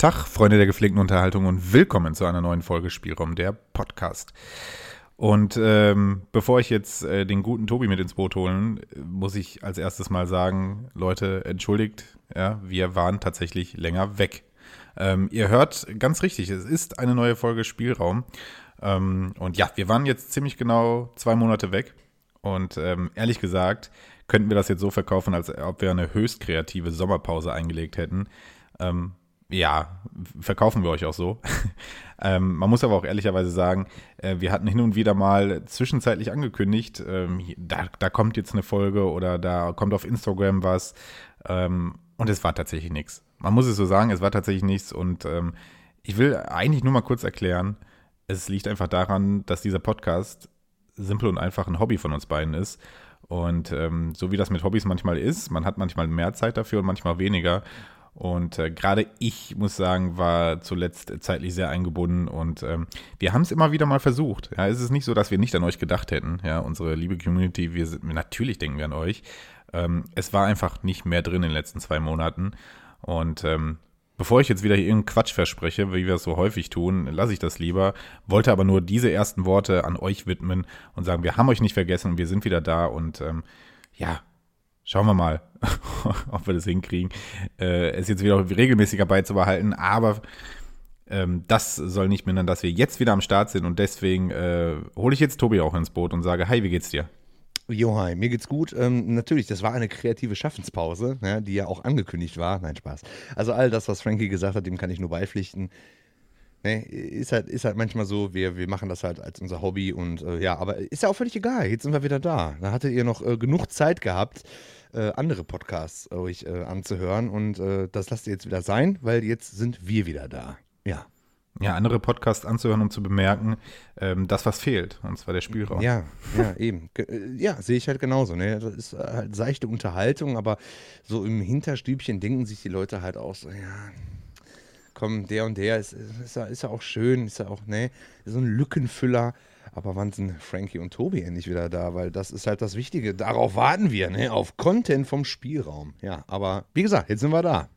Tag, Freunde der gepflegten Unterhaltung und willkommen zu einer neuen Folge Spielraum, der Podcast. Und ähm, bevor ich jetzt äh, den guten Tobi mit ins Boot holen, muss ich als erstes mal sagen, Leute, entschuldigt, ja, wir waren tatsächlich länger weg. Ähm, ihr hört ganz richtig, es ist eine neue Folge Spielraum. Ähm, und ja, wir waren jetzt ziemlich genau zwei Monate weg. Und ähm, ehrlich gesagt, könnten wir das jetzt so verkaufen, als ob wir eine höchst kreative Sommerpause eingelegt hätten. Ähm, ja, verkaufen wir euch auch so. ähm, man muss aber auch ehrlicherweise sagen, äh, wir hatten hin und wieder mal zwischenzeitlich angekündigt, ähm, da, da, kommt jetzt eine Folge oder da kommt auf Instagram was. Ähm, und es war tatsächlich nichts. Man muss es so sagen, es war tatsächlich nichts. Und ähm, ich will eigentlich nur mal kurz erklären, es liegt einfach daran, dass dieser Podcast simpel und einfach ein Hobby von uns beiden ist. Und ähm, so wie das mit Hobbys manchmal ist, man hat manchmal mehr Zeit dafür und manchmal weniger. Und äh, gerade ich, muss sagen, war zuletzt zeitlich sehr eingebunden und ähm, wir haben es immer wieder mal versucht. Ja, es ist nicht so, dass wir nicht an euch gedacht hätten. Ja, unsere liebe Community, wir sind, natürlich denken wir an euch. Ähm, es war einfach nicht mehr drin in den letzten zwei Monaten. Und ähm, bevor ich jetzt wieder hier irgendeinen Quatsch verspreche, wie wir es so häufig tun, lasse ich das lieber. Wollte aber nur diese ersten Worte an euch widmen und sagen, wir haben euch nicht vergessen und wir sind wieder da und ähm, ja, Schauen wir mal, ob wir das hinkriegen, äh, es jetzt wieder regelmäßiger beizubehalten. Aber ähm, das soll nicht mindern, dass wir jetzt wieder am Start sind. Und deswegen äh, hole ich jetzt Tobi auch ins Boot und sage, hi, wie geht's dir? Jo, hi, mir geht's gut. Ähm, natürlich, das war eine kreative Schaffenspause, ja, die ja auch angekündigt war. Nein, Spaß. Also all das, was Frankie gesagt hat, dem kann ich nur beipflichten. Ne, ist, halt, ist halt manchmal so, wir, wir machen das halt als unser Hobby und äh, ja, aber ist ja auch völlig egal. Jetzt sind wir wieder da. Da hattet ihr noch äh, genug Zeit gehabt, äh, andere Podcasts euch äh, anzuhören und äh, das lasst ihr jetzt wieder sein, weil jetzt sind wir wieder da. Ja. Ja, andere Podcasts anzuhören, um zu bemerken, ähm, das, was fehlt, und zwar der Spielraum. Ja, ja, eben. Äh, ja, sehe ich halt genauso. Ne? Das ist halt seichte Unterhaltung, aber so im Hinterstübchen denken sich die Leute halt auch so, ja, komm, der und der ist, ist, ja, ist ja auch schön, ist ja auch, ne, so ein Lückenfüller. Aber wann sind Frankie und Tobi endlich wieder da? Weil das ist halt das Wichtige. Darauf warten wir, ne? Auf Content vom Spielraum. Ja, aber wie gesagt, jetzt sind wir da.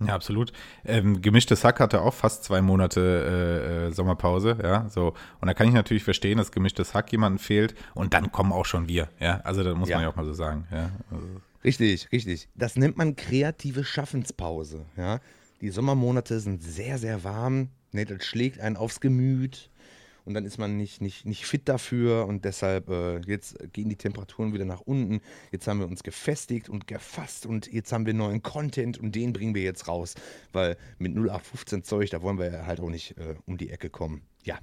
Ja, absolut. Ähm, gemischtes Hack hatte auch fast zwei Monate äh, äh, Sommerpause, ja, so. Und da kann ich natürlich verstehen, dass gemischtes Hack jemandem fehlt und dann kommen auch schon wir, ja. Also da muss ja. man ja auch mal so sagen, ja. Also. Richtig, richtig. Das nennt man kreative Schaffenspause, ja. Die Sommermonate sind sehr, sehr warm. Ne, das schlägt einen aufs Gemüt und dann ist man nicht, nicht, nicht fit dafür und deshalb äh, jetzt gehen die Temperaturen wieder nach unten. Jetzt haben wir uns gefestigt und gefasst und jetzt haben wir neuen Content und den bringen wir jetzt raus, weil mit 0815 Zeug, da wollen wir halt auch nicht äh, um die Ecke kommen. Ja.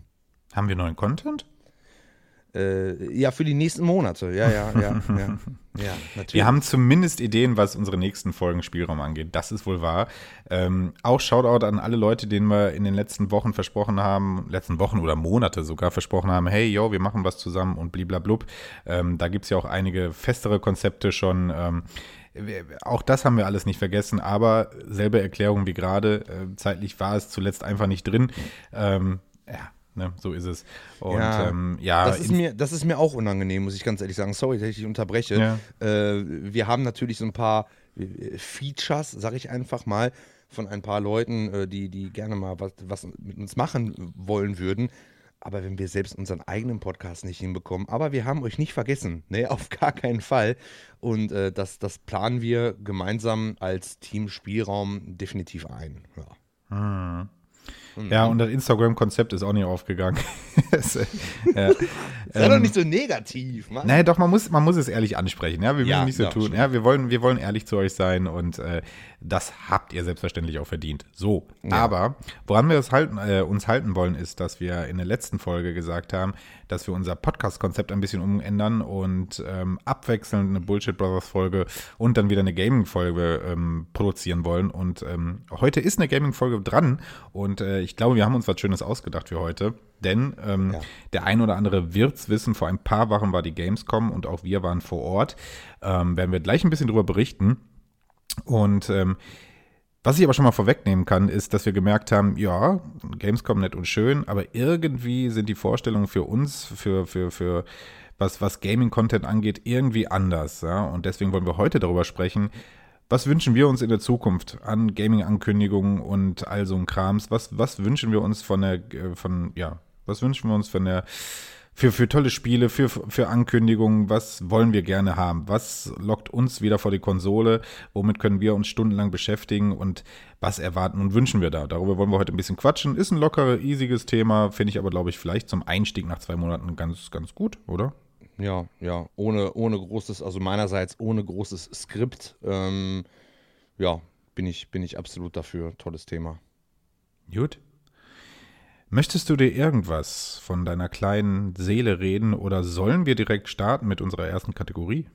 Haben wir neuen Content? Äh, ja, für die nächsten Monate. Ja, ja, ja, ja. ja natürlich. Wir haben zumindest Ideen, was unsere nächsten Folgen Spielraum angeht. Das ist wohl wahr. Ähm, auch Shoutout an alle Leute, denen wir in den letzten Wochen versprochen haben, letzten Wochen oder Monate sogar versprochen haben, hey, yo, wir machen was zusammen und bliblablub. Ähm, da gibt es ja auch einige festere Konzepte schon. Ähm, auch das haben wir alles nicht vergessen, aber selbe Erklärung wie gerade. Äh, zeitlich war es zuletzt einfach nicht drin. Ähm, ja, Ne? So ist es. Und ja, ähm, ja das, ist mir, das ist mir auch unangenehm, muss ich ganz ehrlich sagen. Sorry, dass ich dich unterbreche. Ja. Äh, wir haben natürlich so ein paar äh, Features, sag ich einfach mal, von ein paar Leuten, äh, die, die gerne mal was, was mit uns machen wollen würden. Aber wenn wir selbst unseren eigenen Podcast nicht hinbekommen, aber wir haben euch nicht vergessen, ne, auf gar keinen Fall. Und äh, das, das planen wir gemeinsam als Team Spielraum definitiv ein. Ja. Hm. Mhm. Ja, und das Instagram-Konzept ist auch nicht aufgegangen. ja. Sei ähm, doch nicht so negativ, Mann. Nein, doch, man muss, man muss es ehrlich ansprechen. Ja, wir müssen ja, nicht so ja, tun. Ja, wir wollen, wir wollen ehrlich zu euch sein und äh, das habt ihr selbstverständlich auch verdient. So, aber woran wir halten, äh, uns halten wollen, ist, dass wir in der letzten Folge gesagt haben, dass wir unser Podcast-Konzept ein bisschen umändern und ähm, abwechselnd eine Bullshit Brothers-Folge und dann wieder eine Gaming-Folge ähm, produzieren wollen. Und ähm, heute ist eine Gaming-Folge dran und äh, ich glaube, wir haben uns was Schönes ausgedacht für heute. Denn ähm, ja. der ein oder andere wird's wissen, vor ein paar Wochen war die Gamescom und auch wir waren vor Ort. Ähm, werden wir gleich ein bisschen drüber berichten. Und ähm, was ich aber schon mal vorwegnehmen kann, ist, dass wir gemerkt haben, ja, Gamescom nett und schön, aber irgendwie sind die Vorstellungen für uns, für, für, für was, was Gaming-Content angeht, irgendwie anders. Ja? Und deswegen wollen wir heute darüber sprechen, was wünschen wir uns in der Zukunft an Gaming-Ankündigungen und all so ein Krams? Was, was wünschen wir uns von der, äh, von, ja, was wünschen wir uns von der, für, für tolle Spiele, für, für Ankündigungen, was wollen wir gerne haben? Was lockt uns wieder vor die Konsole? Womit können wir uns stundenlang beschäftigen und was erwarten und wünschen wir da? Darüber wollen wir heute ein bisschen quatschen. Ist ein lockeres, easiges Thema, finde ich aber, glaube ich, vielleicht zum Einstieg nach zwei Monaten ganz, ganz gut, oder? Ja, ja, ohne, ohne großes, also meinerseits ohne großes Skript. Ähm, ja, bin ich, bin ich absolut dafür. Tolles Thema. Gut. Möchtest du dir irgendwas von deiner kleinen Seele reden oder sollen wir direkt starten mit unserer ersten Kategorie?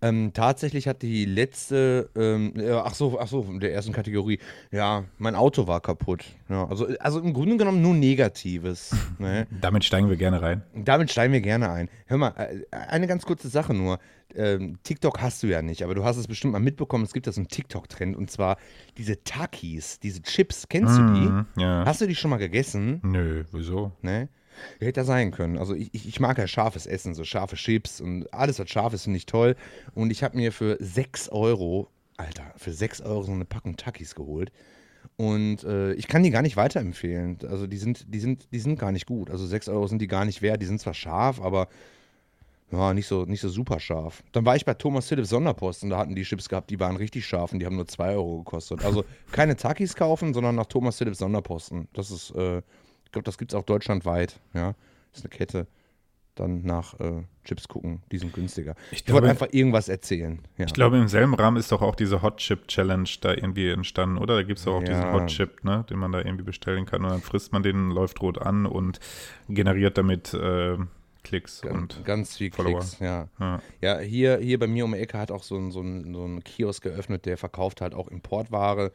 Ähm, tatsächlich hat die letzte, ähm, ach so, ach so, der ersten Kategorie, ja, mein Auto war kaputt. Ja, also, also im Grunde genommen nur Negatives. ne? Damit steigen wir gerne rein. Damit steigen wir gerne ein. Hör mal, äh, eine ganz kurze Sache nur. Ähm, TikTok hast du ja nicht, aber du hast es bestimmt mal mitbekommen, es gibt da so einen TikTok-Trend und zwar diese Takis, diese Chips, kennst mm, du die? Mhm, ja. Hast du die schon mal gegessen? Nö, wieso? Ne? Hätte ja sein können. Also ich, ich mag ja scharfes Essen, so scharfe Chips und alles, was scharf ist, finde ich toll. Und ich habe mir für 6 Euro, Alter, für 6 Euro so eine Packung Takis geholt. Und äh, ich kann die gar nicht weiterempfehlen. Also die sind, die sind, die sind gar nicht gut. Also 6 Euro sind die gar nicht wert. Die sind zwar scharf, aber ja, nicht so, nicht so super scharf. Dann war ich bei Thomas Philips Sonderposten, da hatten die Chips gehabt, die waren richtig scharf und die haben nur 2 Euro gekostet. Also keine Takis kaufen, sondern nach Thomas Philips Sonderposten. Das ist, äh, ich glaube, das gibt es auch deutschlandweit. Ja, das ist eine Kette. Dann nach äh, Chips gucken, die sind günstiger. Ich, ich wollte einfach irgendwas erzählen. Ja. Ich glaube, im selben Rahmen ist doch auch diese Hot Chip Challenge da irgendwie entstanden, oder? Da gibt es doch auch ja. diesen Hot Chip, ne, den man da irgendwie bestellen kann und dann frisst man den, läuft rot an und generiert damit äh, Klicks ganz, und ganz viel Follower. Klicks, ja. ja. Ja, hier, hier bei mir um die Ecke hat auch so ein, so, ein, so ein Kiosk geöffnet, der verkauft halt auch Importware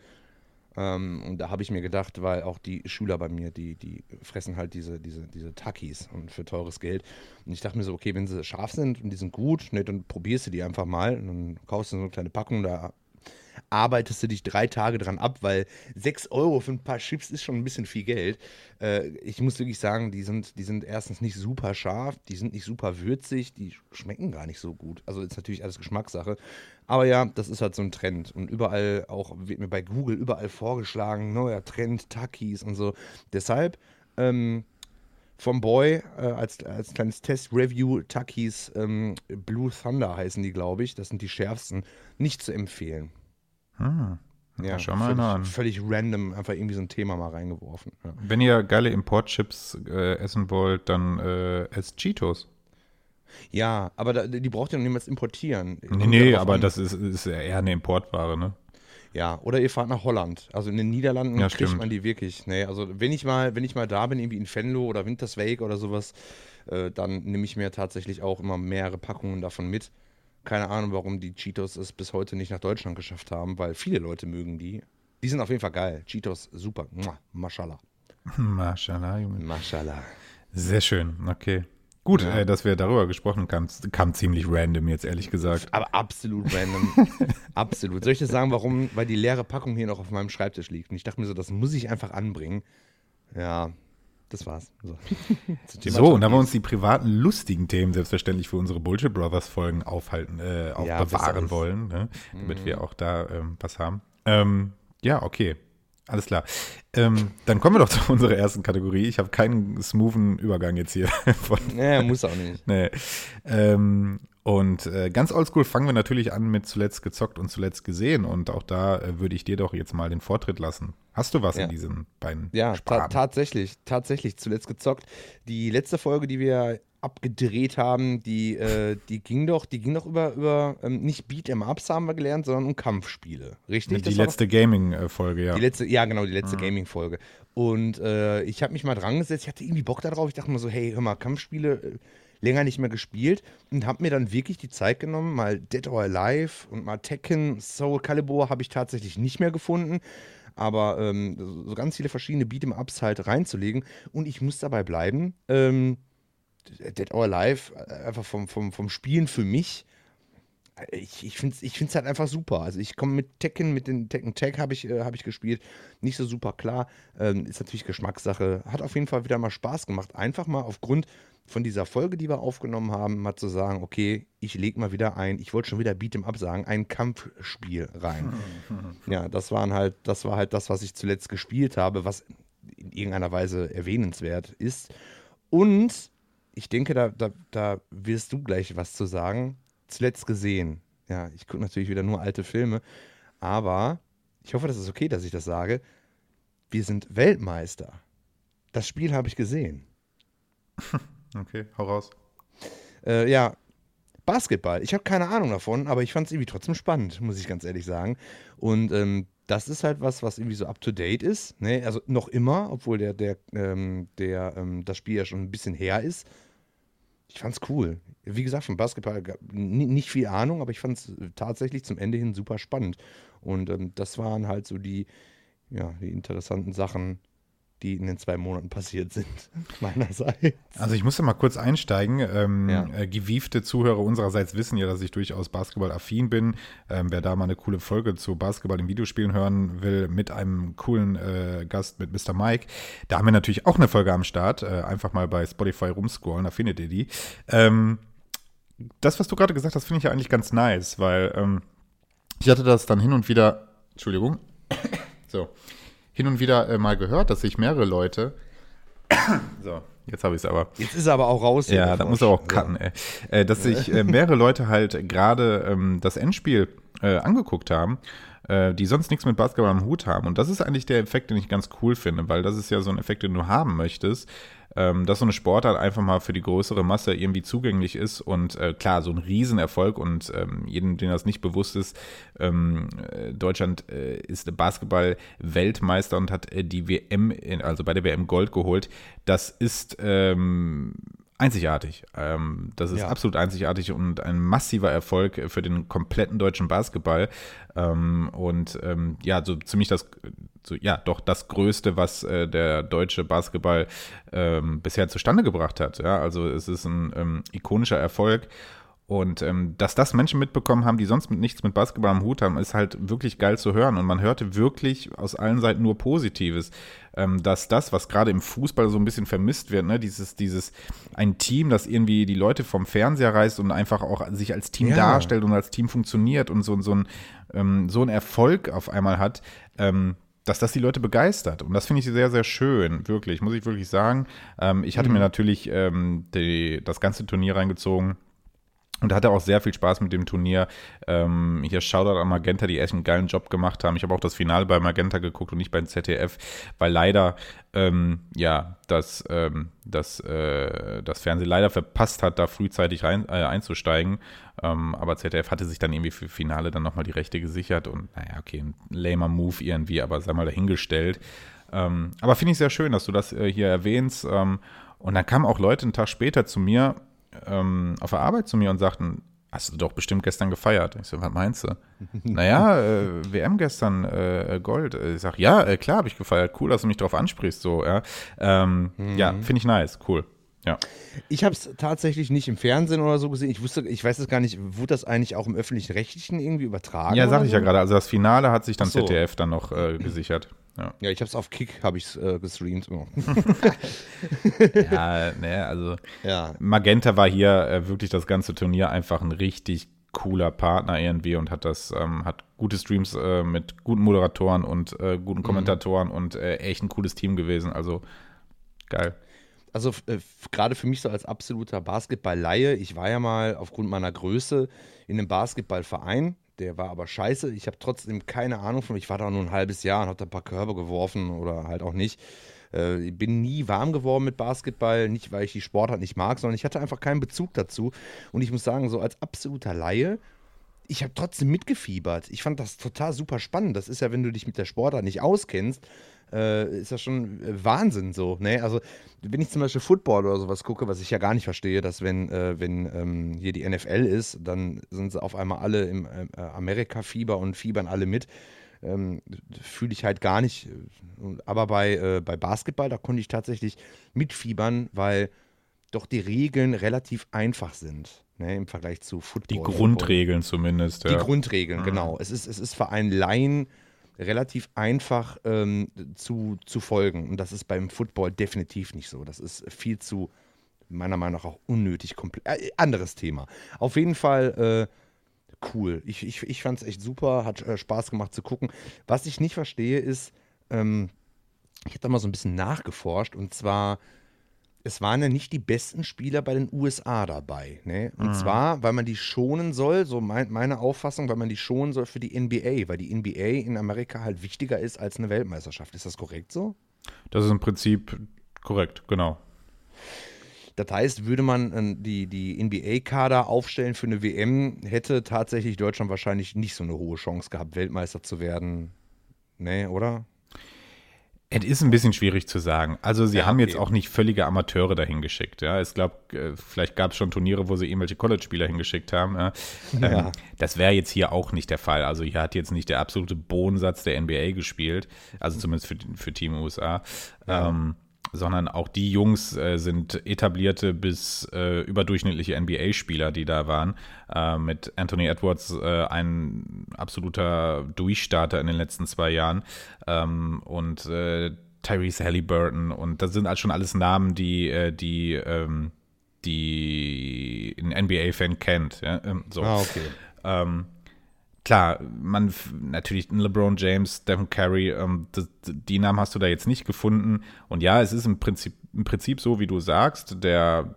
ähm, und da habe ich mir gedacht, weil auch die Schüler bei mir, die, die fressen halt diese, diese, diese Takis und für teures Geld. Und ich dachte mir so, okay, wenn sie scharf sind und die sind gut, ne, dann probierst du die einfach mal. Und dann kaufst du so eine kleine Packung, da arbeitest du dich drei Tage dran ab, weil 6 Euro für ein paar Chips ist schon ein bisschen viel Geld. Äh, ich muss wirklich sagen, die sind, die sind erstens nicht super scharf, die sind nicht super würzig, die schmecken gar nicht so gut. Also ist natürlich alles Geschmackssache. Aber ja, das ist halt so ein Trend. Und überall auch, wird mir bei Google überall vorgeschlagen, neuer Trend, Takis und so. Deshalb, ähm, vom Boy äh, als, als kleines Test-Review Takis ähm, Blue Thunder heißen die, glaube ich. Das sind die schärfsten. Nicht zu empfehlen. Hm. Ja, schau mal völlig, an. Völlig random einfach irgendwie so ein Thema mal reingeworfen. Ja. Wenn ihr geile Importchips äh, essen wollt, dann äh, esst Cheetos. Ja, aber da, die braucht ihr noch niemals importieren. Nee, nee, aber an. das ist, ist eher eine Importware, ne? Ja, oder ihr fahrt nach Holland. Also in den Niederlanden ja, kriegt stimmt. man die wirklich. Nee, also wenn ich mal, wenn ich mal da bin, irgendwie in Venlo oder Winterswijk oder sowas, äh, dann nehme ich mir tatsächlich auch immer mehrere Packungen davon mit. Keine Ahnung, warum die Cheetos es bis heute nicht nach Deutschland geschafft haben, weil viele Leute mögen die. Die sind auf jeden Fall geil. Cheetos, super. Mua, mashallah. Mashallah, Junge. Mashallah. Sehr schön, okay. Gut, ja. äh, dass wir darüber gesprochen haben, kam ziemlich random jetzt, ehrlich gesagt. Aber absolut random. absolut. Soll ich dir sagen, warum? Weil die leere Packung hier noch auf meinem Schreibtisch liegt. Und ich dachte mir so, das muss ich einfach anbringen. Ja, das war's. So, so und da wir uns die privaten, lustigen Themen selbstverständlich für unsere Bullshit Brothers Folgen aufhalten, äh, aufbewahren ja, wollen, ne? damit mhm. wir auch da ähm, was haben. Ähm, ja, okay. Alles klar. Ähm, dann kommen wir doch zu unserer ersten Kategorie. Ich habe keinen smoothen Übergang jetzt hier. Von, nee, muss auch nicht. Nee. Ähm, und äh, ganz oldschool fangen wir natürlich an mit zuletzt gezockt und zuletzt gesehen. Und auch da äh, würde ich dir doch jetzt mal den Vortritt lassen. Hast du was ja. in diesen beiden Ja, ta tatsächlich, tatsächlich zuletzt gezockt. Die letzte Folge, die wir abgedreht haben, die, äh, die ging doch, die ging doch über, über ähm, nicht Beat'em-Ups haben wir gelernt, sondern um Kampfspiele. Richtig? Die letzte Gaming-Folge, ja. Die letzte, ja, genau, die letzte mhm. Gaming-Folge. Und äh, ich habe mich mal dran gesetzt, ich hatte irgendwie Bock darauf. Ich dachte mir so, hey, hör mal, Kampfspiele äh, länger nicht mehr gespielt und habe mir dann wirklich die Zeit genommen, mal Dead or Alive und mal Tekken, Soul Calibur habe ich tatsächlich nicht mehr gefunden. Aber ähm, so ganz viele verschiedene Beat'em-Ups halt reinzulegen. Und ich muss dabei bleiben. Ähm, Dead or Alive, äh, einfach vom, vom, vom Spielen für mich ich, ich finde es ich find's halt einfach super. Also ich komme mit Tekken, mit den Tekken Tag habe ich, äh, hab ich gespielt. Nicht so super klar. Ähm, ist natürlich Geschmackssache. Hat auf jeden Fall wieder mal Spaß gemacht. Einfach mal aufgrund von dieser Folge, die wir aufgenommen haben, mal zu sagen, okay, ich lege mal wieder ein, ich wollte schon wieder Beat'em Up sagen, ein Kampfspiel rein. ja, das waren halt, das war halt das, was ich zuletzt gespielt habe, was in irgendeiner Weise erwähnenswert ist. Und ich denke, da, da, da wirst du gleich was zu sagen. Zuletzt gesehen. Ja, ich gucke natürlich wieder nur alte Filme, aber ich hoffe, das ist okay, dass ich das sage. Wir sind Weltmeister. Das Spiel habe ich gesehen. Okay, hau raus. Äh, ja, Basketball. Ich habe keine Ahnung davon, aber ich fand es irgendwie trotzdem spannend, muss ich ganz ehrlich sagen. Und ähm, das ist halt was, was irgendwie so up to date ist. Ne? Also noch immer, obwohl der, der, ähm, der, ähm, das Spiel ja schon ein bisschen her ist. Ich fand's cool. Wie gesagt, vom Basketball nicht viel Ahnung, aber ich fand es tatsächlich zum Ende hin super spannend. Und ähm, das waren halt so die, ja, die interessanten Sachen, die in den zwei Monaten passiert sind, meinerseits. Also ich musste mal kurz einsteigen. Ähm, ja. äh, gewiefte Zuhörer unsererseits wissen ja, dass ich durchaus Basketball-affin bin. Ähm, wer da mal eine coole Folge zu Basketball in Videospielen hören will, mit einem coolen äh, Gast, mit Mr. Mike, da haben wir natürlich auch eine Folge am Start. Äh, einfach mal bei Spotify rumscrollen, da findet ihr die. Ähm, das, was du gerade gesagt hast, finde ich ja eigentlich ganz nice, weil ähm, ich hatte das dann hin und wieder, Entschuldigung, so, hin und wieder äh, mal gehört, dass sich mehrere Leute. so, jetzt habe ich es aber. Jetzt ist er aber auch raus. Ja, da muss er auch cutten, ey. Äh, dass sich äh, mehrere Leute halt gerade ähm, das Endspiel äh, angeguckt haben äh, die sonst nichts mit Basketball am Hut haben. Und das ist eigentlich der Effekt, den ich ganz cool finde, weil das ist ja so ein Effekt, den du haben möchtest, ähm, dass so eine Sportart einfach mal für die größere Masse irgendwie zugänglich ist und äh, klar, so ein Riesenerfolg und ähm, jedem, dem das nicht bewusst ist, ähm, äh, Deutschland äh, ist Basketball-Weltmeister und hat äh, die WM, in, also bei der WM Gold geholt. Das ist ähm, einzigartig. Ähm, das ist ja. absolut einzigartig und ein massiver Erfolg für den kompletten deutschen Basketball. Ähm, und ähm, ja, so ziemlich das, so, ja, doch das Größte, was äh, der deutsche Basketball ähm, bisher zustande gebracht hat. Ja, also es ist ein ähm, ikonischer Erfolg. Und ähm, dass das Menschen mitbekommen haben, die sonst mit nichts mit Basketball am Hut haben, ist halt wirklich geil zu hören. Und man hörte wirklich aus allen Seiten nur Positives, ähm, dass das, was gerade im Fußball so ein bisschen vermisst wird, ne, dieses, dieses ein Team, das irgendwie die Leute vom Fernseher reißt und einfach auch sich als Team ja. darstellt und als Team funktioniert und so, so, ein, ähm, so ein Erfolg auf einmal hat, ähm, dass das die Leute begeistert. Und das finde ich sehr, sehr schön, wirklich, muss ich wirklich sagen. Ähm, ich hatte mhm. mir natürlich ähm, die, das ganze Turnier reingezogen und hatte auch sehr viel Spaß mit dem Turnier. Ähm, hier Shoutout an Magenta, die echt einen geilen Job gemacht haben. Ich habe auch das Finale bei Magenta geguckt und nicht beim ZDF, weil leider ähm, ja das, ähm, das, äh, das Fernsehen leider verpasst hat, da frühzeitig rein, äh, einzusteigen. Ähm, aber ZDF hatte sich dann irgendwie für Finale dann nochmal die Rechte gesichert und naja, okay, ein lamer Move irgendwie, aber sei mal dahingestellt. Ähm, aber finde ich sehr schön, dass du das äh, hier erwähnst. Ähm, und dann kamen auch Leute einen Tag später zu mir ähm, auf der Arbeit zu mir und sagten, hast du doch bestimmt gestern gefeiert. Ich so, was meinst du? naja, äh, WM gestern, äh, Gold. Ich sag, ja, äh, klar habe ich gefeiert. Cool, dass du mich darauf ansprichst. So, ja, ähm, mhm. ja finde ich nice, cool. Ja. Ich habe es tatsächlich nicht im Fernsehen oder so gesehen. Ich wusste, ich weiß es gar nicht, wurde das eigentlich auch im öffentlich-rechtlichen irgendwie übertragen? Ja, sag ich so? ja gerade. Also das Finale hat sich dann so. ZDF dann noch äh, gesichert. Ja, ja ich habe es auf Kick, habe ich äh, gestreamt. ja, ne, also ja. Magenta war hier äh, wirklich das ganze Turnier einfach ein richtig cooler Partner irgendwie und hat das, ähm, hat gute Streams äh, mit guten Moderatoren und äh, guten mhm. Kommentatoren mhm. und äh, echt ein cooles Team gewesen. Also geil. Also äh, gerade für mich so als absoluter Basketball-Laie, ich war ja mal aufgrund meiner Größe in einem Basketballverein der war aber scheiße. Ich habe trotzdem keine Ahnung von. Ich war da nur ein halbes Jahr und habe da ein paar Körbe geworfen oder halt auch nicht. Äh, ich bin nie warm geworden mit Basketball, nicht weil ich die Sportart nicht mag, sondern ich hatte einfach keinen Bezug dazu. Und ich muss sagen, so als absoluter Laie, ich habe trotzdem mitgefiebert. Ich fand das total super spannend. Das ist ja, wenn du dich mit der Sportart nicht auskennst, äh, ist das schon äh, Wahnsinn so. Ne? Also, wenn ich zum Beispiel Football oder sowas gucke, was ich ja gar nicht verstehe, dass wenn, äh, wenn ähm, hier die NFL ist, dann sind sie auf einmal alle im äh, Amerika-Fieber und fiebern alle mit. Ähm, Fühle ich halt gar nicht. Aber bei, äh, bei Basketball, da konnte ich tatsächlich mitfiebern, weil doch die Regeln relativ einfach sind. ne, im Vergleich zu Football. Die Grundregeln Football. zumindest. Ja. Die Grundregeln, mhm. genau. Es ist, es ist für einen Laien relativ einfach ähm, zu, zu folgen. Und das ist beim Football definitiv nicht so. Das ist viel zu, meiner Meinung nach, auch unnötig komplex. Äh, anderes Thema. Auf jeden Fall äh, cool. Ich, ich, ich fand es echt super, hat äh, Spaß gemacht zu gucken. Was ich nicht verstehe, ist, ähm, ich habe da mal so ein bisschen nachgeforscht und zwar es waren ja nicht die besten Spieler bei den USA dabei. Ne? Und mhm. zwar, weil man die schonen soll, so mein, meine Auffassung, weil man die schonen soll für die NBA, weil die NBA in Amerika halt wichtiger ist als eine Weltmeisterschaft. Ist das korrekt so? Das ist im Prinzip korrekt, genau. Das heißt, würde man äh, die, die NBA-Kader aufstellen für eine WM, hätte tatsächlich Deutschland wahrscheinlich nicht so eine hohe Chance gehabt, Weltmeister zu werden. Nee, oder? Es ist ein bisschen schwierig zu sagen. Also sie ja, haben jetzt auch nicht völlige Amateure dahin geschickt. Ja, ich glaube, äh, vielleicht gab es schon Turniere, wo sie irgendwelche College-Spieler hingeschickt haben. Ja. Ja. Ähm, das wäre jetzt hier auch nicht der Fall. Also hier hat jetzt nicht der absolute Bodensatz der NBA gespielt, also zumindest für, für Team USA. Ähm, sondern auch die Jungs äh, sind etablierte bis äh, überdurchschnittliche NBA-Spieler, die da waren. Äh, mit Anthony Edwards äh, ein absoluter Durchstarter in den letzten zwei Jahren ähm, und äh, Tyrese Halliburton und das sind halt schon alles Namen, die äh, die ähm, die ein NBA-Fan kennt. Ja? Ähm, so. Ah, okay. Klar, man natürlich LeBron James, Stephen Curry, ähm, das, die Namen hast du da jetzt nicht gefunden. Und ja, es ist im Prinzip, im Prinzip so, wie du sagst, der,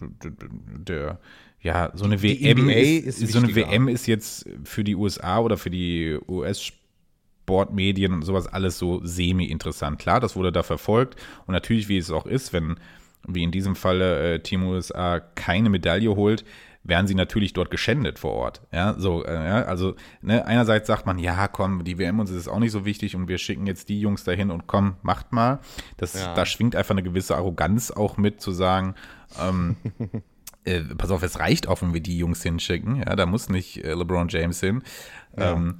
der ja, so eine die WM ist, ist so eine WM ist jetzt für die USA oder für die US Sportmedien und sowas alles so semi-interessant. Klar, das wurde da verfolgt und natürlich, wie es auch ist, wenn wie in diesem Falle äh, Team USA keine Medaille holt, werden sie natürlich dort geschändet vor Ort. Ja, so, äh, ja, also ne, einerseits sagt man, ja, komm, die WM uns ist auch nicht so wichtig und wir schicken jetzt die Jungs dahin und komm, macht mal. Das, ja. Da schwingt einfach eine gewisse Arroganz auch mit, zu sagen, ähm, äh, pass auf, es reicht auch, wenn wir die Jungs hinschicken. Ja, da muss nicht äh, LeBron James hin. Ja. Ähm,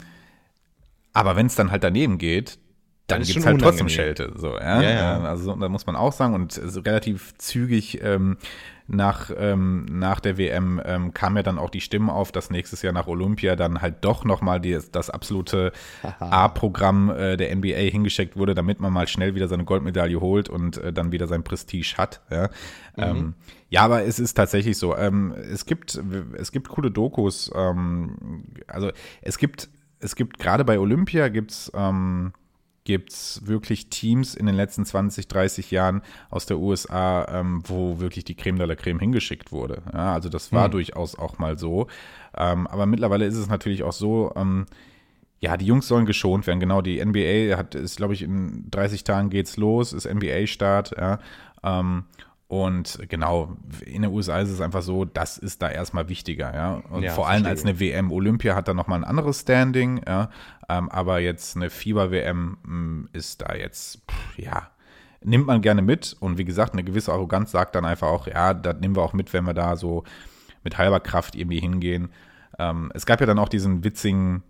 aber wenn es dann halt daneben geht, dann gibt es halt trotzdem Schelte. So, ja? ja, ja. Ähm, also da muss man auch sagen und relativ zügig ähm, nach, ähm, nach der WM ähm, kam ja dann auch die Stimmen auf, dass nächstes Jahr nach Olympia dann halt doch nochmal das absolute A-Programm äh, der NBA hingeschickt wurde, damit man mal schnell wieder seine Goldmedaille holt und äh, dann wieder sein Prestige hat. Ja, mhm. ähm, ja aber es ist tatsächlich so. Ähm, es, gibt, es gibt coole Dokus. Ähm, also es gibt, es gibt gerade bei Olympia gibt es ähm, gibt es wirklich Teams in den letzten 20, 30 Jahren aus der USA, ähm, wo wirklich die Creme de la Creme hingeschickt wurde. Ja, also das war hm. durchaus auch mal so. Ähm, aber mittlerweile ist es natürlich auch so, ähm, ja, die Jungs sollen geschont werden. Genau, die NBA hat, ist, glaube ich, in 30 Tagen geht's los, ist NBA-Start, ja. Ähm, und genau, in den USA ist es einfach so, das ist da erstmal wichtiger, ja. Und ja, vor allem als eine WM. Olympia hat da nochmal ein anderes Standing, ja. Ähm, aber jetzt eine Fieber-WM hm, ist da jetzt, pff, ja, nimmt man gerne mit. Und wie gesagt, eine gewisse Arroganz sagt dann einfach auch, ja, das nehmen wir auch mit, wenn wir da so mit halber Kraft irgendwie hingehen. Ähm, es gab ja dann auch diesen witzigen,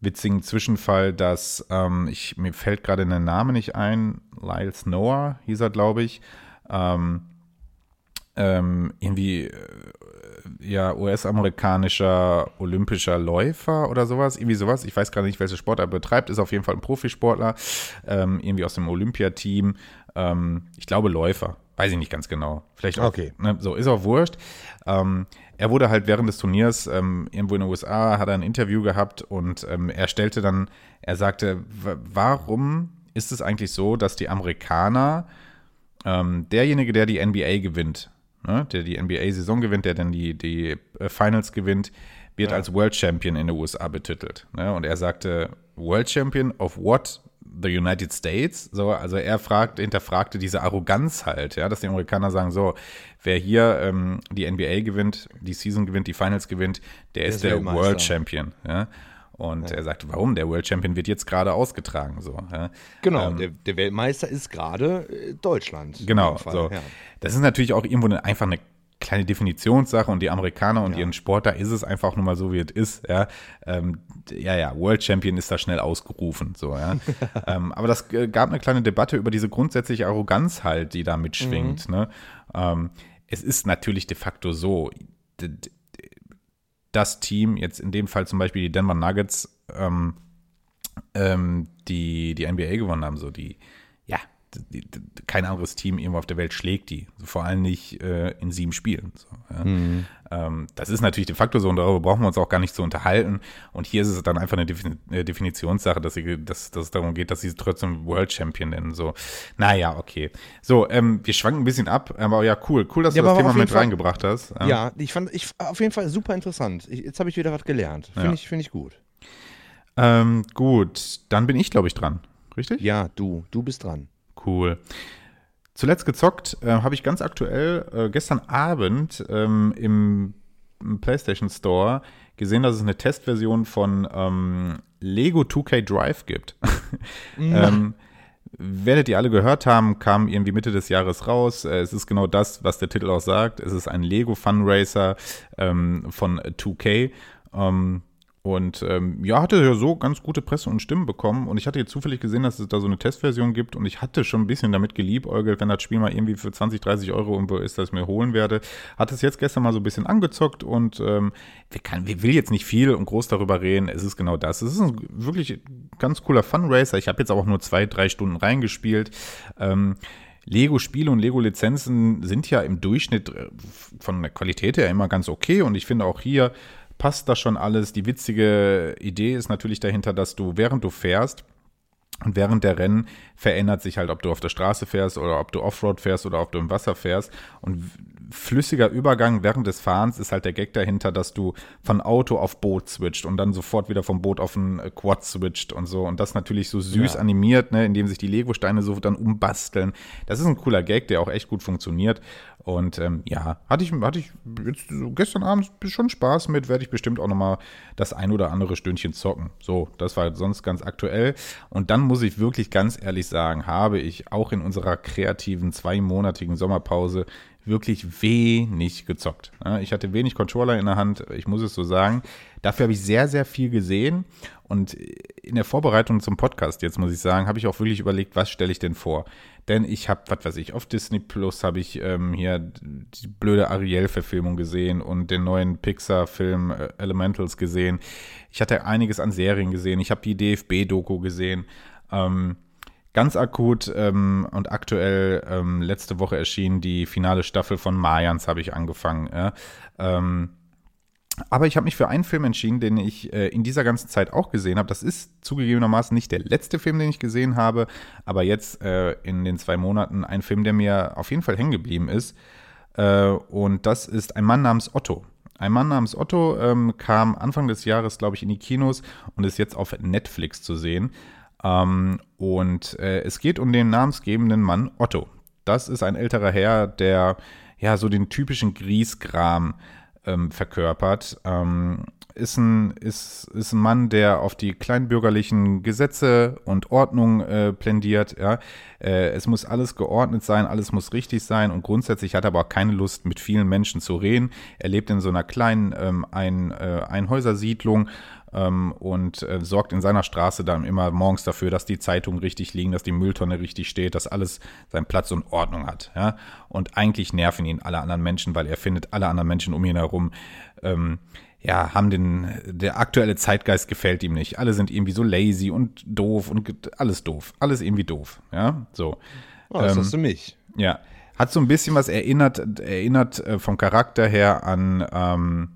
witzigen Zwischenfall, dass, ähm, ich, mir fällt gerade der Name nicht ein, Lyles Noah hieß er, glaube ich, ähm, ähm, irgendwie äh, ja US-amerikanischer olympischer Läufer oder sowas, irgendwie sowas. Ich weiß gerade nicht, welche Sport er betreibt, ist auf jeden Fall ein Profisportler, ähm, irgendwie aus dem Olympiateam. Ähm, ich glaube Läufer, weiß ich nicht ganz genau. Vielleicht auch. Okay. Ne, so ist auch wurscht. Ähm, er wurde halt während des Turniers ähm, irgendwo in den USA hat er ein Interview gehabt und ähm, er stellte dann, er sagte, warum ist es eigentlich so, dass die Amerikaner ähm, derjenige, der die NBA gewinnt, ne, der die NBA-Saison gewinnt, der dann die, die äh, Finals gewinnt, wird ja. als World Champion in den USA betitelt. Ne? Und er sagte, World Champion of what? The United States. So, also er fragt, hinterfragte diese Arroganz halt, ja, dass die Amerikaner sagen, so, wer hier ähm, die NBA gewinnt, die Season gewinnt, die Finals gewinnt, der, der ist, ist der World Champion. Ja? Und ja. er sagt, warum? Der World Champion wird jetzt gerade ausgetragen. So, ja. Genau, ähm, der, der, Weltmeister ist gerade äh, Deutschland. Genau, so. Ja. Das ist natürlich auch irgendwo eine, einfach eine kleine Definitionssache und die Amerikaner und ihren Sport, da ist es einfach nur mal so, wie es ist. Ja, ähm, ja, ja, World Champion ist da schnell ausgerufen. So, ja. ähm, aber das äh, gab eine kleine Debatte über diese grundsätzliche Arroganz halt, die da mitschwingt. Mhm. Ne? Ähm, es ist natürlich de facto so, das Team, jetzt in dem Fall zum Beispiel die Denver Nuggets, ähm, ähm, die die NBA gewonnen haben, so die, kein anderes Team irgendwo auf der Welt schlägt die. Vor allem nicht äh, in sieben Spielen. So, ja. mhm. ähm, das ist natürlich de facto so und darüber brauchen wir uns auch gar nicht zu unterhalten. Und hier ist es dann einfach eine, Defin eine Definitionssache, dass, sie, dass, dass es darum geht, dass sie trotzdem World Champion nennen. So, naja, okay. So, ähm, wir schwanken ein bisschen ab, aber ja, cool. Cool, dass ja, du das Thema mit Fall, reingebracht hast. Ja. ja, ich fand ich auf jeden Fall super interessant. Ich, jetzt habe ich wieder was gelernt. Finde ich, find ich gut. Ähm, gut, dann bin ich, glaube ich, dran. Richtig? Ja, du. Du bist dran. Cool. Zuletzt gezockt äh, habe ich ganz aktuell äh, gestern Abend ähm, im, PlayStation Store gesehen, dass es eine Testversion von ähm, Lego 2K Drive gibt. ähm, werdet ihr alle gehört haben, kam irgendwie Mitte des Jahres raus. Äh, es ist genau das, was der Titel auch sagt. Es ist ein Lego Funracer ähm, von 2K. Ähm, und ähm, ja, hatte ja so ganz gute Presse und Stimmen bekommen. Und ich hatte jetzt zufällig gesehen, dass es da so eine Testversion gibt. Und ich hatte schon ein bisschen damit geliebäugelt, wenn das Spiel mal irgendwie für 20, 30 Euro irgendwo ist, dass ich mir holen werde. Hatte es jetzt gestern mal so ein bisschen angezockt und ähm, wir, kann, wir will jetzt nicht viel und groß darüber reden. Es ist genau das. Es ist ein wirklich ganz cooler Fun-Racer. Ich habe jetzt auch nur zwei, drei Stunden reingespielt. Ähm, Lego-Spiele und Lego-Lizenzen sind ja im Durchschnitt äh, von der Qualität her immer ganz okay und ich finde auch hier passt das schon alles. Die witzige Idee ist natürlich dahinter, dass du, während du fährst, und während der Rennen verändert sich halt, ob du auf der Straße fährst oder ob du Offroad fährst oder ob du im Wasser fährst. Und flüssiger Übergang während des Fahrens ist halt der Gag dahinter, dass du von Auto auf Boot switcht und dann sofort wieder vom Boot auf ein äh, Quad switcht und so. Und das natürlich so süß ja. animiert, ne, indem sich die Lego-Steine so dann umbasteln. Das ist ein cooler Gag, der auch echt gut funktioniert. Und ähm, ja, hatte ich, hatte ich jetzt so gestern Abend schon Spaß mit, werde ich bestimmt auch nochmal das ein oder andere Stündchen zocken. So, das war sonst ganz aktuell. Und dann muss ich wirklich ganz ehrlich sagen, habe ich auch in unserer kreativen zweimonatigen Sommerpause wirklich wenig gezockt. Ich hatte wenig Controller in der Hand, ich muss es so sagen. Dafür habe ich sehr, sehr viel gesehen. Und in der Vorbereitung zum Podcast, jetzt muss ich sagen, habe ich auch wirklich überlegt, was stelle ich denn vor? Denn ich habe, was weiß ich, auf Disney Plus habe ich ähm, hier die blöde Ariel-Verfilmung gesehen und den neuen Pixar-Film äh, Elementals gesehen. Ich hatte einiges an Serien gesehen. Ich habe die DFB-Doku gesehen. Ähm, Ganz akut ähm, und aktuell ähm, letzte Woche erschien die finale Staffel von Mayans, habe ich angefangen. Ja. Ähm, aber ich habe mich für einen Film entschieden, den ich äh, in dieser ganzen Zeit auch gesehen habe. Das ist zugegebenermaßen nicht der letzte Film, den ich gesehen habe, aber jetzt äh, in den zwei Monaten ein Film, der mir auf jeden Fall hängen geblieben ist. Äh, und das ist ein Mann namens Otto. Ein Mann namens Otto ähm, kam Anfang des Jahres, glaube ich, in die Kinos und ist jetzt auf Netflix zu sehen. Ähm, und äh, es geht um den namensgebenden Mann Otto. Das ist ein älterer Herr, der ja so den typischen Griesgram ähm, verkörpert. Ähm, ist ein, ist, ist ein Mann, der auf die kleinbürgerlichen Gesetze und Ordnung äh, plädiert. Ja. Äh, es muss alles geordnet sein, alles muss richtig sein und grundsätzlich hat er aber auch keine Lust, mit vielen Menschen zu reden. Er lebt in so einer kleinen ähm, ein, äh, Einhäusersiedlung ähm, und äh, sorgt in seiner Straße dann immer morgens dafür, dass die Zeitungen richtig liegen, dass die Mülltonne richtig steht, dass alles seinen Platz und Ordnung hat. Ja? Und eigentlich nerven ihn alle anderen Menschen, weil er findet, alle anderen Menschen um ihn herum ähm, ja, haben den, der aktuelle Zeitgeist gefällt ihm nicht. Alle sind irgendwie so lazy und doof und alles doof. Alles irgendwie doof. Ja, so. Oh, das ähm, hast du mich. Ja. Hat so ein bisschen was erinnert, erinnert äh, vom Charakter her an, ähm,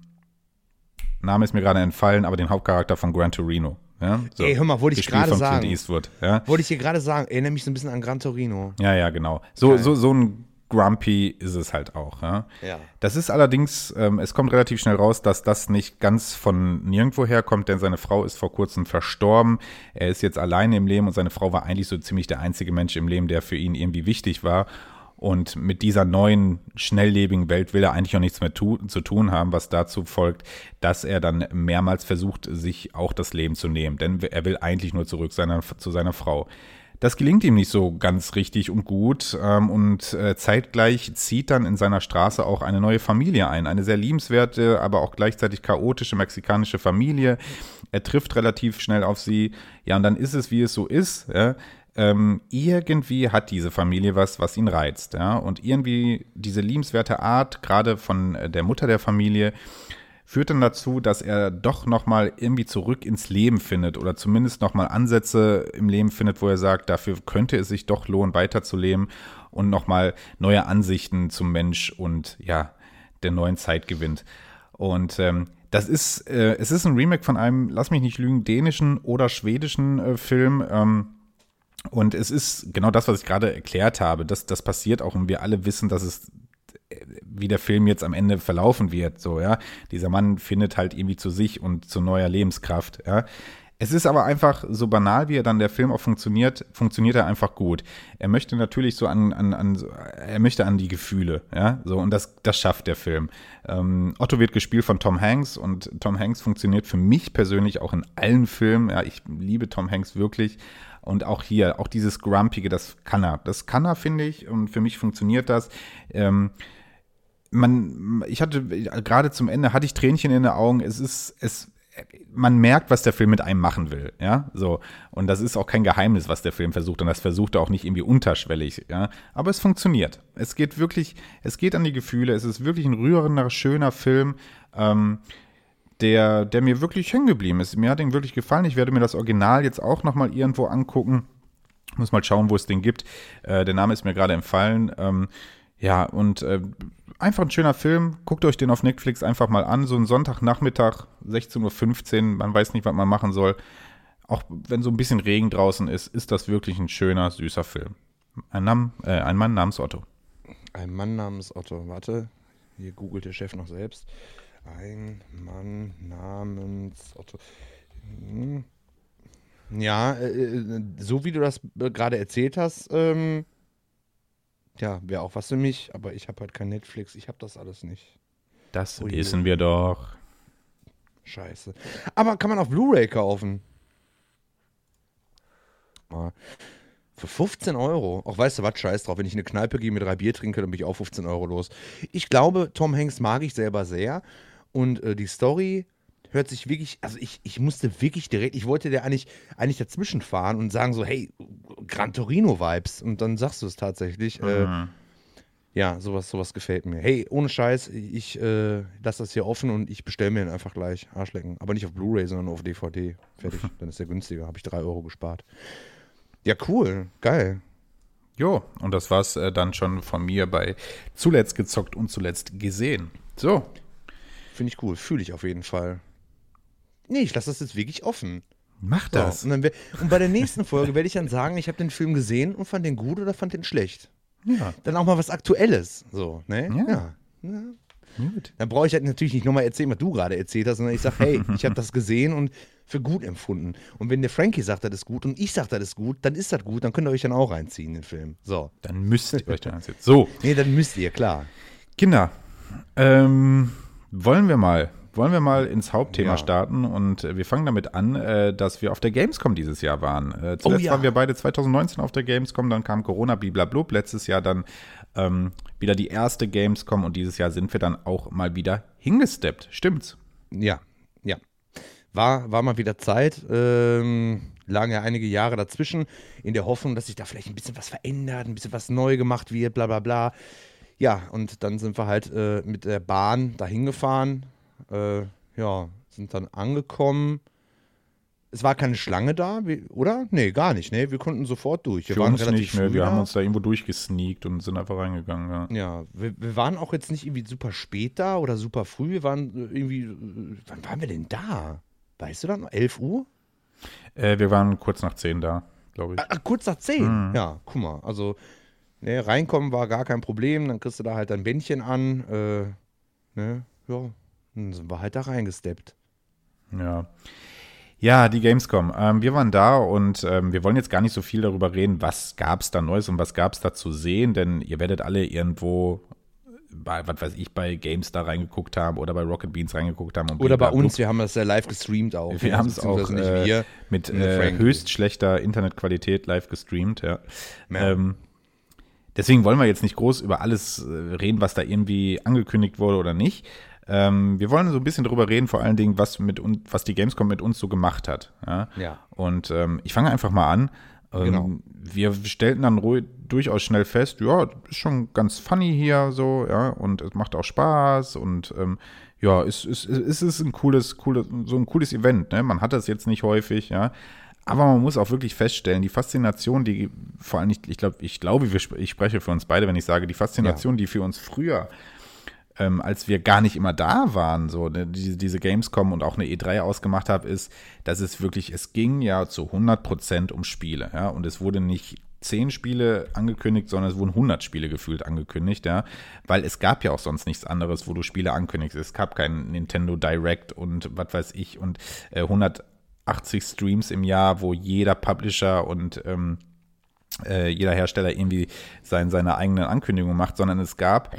Name ist mir gerade entfallen, aber den Hauptcharakter von Gran Torino. Ja, so. Ey, hör mal, wollte ich gerade sagen. Eastwood, ja? Wollte ich hier gerade sagen, erinnere mich so ein bisschen an Gran Torino. Ja, ja, genau. So, so, so ein Grumpy ist es halt auch. Ja. ja. Das ist allerdings, ähm, es kommt relativ schnell raus, dass das nicht ganz von nirgendwo herkommt, denn seine Frau ist vor kurzem verstorben. Er ist jetzt alleine im Leben und seine Frau war eigentlich so ziemlich der einzige Mensch im Leben, der für ihn irgendwie wichtig war. Und mit dieser neuen, schnelllebigen Welt will er eigentlich auch nichts mehr tu zu tun haben, was dazu folgt, dass er dann mehrmals versucht, sich auch das Leben zu nehmen. Denn er will eigentlich nur zurück seiner, zu seiner Frau. Das gelingt ihm nicht so ganz richtig und gut. Ähm, und äh, zeitgleich zieht dann in seiner Straße auch eine neue Familie ein. Eine sehr liebenswerte, aber auch gleichzeitig chaotische mexikanische Familie. Er trifft relativ schnell auf sie. Ja, und dann ist es, wie es so ist. Ja ähm, irgendwie hat diese Familie was, was ihn reizt. Ja? Und irgendwie diese liebenswerte Art, gerade von äh, der Mutter der Familie, führt dann dazu, dass er doch nochmal irgendwie zurück ins Leben findet oder zumindest nochmal Ansätze im Leben findet, wo er sagt, dafür könnte es sich doch lohnen, weiterzuleben und nochmal neue Ansichten zum Mensch und ja, der neuen Zeit gewinnt. Und ähm, das ist, äh, es ist ein Remake von einem, lass mich nicht lügen, dänischen oder schwedischen äh, Film. Ähm, und es ist genau das, was ich gerade erklärt habe. Das, das passiert auch und wir alle wissen, dass es wie der Film jetzt am Ende verlaufen wird. So, ja. Dieser Mann findet halt irgendwie zu sich und zu neuer Lebenskraft, ja. Es ist aber einfach, so banal wie er dann der Film auch funktioniert, funktioniert er einfach gut. Er möchte natürlich so an, an, an er möchte an die Gefühle, ja, so, und das, das schafft der Film. Ähm, Otto wird gespielt von Tom Hanks und Tom Hanks funktioniert für mich persönlich auch in allen Filmen, ja, ich liebe Tom Hanks wirklich. Und auch hier, auch dieses Grumpige, das kann er. Das kann er, finde ich, und für mich funktioniert das. Ähm, man, ich hatte gerade zum Ende hatte ich Tränchen in den Augen. Es ist, es, man merkt, was der Film mit einem machen will, ja, so. Und das ist auch kein Geheimnis, was der Film versucht. Und das versucht er auch nicht irgendwie unterschwellig, ja. Aber es funktioniert. Es geht wirklich, es geht an die Gefühle. Es ist wirklich ein rührender, schöner Film, ähm, der, der mir wirklich hängen geblieben ist. Mir hat ihn wirklich gefallen. Ich werde mir das Original jetzt auch nochmal irgendwo angucken. Muss mal schauen, wo es den gibt. Äh, der Name ist mir gerade entfallen. Ähm, ja, und äh, einfach ein schöner Film. Guckt euch den auf Netflix einfach mal an. So ein Sonntagnachmittag, 16.15 Uhr. Man weiß nicht, was man machen soll. Auch wenn so ein bisschen Regen draußen ist, ist das wirklich ein schöner, süßer Film. Ein, Nam äh, ein Mann namens Otto. Ein Mann namens Otto. Warte, hier googelt der Chef noch selbst. Ein Mann namens Otto. Hm. Ja, äh, äh so wie du das gerade erzählt hast, ähm, ja, wäre auch was für mich, aber ich habe halt kein Netflix, ich habe das alles nicht. Das oh wissen wir doch. Scheiße. Aber kann man auf Blu-ray kaufen? Für 15 Euro. Auch weißt du was, scheiß drauf. Wenn ich in eine Kneipe gehe, mit drei Bier trinke, dann bin ich auch 15 Euro los. Ich glaube, Tom Hanks mag ich selber sehr. Und äh, die Story hört sich wirklich, also ich, ich musste wirklich direkt, ich wollte der eigentlich, eigentlich dazwischen fahren und sagen so, hey, Gran Torino-Vibes. Und dann sagst du es tatsächlich. Äh, mhm. Äh, ja, sowas, sowas gefällt mir. Hey, ohne Scheiß, ich äh, lasse das hier offen und ich bestelle mir ihn einfach gleich. Arschlecken. Aber nicht auf Blu-ray, sondern auf DVD. Fertig. Dann ist der günstiger. Habe ich drei Euro gespart. Ja, cool. Geil. Jo, und das war's äh, dann schon von mir bei Zuletzt gezockt und zuletzt gesehen. So. Finde ich cool. Fühle ich auf jeden Fall. Nee, ich lasse das jetzt wirklich offen. Mach das. So, und, und, bei der nächsten Folge werde ich dann sagen, ich habe den Film gesehen und fand den gut oder fand den schlecht. Ja. Dann auch mal was Aktuelles. So, ne? Ja. ja. Gut. Dann brauche ich halt natürlich nicht nochmal erzählen, was du gerade erzählt hast, sondern ich sage, hey, ich habe das gesehen und für gut empfunden. Und wenn der Frankie sagt, das ist gut und ich sage, das ist gut, dann ist das gut, dann könnt ihr euch dann auch reinziehen, den Film. So. Dann müsst ihr euch dann reinziehen. So. Nee, dann müsst ihr, klar. Kinder, ähm, wollen wir mal wollen wir mal ins Hauptthema ja. starten und äh, wir fangen damit an, äh, dass wir auf der Gamescom dieses Jahr waren. Äh, zuletzt oh, ja. waren wir beide 2019 auf der Gamescom, dann kam Corona, bliblablub. Letztes Jahr dann ähm, wieder die erste Gamescom und dieses Jahr sind wir dann auch mal wieder hingesteppt. Stimmt's? Ja, ja. War, war mal wieder Zeit. Ähm, lagen ja einige Jahre dazwischen, in der Hoffnung, dass sich da vielleicht ein bisschen was verändert, ein bisschen was neu gemacht wird, bla bla bla. Ja, und dann sind wir halt äh, mit der Bahn dahin gefahren, äh, ja, sind dann angekommen. Es war keine Schlange da, wie, oder? Nee, gar nicht. Nee, wir konnten sofort durch. Wir Für waren uns relativ nicht mehr. Wir haben uns da irgendwo durchgesneakt und sind einfach reingegangen. Ja, ja wir, wir, waren auch jetzt nicht irgendwie super spät da oder super früh. Wir waren irgendwie. Wann waren wir denn da? Weißt du dann? 11 Uhr? Äh, wir waren kurz nach 10 da, glaube ich. Ah, kurz nach 10? Mhm. Ja, guck mal. Also, nee, reinkommen war gar kein Problem. Dann kriegst du da halt dein Bändchen an. Äh, ne, ja, dann sind wir halt da reingesteppt. Ja. Ja, die Gamescom. Ähm, wir waren da und ähm, wir wollen jetzt gar nicht so viel darüber reden, was gab es da Neues und was gab es da zu sehen, denn ihr werdet alle irgendwo bei, was weiß ich, bei GameStar reingeguckt haben oder bei Rocket Beans reingeguckt haben. oder bei uns, wir haben das ja live gestreamt auch. Wir haben es auch äh, mit äh, höchst schlechter Internetqualität live gestreamt, ja. ja. Ähm, deswegen wollen wir jetzt nicht groß über alles äh, reden, was da irgendwie angekündigt wurde oder nicht. Ähm, wir wollen so ein bisschen darüber reden, vor allen Dingen, was, mit was die Gamescom mit uns so gemacht hat. Ja. ja. Und ähm, ich fange einfach mal an. Ähm, genau. Wir stellten dann ruhig, durchaus schnell fest, ja, ist schon ganz funny hier so, ja, und es macht auch Spaß und ähm, ja, es, es, es ist ein cooles, cooles, so ein cooles Event, ne? Man hat das jetzt nicht häufig, ja. Aber man muss auch wirklich feststellen, die Faszination, die vor allem, ich, ich glaube, ich glaube, ich spreche für uns beide, wenn ich sage, die Faszination, ja. die für uns früher ähm, als wir gar nicht immer da waren, so ne, die, diese Gamescom und auch eine E3 ausgemacht habe, ist, dass es wirklich, es ging ja zu 100 Prozent um Spiele, ja, und es wurde nicht zehn Spiele angekündigt, sondern es wurden 100 Spiele gefühlt angekündigt, ja, weil es gab ja auch sonst nichts anderes, wo du Spiele ankündigst. Es gab kein Nintendo Direct und was weiß ich und äh, 180 Streams im Jahr, wo jeder Publisher und ähm, äh, jeder Hersteller irgendwie sein, seine eigenen Ankündigungen macht, sondern es gab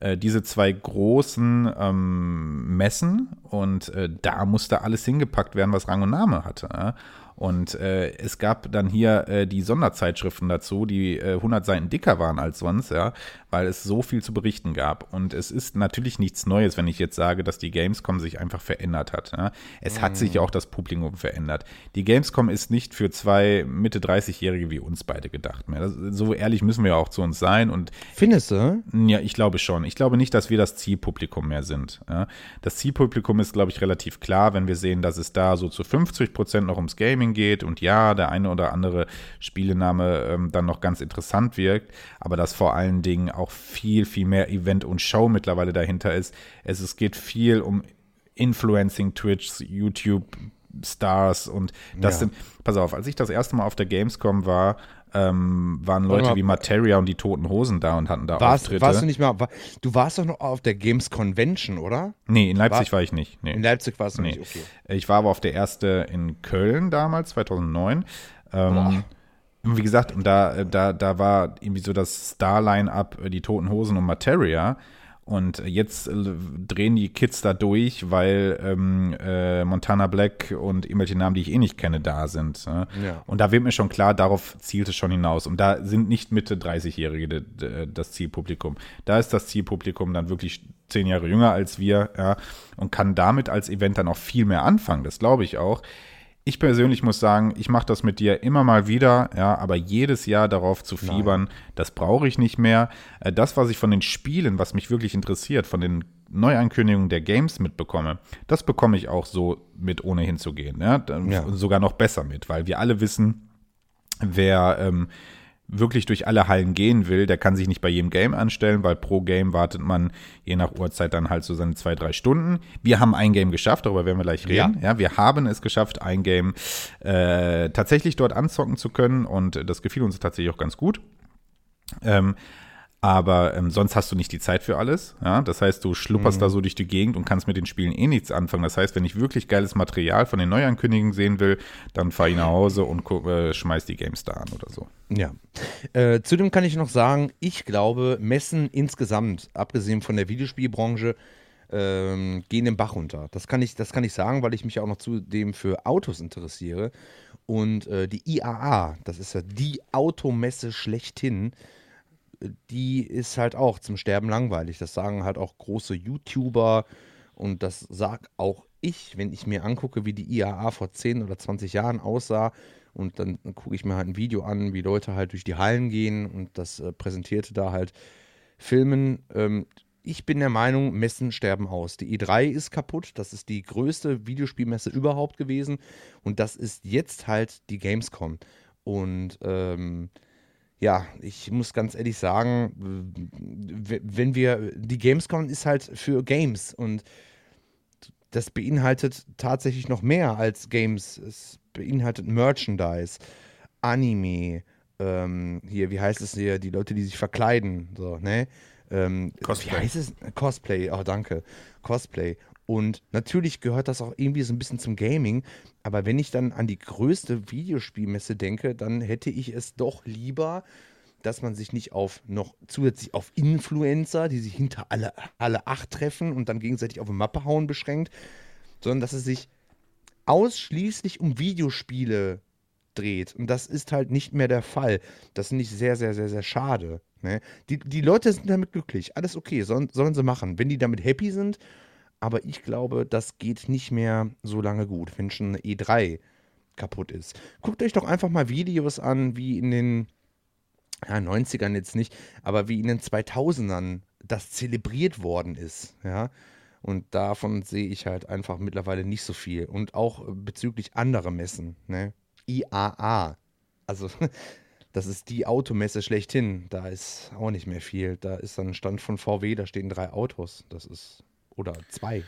äh, diese zwei großen ähm, Messen und äh, da musste alles hingepackt werden, was Rang und Name hatte. Ja? Und äh, es gab dann hier äh, die Sonderzeitschriften dazu, die äh, 100 Seiten dicker waren als sonst, ja, weil es so viel zu berichten gab. Und es ist natürlich nichts Neues, wenn ich jetzt sage, dass die Gamescom sich einfach verändert hat. Ja. Es hat sich mhm. auch das Publikum verändert. Die Gamescom ist nicht für zwei Mitte 30-Jährige wie uns beide gedacht mehr. Das, so ehrlich müssen wir auch zu uns sein. Und Findest du? Ja, ich glaube schon. Ich glaube nicht, dass wir das Zielpublikum mehr sind. Das Zielpublikum ist, glaube ich, relativ klar, wenn wir sehen, dass es da so zu 50 Prozent noch ums Gaming Gaming geht und ja, der eine oder andere Spielename ähm, dann noch ganz interessant wirkt, aber dass vor allen Dingen auch viel, viel mehr Event und Show mittlerweile dahinter ist. Es, es geht viel um Influencing Twitch, YouTube, Stars und das ja. sind, pass auf, als ich das erste Mal auf der Gamescom war, ähm, waren Leute mal, wie Materia und die Toten Hosen da und hatten da warst, Auftritte. Warst du nicht mal, war, du warst doch noch auf der Games Convention, oder? Nee, in Leipzig war, war ich nicht. Nee. In Leipzig warst du nee. nicht, okay. Ich war aber auf der erste in Köln damals, 2009. Ähm, wie gesagt, und da, da, da war irgendwie so das Star-Line-Up, äh, die Toten Hosen und Materia. Und jetzt äh, drehen die Kids da durch, weil ähm, äh, Montana Black und irgendwelche Namen, die ich eh nicht kenne, da sind. Ne? Ja. Und da wird mir schon klar, darauf zielt es schon hinaus. Und da sind nicht Mitte 30-Jährige das Zielpublikum. Da ist das Zielpublikum dann wirklich zehn Jahre jünger als wir ja, und kann damit als Event dann auch viel mehr anfangen. Das glaube ich auch. Ich persönlich muss sagen, ich mache das mit dir immer mal wieder, ja, aber jedes Jahr darauf zu fiebern, Nein. das brauche ich nicht mehr. Äh, das, was ich von den Spielen, was mich wirklich interessiert, von den Neuankündigungen der Games mitbekomme, das bekomme ich auch so mit, ohne hinzugehen. Ja? ja. Sogar noch besser mit, weil wir alle wissen, wer ähm, wirklich durch alle Hallen gehen will, der kann sich nicht bei jedem Game anstellen, weil pro Game wartet man je nach Uhrzeit dann halt so seine zwei, drei Stunden. Wir haben ein Game geschafft, darüber werden wir gleich reden. Ja, ja wir haben es geschafft, ein Game äh, tatsächlich dort anzocken zu können und das gefiel uns tatsächlich auch ganz gut. Ähm, aber ähm, sonst hast du nicht die Zeit für alles. Ja? Das heißt, du schlupperst mhm. da so durch die Gegend und kannst mit den Spielen eh nichts anfangen. Das heißt, wenn ich wirklich geiles Material von den Neuankündigungen sehen will, dann fahre ich nach Hause und äh, schmeiß die Games da an oder so. Ja. Äh, zudem kann ich noch sagen, ich glaube, Messen insgesamt, abgesehen von der Videospielbranche, ähm, gehen den Bach runter. Das kann, ich, das kann ich sagen, weil ich mich auch noch zudem für Autos interessiere. Und äh, die IAA, das ist ja die Automesse schlechthin, die ist halt auch zum Sterben langweilig. Das sagen halt auch große YouTuber und das sag auch ich, wenn ich mir angucke, wie die IAA vor 10 oder 20 Jahren aussah und dann gucke ich mir halt ein Video an, wie Leute halt durch die Hallen gehen und das äh, präsentierte da halt Filmen. Ähm, ich bin der Meinung, Messen sterben aus. Die E3 ist kaputt. Das ist die größte Videospielmesse überhaupt gewesen. Und das ist jetzt halt die Gamescom. Und ähm, ja, ich muss ganz ehrlich sagen, wenn wir, die Gamescom ist halt für Games und das beinhaltet tatsächlich noch mehr als Games. Es beinhaltet Merchandise, Anime, ähm, hier, wie heißt es hier, die Leute, die sich verkleiden, so, ne? Ähm, Cosplay. Wie heißt es? Cosplay, oh danke. Cosplay. Und natürlich gehört das auch irgendwie so ein bisschen zum Gaming. Aber wenn ich dann an die größte Videospielmesse denke, dann hätte ich es doch lieber, dass man sich nicht auf noch zusätzlich auf Influencer, die sich hinter alle, alle acht treffen und dann gegenseitig auf eine Mappe hauen beschränkt, sondern dass es sich ausschließlich um Videospiele dreht. Und das ist halt nicht mehr der Fall. Das finde ich sehr, sehr, sehr, sehr schade. Ne? Die, die Leute sind damit glücklich. Alles okay, sollen, sollen sie machen. Wenn die damit happy sind, aber ich glaube, das geht nicht mehr so lange gut. Wenn schon eine E3 kaputt ist. Guckt euch doch einfach mal Videos an, wie in den ja, 90ern jetzt nicht, aber wie in den 2000ern das zelebriert worden ist, ja. Und davon sehe ich halt einfach mittlerweile nicht so viel. Und auch bezüglich anderer Messen, ne? IAA. Also, das ist die Automesse schlechthin. Da ist auch nicht mehr viel. Da ist dann ein Stand von VW, da stehen drei Autos. Das ist, oder zwei.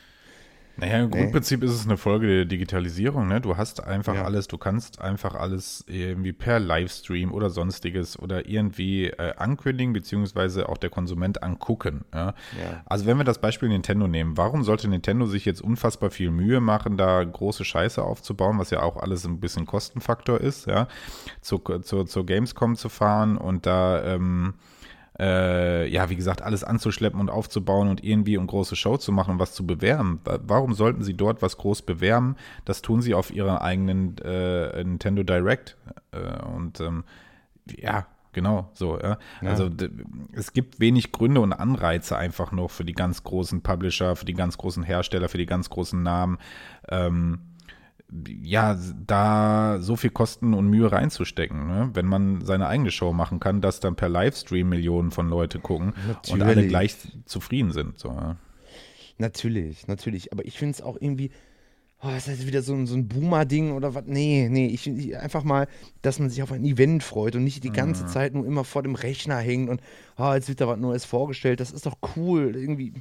Naja, im nee. Grundprinzip ist es eine Folge der Digitalisierung. Ne? Du hast einfach ja. alles, du kannst einfach alles irgendwie per Livestream oder sonstiges oder irgendwie äh, ankündigen, beziehungsweise auch der Konsument angucken. Ja? Ja. Also wenn wir das Beispiel Nintendo nehmen, warum sollte Nintendo sich jetzt unfassbar viel Mühe machen, da große Scheiße aufzubauen, was ja auch alles ein bisschen Kostenfaktor ist, ja, zu, zu, zur Gamescom zu fahren und da ähm, äh, ja, wie gesagt, alles anzuschleppen und aufzubauen und irgendwie eine große Show zu machen und was zu bewerben. Warum sollten sie dort was groß bewerben? Das tun sie auf ihrer eigenen äh, Nintendo Direct. Äh, und ähm, ja, genau so. Ja. Ja. Also es gibt wenig Gründe und Anreize einfach noch für die ganz großen Publisher, für die ganz großen Hersteller, für die ganz großen Namen. Ähm, ja, da so viel Kosten und Mühe reinzustecken. Ne? Wenn man seine eigene Show machen kann, dass dann per Livestream Millionen von Leute gucken natürlich. und alle gleich zufrieden sind. So, ja. Natürlich, natürlich. Aber ich finde es auch irgendwie, oh, ist das wieder so ein, so ein Boomer-Ding oder was? Nee, nee, ich finde einfach mal, dass man sich auf ein Event freut und nicht die ganze mhm. Zeit nur immer vor dem Rechner hängt und oh, jetzt wird da was Neues vorgestellt. Das ist doch cool. Irgendwie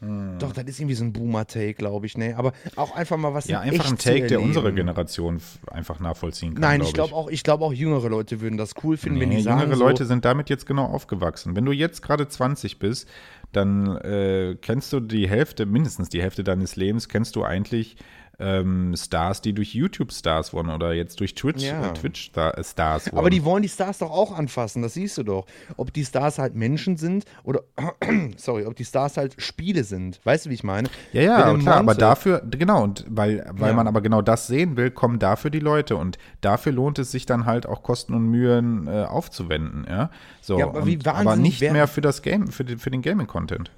hm. Doch, das ist irgendwie so ein Boomer-Take, glaube ich, ne? Aber auch einfach mal was Ja, einfach ein Take, der unsere Generation einfach nachvollziehen kann. Nein, ich glaube auch, ich auch jüngere Leute würden das cool finden, nee, wenn die sagen. Jüngere Leute sind damit jetzt genau aufgewachsen. Wenn du jetzt gerade 20 bist, dann äh, kennst du die Hälfte, mindestens die Hälfte deines Lebens, kennst du eigentlich ähm, Stars, die durch YouTube Stars wurden oder jetzt durch Twitch, ja. äh, Twitch äh, Stars wurden. Aber die wollen die Stars doch auch anfassen, das siehst du doch. Ob die Stars halt Menschen sind oder, sorry, ob die Stars halt Spiele sind. Weißt du, wie ich meine? Ja, ja, klar, aber dafür, genau, und weil, weil ja. man aber genau das sehen will, kommen dafür die Leute und dafür lohnt es sich dann halt auch Kosten und Mühen äh, aufzuwenden, ja. So, ja, aber, und, aber nicht mehr für das Game, für, die, für den Gaming-Content.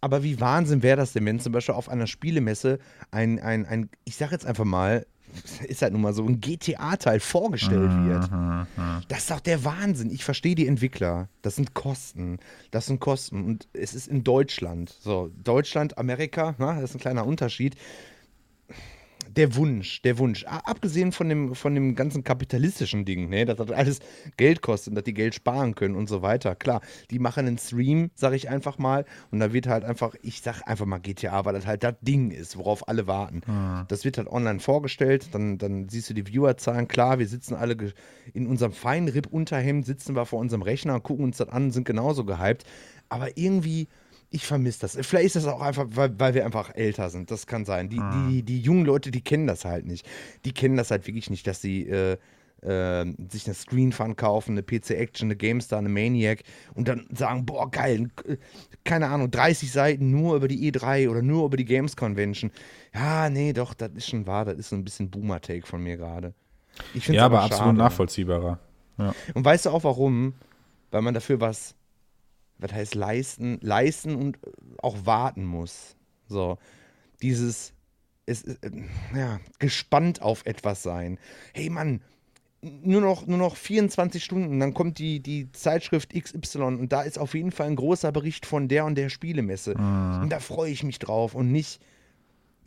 Aber wie Wahnsinn wäre das denn, wenn zum Beispiel auf einer Spielemesse ein, ein, ein ich sag jetzt einfach mal, ist halt nun mal so, ein GTA-Teil vorgestellt mhm, wird. Mhm, mhm. Das ist doch der Wahnsinn. Ich verstehe die Entwickler. Das sind Kosten. Das sind Kosten. Und es ist in Deutschland. So, Deutschland, Amerika, na, das ist ein kleiner Unterschied der Wunsch, der Wunsch. Abgesehen von dem, von dem ganzen kapitalistischen Ding, ne, dass das alles Geld kostet, dass die Geld sparen können und so weiter. Klar, die machen einen Stream, sag ich einfach mal, und da wird halt einfach, ich sag einfach mal GTA, weil das halt das Ding ist, worauf alle warten. Mhm. Das wird halt online vorgestellt, dann, dann siehst du die Viewerzahlen. Klar, wir sitzen alle in unserem feinen Ripp-Unterhemd, sitzen wir vor unserem Rechner, gucken uns das an, sind genauso gehypt. Aber irgendwie ich vermisse das. Vielleicht ist das auch einfach, weil, weil wir einfach älter sind. Das kann sein. Die, ah. die, die jungen Leute, die kennen das halt nicht. Die kennen das halt wirklich nicht, dass sie äh, äh, sich eine Screen Fun kaufen, eine PC Action, eine GameStar, eine Maniac und dann sagen, boah, geil, keine Ahnung, 30 Seiten nur über die E3 oder nur über die Games Convention. Ja, nee, doch, das ist schon wahr. Das ist so ein bisschen Boomer-Take von mir gerade. Ja, aber, aber absolut nachvollziehbarer. Ja. Und weißt du auch warum? Weil man dafür was was heißt leisten, leisten und auch warten muss. So, dieses, es, äh, ja, gespannt auf etwas sein. Hey Mann, nur noch, nur noch 24 Stunden, dann kommt die, die Zeitschrift XY und da ist auf jeden Fall ein großer Bericht von der und der Spielemesse. Mhm. Und da freue ich mich drauf und nicht,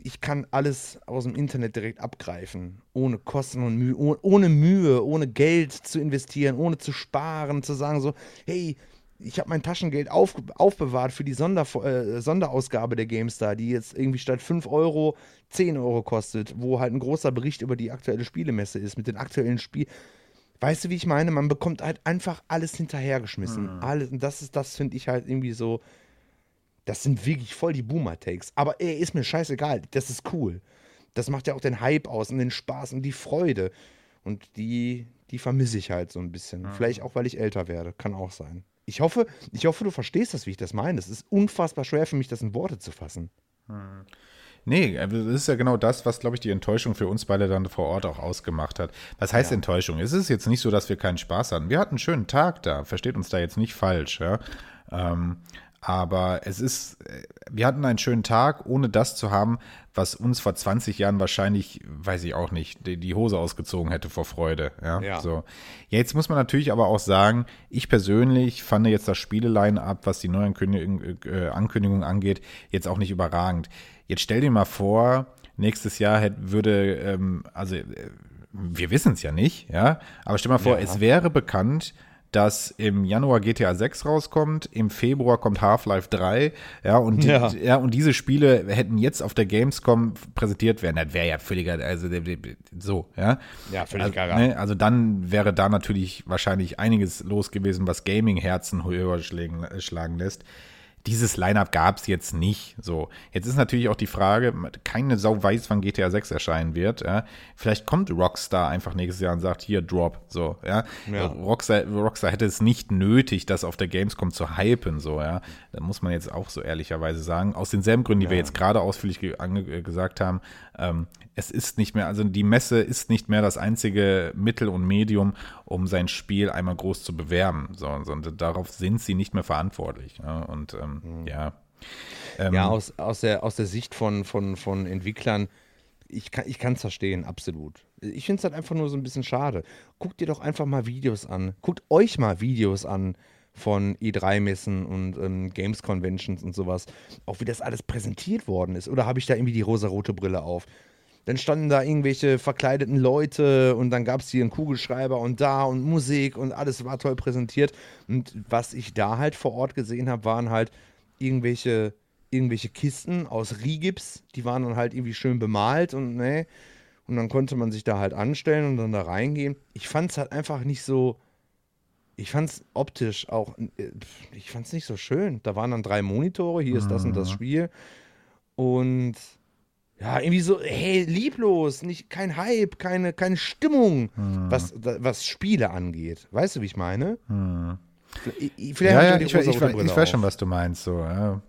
ich kann alles aus dem Internet direkt abgreifen, ohne Kosten und Mühe, ohne Mühe, ohne Geld zu investieren, ohne zu sparen, zu sagen so, hey, ich habe mein Taschengeld auf, aufbewahrt für die Sonder, äh, Sonderausgabe der GameStar, die jetzt irgendwie statt 5 Euro 10 Euro kostet, wo halt ein großer Bericht über die aktuelle Spielemesse ist, mit den aktuellen Spielen. Weißt du, wie ich meine? Man bekommt halt einfach alles hinterhergeschmissen. Mhm. Alles. Und das ist, das finde ich halt irgendwie so. Das sind wirklich voll die Boomer-Takes. Aber ey, ist mir scheißegal. Das ist cool. Das macht ja auch den Hype aus und den Spaß und die Freude. Und die, die vermisse ich halt so ein bisschen. Mhm. Vielleicht auch, weil ich älter werde. Kann auch sein. Ich hoffe, ich hoffe, du verstehst das, wie ich das meine. Es ist unfassbar schwer für mich, das in Worte zu fassen. Hm. Nee, das ist ja genau das, was, glaube ich, die Enttäuschung für uns beide dann vor Ort auch ausgemacht hat. Was heißt ja. Enttäuschung? Es ist jetzt nicht so, dass wir keinen Spaß hatten. Wir hatten einen schönen Tag da, versteht uns da jetzt nicht falsch, ja. Ähm, Aber es ist, äh, wir hatten einen schönen Tag, ohne das zu haben, was uns vor 20 Jahren wahrscheinlich, weiß ich auch nicht, die, die Hose ausgezogen hätte vor Freude. Ja, ja. So. jetzt muss man natürlich aber auch sagen, ich persönlich fand jetzt das Spieleline-up, was die Neuankündigung äh, Ankündigung angeht, jetzt auch nicht überragend. Jetzt stell dir mal vor, nächstes Jahr hätte, würde, ähm, also äh, wir wissen es ja nicht, ja, aber stell mal vor, ja. es wäre bekannt, dass im Januar GTA 6 rauskommt, im Februar kommt Half-Life 3, ja, und, ja. Die, ja, und diese Spiele hätten jetzt auf der Gamescom präsentiert werden. Das wäre ja völliger, also so, ja. Ja, völlig also, ne, also dann wäre da natürlich wahrscheinlich einiges los gewesen, was Gaming-Herzen höher schlagen lässt dieses Line-Up gab es jetzt nicht. So, jetzt ist natürlich auch die Frage, keine Sau weiß, wann GTA 6 erscheinen wird. Ja. Vielleicht kommt Rockstar einfach nächstes Jahr und sagt, hier, Drop. So, ja. ja. Rockstar, Rockstar hätte es nicht nötig, das auf der Gamescom zu hypen. So, ja. Da muss man jetzt auch so ehrlicherweise sagen. Aus denselben Gründen, die ja. wir jetzt gerade ausführlich ge gesagt haben, ähm, es ist nicht mehr, also die Messe ist nicht mehr das einzige Mittel und Medium, um sein Spiel einmal groß zu bewerben, sondern darauf sind sie nicht mehr verantwortlich. Ja, und ähm, mhm. ja. Ähm, ja, aus, aus, der, aus der Sicht von, von, von Entwicklern, ich kann es ich verstehen, absolut. Ich finde es halt einfach nur so ein bisschen schade. Guckt dir doch einfach mal Videos an. Guckt euch mal Videos an von E3-Messen und ähm, Games-Conventions und sowas. Auch wie das alles präsentiert worden ist. Oder habe ich da irgendwie die rosa-rote Brille auf? Dann standen da irgendwelche verkleideten Leute und dann gab es hier einen Kugelschreiber und da und Musik und alles war toll präsentiert. Und was ich da halt vor Ort gesehen habe, waren halt irgendwelche, irgendwelche Kisten aus Rigips, die waren dann halt irgendwie schön bemalt und ne. Und dann konnte man sich da halt anstellen und dann da reingehen. Ich fand es halt einfach nicht so, ich fand es optisch auch, äh, ich fand es nicht so schön. Da waren dann drei Monitore, hier ist das und das mhm. Spiel. Und ja, irgendwie so, hey, lieblos, nicht, kein Hype, keine, keine Stimmung, hm. was, was Spiele angeht. Weißt du, wie ich meine? Hm. Vielleicht ja, ja, ich, ich, ich, ich weiß schon, was du meinst. So, ja.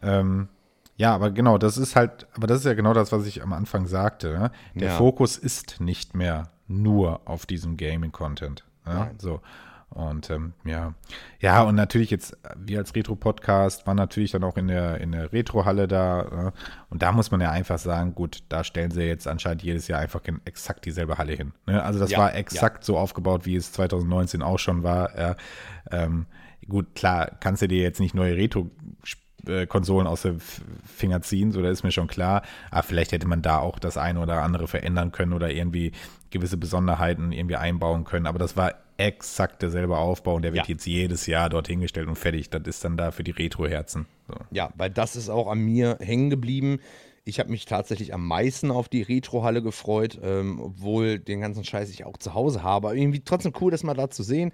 Ähm, ja, aber genau, das ist halt, aber das ist ja genau das, was ich am Anfang sagte. Ne? Der ja. Fokus ist nicht mehr nur auf diesem Gaming-Content. Ja? So. Und ähm, ja, ja, und natürlich jetzt, wir als Retro-Podcast waren natürlich dann auch in der, in der Retro-Halle da. Äh, und da muss man ja einfach sagen, gut, da stellen sie jetzt anscheinend jedes Jahr einfach exakt dieselbe Halle hin. Ne? Also das ja, war exakt ja. so aufgebaut, wie es 2019 auch schon war. Äh, ähm, gut, klar, kannst du dir jetzt nicht neue Retro Konsolen aus den Finger ziehen, so da ist mir schon klar. Aber vielleicht hätte man da auch das eine oder andere verändern können oder irgendwie gewisse Besonderheiten irgendwie einbauen können. Aber das war exakt derselbe Aufbau und der wird ja. jetzt jedes Jahr dort hingestellt und fertig. Das ist dann da für die Retro-Herzen. So. Ja, weil das ist auch an mir hängen geblieben. Ich habe mich tatsächlich am meisten auf die Retro-Halle gefreut, ähm, obwohl den ganzen Scheiß ich auch zu Hause habe. Aber irgendwie trotzdem cool, das mal da zu sehen.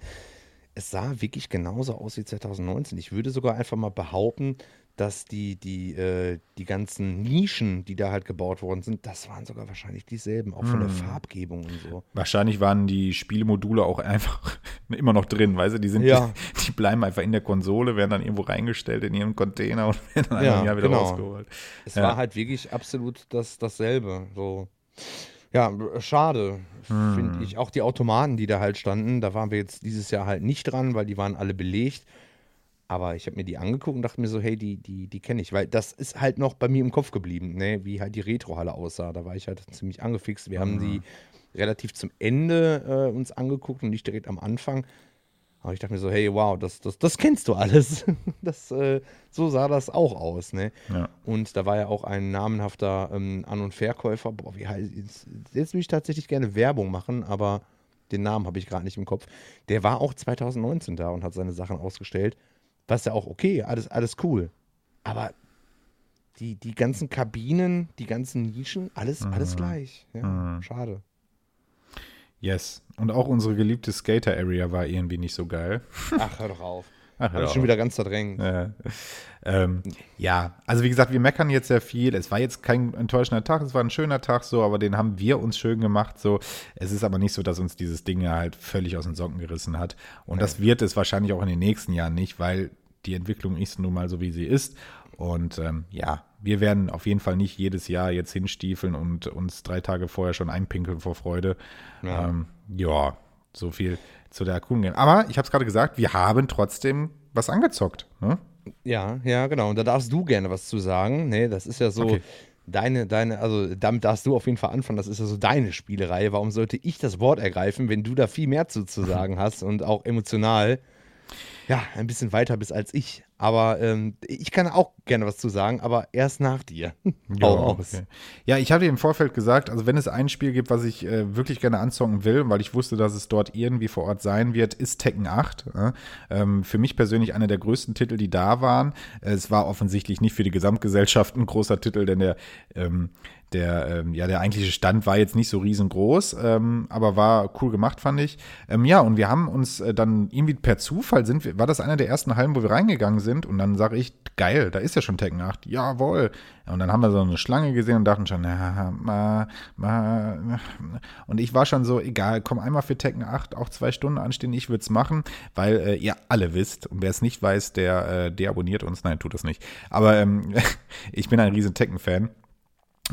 Es sah wirklich genauso aus wie 2019. Ich würde sogar einfach mal behaupten, dass die, die, äh, die ganzen Nischen, die da halt gebaut worden sind, das waren sogar wahrscheinlich dieselben, auch von hm. der Farbgebung und so. Wahrscheinlich waren die Spielmodule auch einfach immer noch drin, weißt du, die sind, ja. die, die, bleiben einfach in der Konsole, werden dann irgendwo reingestellt in ihren Container und werden dann ja, Jahr wieder genau. rausgeholt. Es ja. war halt wirklich absolut das, dasselbe. So. Ja, schade, hm. finde ich. Auch die Automaten, die da halt standen, da waren wir jetzt dieses Jahr halt nicht dran, weil die waren alle belegt. Aber ich habe mir die angeguckt und dachte mir so, hey, die, die, die kenne ich, weil das ist halt noch bei mir im Kopf geblieben, ne? wie halt die Retrohalle aussah. Da war ich halt ziemlich angefixt. Wir mhm. haben die relativ zum Ende äh, uns angeguckt und nicht direkt am Anfang. Aber ich dachte mir so, hey, wow, das, das, das kennst du alles. das, äh, so sah das auch aus. Ne? Ja. Und da war ja auch ein namenhafter ähm, An- und Verkäufer. Boah, wie heißt jetzt, jetzt will ich tatsächlich gerne Werbung machen, aber den Namen habe ich gerade nicht im Kopf. Der war auch 2019 da und hat seine Sachen ausgestellt. Was ja auch okay, alles, alles cool. Aber die, die ganzen Kabinen, die ganzen Nischen, alles, mhm. alles gleich. Ja, mhm. Schade. Yes. Und auch unsere geliebte Skater-Area war irgendwie nicht so geil. Ach, hör doch auf. Ach, hör schon wieder ganz verdrängt. Ja. Ähm, ja, also wie gesagt, wir meckern jetzt sehr viel. Es war jetzt kein enttäuschender Tag, es war ein schöner Tag so, aber den haben wir uns schön gemacht so. Es ist aber nicht so, dass uns dieses Ding halt völlig aus den Socken gerissen hat. Und ja. das wird es wahrscheinlich auch in den nächsten Jahren nicht, weil die Entwicklung ist nun mal so, wie sie ist. Und ähm, ja, wir werden auf jeden Fall nicht jedes Jahr jetzt hinstiefeln und uns drei Tage vorher schon einpinkeln vor Freude. Ja, ähm, ja so viel zu der Akun gehen. Aber ich habe es gerade gesagt, wir haben trotzdem was angezockt. Ne? Ja, ja, genau. Und da darfst du gerne was zu sagen. Nee, das ist ja so. Okay. Deine, deine, also damit darfst du auf jeden Fall anfangen, das ist ja so deine Spielereihe. Warum sollte ich das Wort ergreifen, wenn du da viel mehr zu, zu sagen hast und auch emotional ja, ein bisschen weiter bist als ich. Aber ähm, ich kann auch gerne was zu sagen, aber erst nach dir. Ja, okay. ja, ich hatte im Vorfeld gesagt, also wenn es ein Spiel gibt, was ich äh, wirklich gerne anzocken will, weil ich wusste, dass es dort irgendwie vor Ort sein wird, ist Tekken 8. Äh? Ähm, für mich persönlich einer der größten Titel, die da waren. Es war offensichtlich nicht für die Gesamtgesellschaft ein großer Titel, denn der ähm, der, ähm, ja, der eigentliche Stand war jetzt nicht so riesengroß, ähm, aber war cool gemacht, fand ich. Ähm, ja, und wir haben uns äh, dann irgendwie per Zufall sind wir, war das einer der ersten Hallen, wo wir reingegangen sind und dann sage ich, geil, da ist ja schon Tekken 8, jawohl. Und dann haben wir so eine Schlange gesehen und dachten schon, ja, ma, ma, und ich war schon so, egal, komm einmal für Tekken 8, auch zwei Stunden anstehen, ich würde es machen, weil äh, ihr alle wisst, und wer es nicht weiß, der äh, deabonniert uns, nein, tut das nicht. Aber ähm, ich bin ein riesen Tekken-Fan.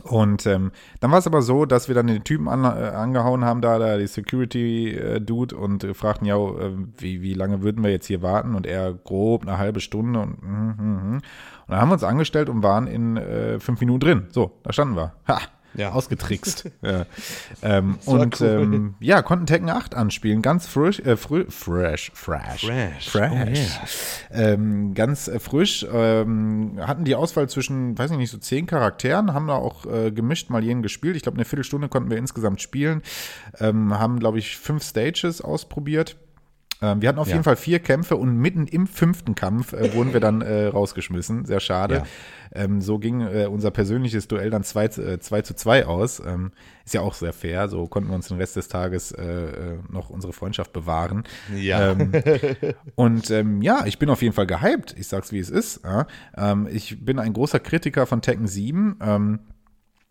Und ähm, dann war es aber so, dass wir dann den Typen an, äh, angehauen haben, da, da die Security-Dude, äh, und äh, fragten, ja, äh, wie, wie lange würden wir jetzt hier warten? Und er grob eine halbe Stunde und, mm, mm, mm. und dann haben wir uns angestellt und waren in äh, fünf Minuten drin. So, da standen wir. Ha! Ja. ausgetrickst. ja. Ähm, und cool. ähm, ja, konnten Tekken 8 anspielen, ganz frisch, äh, frü fresh, fresh, fresh, fresh. Oh, yeah. ähm, ganz äh, frisch. Ähm, hatten die Auswahl zwischen, weiß ich nicht, so zehn Charakteren, haben da auch äh, gemischt mal jeden gespielt. Ich glaube, eine Viertelstunde konnten wir insgesamt spielen. Ähm, haben, glaube ich, fünf Stages ausprobiert. Ähm, wir hatten auf ja. jeden Fall vier Kämpfe und mitten im fünften Kampf äh, wurden wir dann äh, rausgeschmissen. Sehr schade. Ja. Ähm, so ging äh, unser persönliches Duell dann 2 äh, zwei zu 2 aus. Ähm, ist ja auch sehr fair. So konnten wir uns den Rest des Tages äh, äh noch unsere Freundschaft bewahren. Ja. Ähm, und ähm, ja, ich bin auf jeden Fall gehypt. Ich sag's wie es ist. Ja? Ähm, ich bin ein großer Kritiker von Tekken 7. Ähm,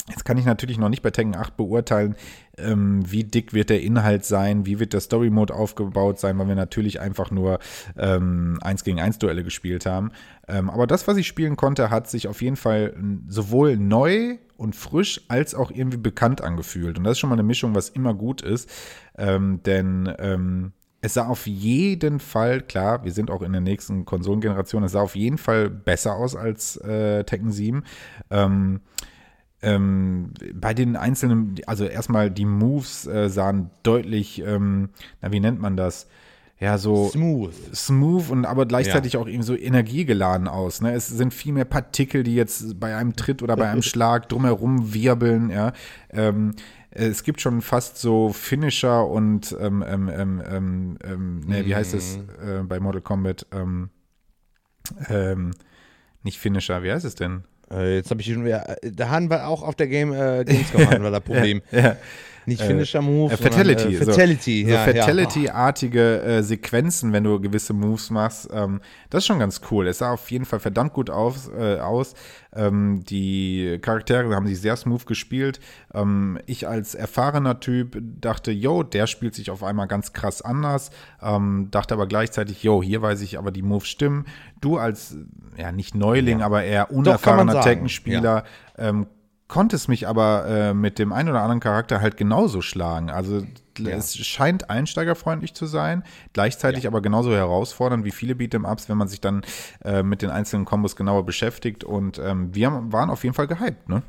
Jetzt kann ich natürlich noch nicht bei Tekken 8 beurteilen, ähm, wie dick wird der Inhalt sein, wie wird der Story Mode aufgebaut sein, weil wir natürlich einfach nur ähm, 1 gegen 1 Duelle gespielt haben. Ähm, aber das, was ich spielen konnte, hat sich auf jeden Fall sowohl neu und frisch als auch irgendwie bekannt angefühlt. Und das ist schon mal eine Mischung, was immer gut ist. Ähm, denn ähm, es sah auf jeden Fall, klar, wir sind auch in der nächsten Konsolengeneration, es sah auf jeden Fall besser aus als äh, Tekken 7. Ähm, ähm, bei den einzelnen, also erstmal die Moves äh, sahen deutlich, ähm, na wie nennt man das? Ja, so smooth. Smooth und aber gleichzeitig ja. auch eben so energiegeladen aus. Ne? Es sind viel mehr Partikel, die jetzt bei einem Tritt oder bei einem Schlag drumherum wirbeln, ja. Ähm, es gibt schon fast so Finisher und ähm, ähm, ähm, ähm, ähm ne, wie heißt es mhm. äh, bei Mortal Kombat? Ähm, ähm, nicht Finisher, wie heißt es denn? Äh, jetzt habe ich schon wieder. Äh, da haben wir auch auf der Game äh, Gamescom hatten wir das Problem. ja, ja. Nicht äh, Finisher Move. Äh, Fatality. Sondern, äh, Fatality. So, ja, so Fatality-artige äh, Sequenzen, wenn du gewisse Moves machst. Ähm, das ist schon ganz cool. Es sah auf jeden Fall verdammt gut auf, äh, aus. Ähm, die Charaktere haben sich sehr smooth gespielt. Ähm, ich als erfahrener Typ dachte, yo, der spielt sich auf einmal ganz krass anders. Ähm, dachte aber gleichzeitig, yo, hier weiß ich aber die Moves stimmen. Du als, ja, nicht Neuling, ja. aber eher unerfahrener Tekken-Spieler, ja. Ähm, konntest mich aber äh, mit dem einen oder anderen Charakter halt genauso schlagen. Also ja. es scheint einsteigerfreundlich zu sein, gleichzeitig ja. aber genauso herausfordernd wie viele Beat'em-Ups, wenn man sich dann äh, mit den einzelnen Kombos genauer beschäftigt. Und ähm, wir waren auf jeden Fall gehypt, ne?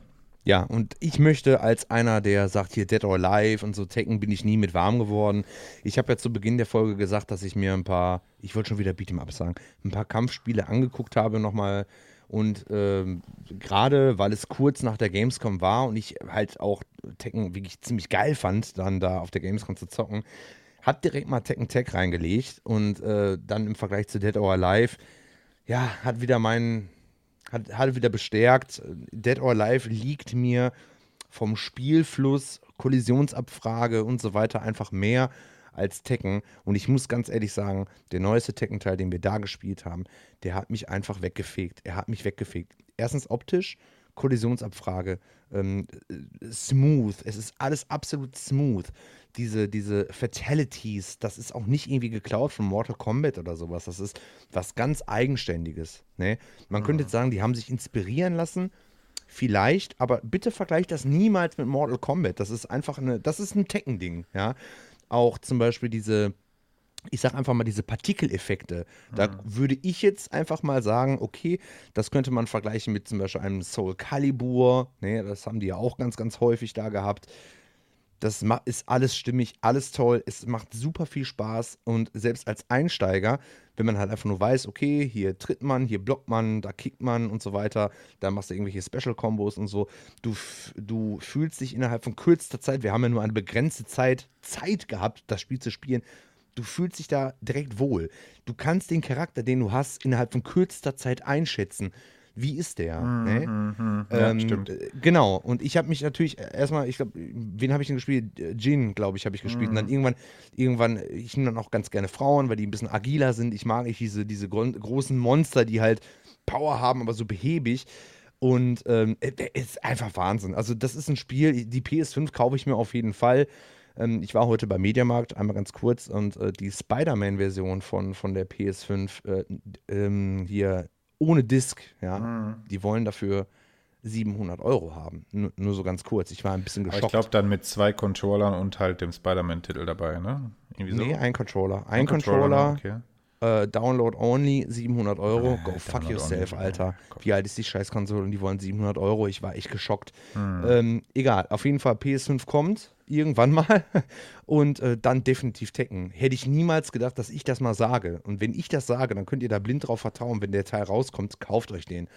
Ja, und ich möchte als einer, der sagt hier Dead or Alive und so Tekken bin ich nie mit warm geworden. Ich habe ja zu Beginn der Folge gesagt, dass ich mir ein paar, ich wollte schon wieder Beat'em-Ups sagen, ein paar Kampfspiele angeguckt habe, nochmal und ähm, gerade weil es kurz nach der Gamescom war und ich halt auch Tekken wirklich ziemlich geil fand, dann da auf der Gamescom zu zocken, hat direkt mal Tekken Tech reingelegt und äh, dann im Vergleich zu Dead or Alive, ja, hat wieder meinen, hat, hat wieder bestärkt, Dead or Alive liegt mir vom Spielfluss, Kollisionsabfrage und so weiter einfach mehr als Tekken. Und ich muss ganz ehrlich sagen, der neueste Tekken-Teil, den wir da gespielt haben, der hat mich einfach weggefegt. Er hat mich weggefegt. Erstens optisch, Kollisionsabfrage, ähm, smooth. Es ist alles absolut smooth. Diese, diese Fatalities, das ist auch nicht irgendwie geklaut von Mortal Kombat oder sowas. Das ist was ganz Eigenständiges. Ne? Man mhm. könnte jetzt sagen, die haben sich inspirieren lassen. Vielleicht, aber bitte vergleicht das niemals mit Mortal Kombat. Das ist einfach eine, das ist ein Tekken-Ding, ja. Auch zum Beispiel diese ich sage einfach mal diese Partikeleffekte. Da mhm. würde ich jetzt einfach mal sagen, okay, das könnte man vergleichen mit zum Beispiel einem Soul Calibur. Ne, das haben die ja auch ganz, ganz häufig da gehabt. Das ist alles stimmig, alles toll. Es macht super viel Spaß. Und selbst als Einsteiger, wenn man halt einfach nur weiß, okay, hier tritt man, hier blockt man, da kickt man und so weiter, da machst du irgendwelche Special-Kombos und so. Du, du fühlst dich innerhalb von kürzester Zeit, wir haben ja nur eine begrenzte Zeit, Zeit gehabt, das Spiel zu spielen, du fühlst dich da direkt wohl. Du kannst den Charakter, den du hast, innerhalb von kürzester Zeit einschätzen. Wie ist der? Mm, ne? mm, ja, ähm, stimmt. Äh, genau. Und ich habe mich natürlich erstmal, ich glaube, wen habe ich denn gespielt? Jin, glaube ich, habe ich gespielt. Mm. Und dann mhm. irgendwann, irgendwann, ich nehme dann auch ganz gerne Frauen, weil die ein bisschen agiler sind. Ich mag nicht diese, diese großen Monster, die halt Power haben, aber so behäbig. Und ähm, es ist einfach Wahnsinn. Also, das ist ein Spiel, die PS5 kaufe ich mir auf jeden Fall. Ähm, ich war heute beim Mediamarkt, einmal ganz kurz, und äh, die Spider-Man-Version von, von der PS5 äh, ähm, hier ohne Disc, ja, mhm. die wollen dafür 700 Euro haben. Nur, nur, so ganz kurz. Ich war ein bisschen geschockt. Aber ich glaube dann mit zwei Controllern und halt dem Spider-Man-Titel dabei, ne? Irgendwie so? Nee, ein Controller. Ein, ein Controller. Controller okay. Äh, Download only, 700 Euro. Go fuck yourself, only. Alter. Wie alt ist die Scheißkonsole und die wollen 700 Euro? Ich war echt geschockt. Hm. Ähm, egal, auf jeden Fall PS5 kommt irgendwann mal und äh, dann definitiv Tekken. Hätte ich niemals gedacht, dass ich das mal sage. Und wenn ich das sage, dann könnt ihr da blind drauf vertrauen. Wenn der Teil rauskommt, kauft euch den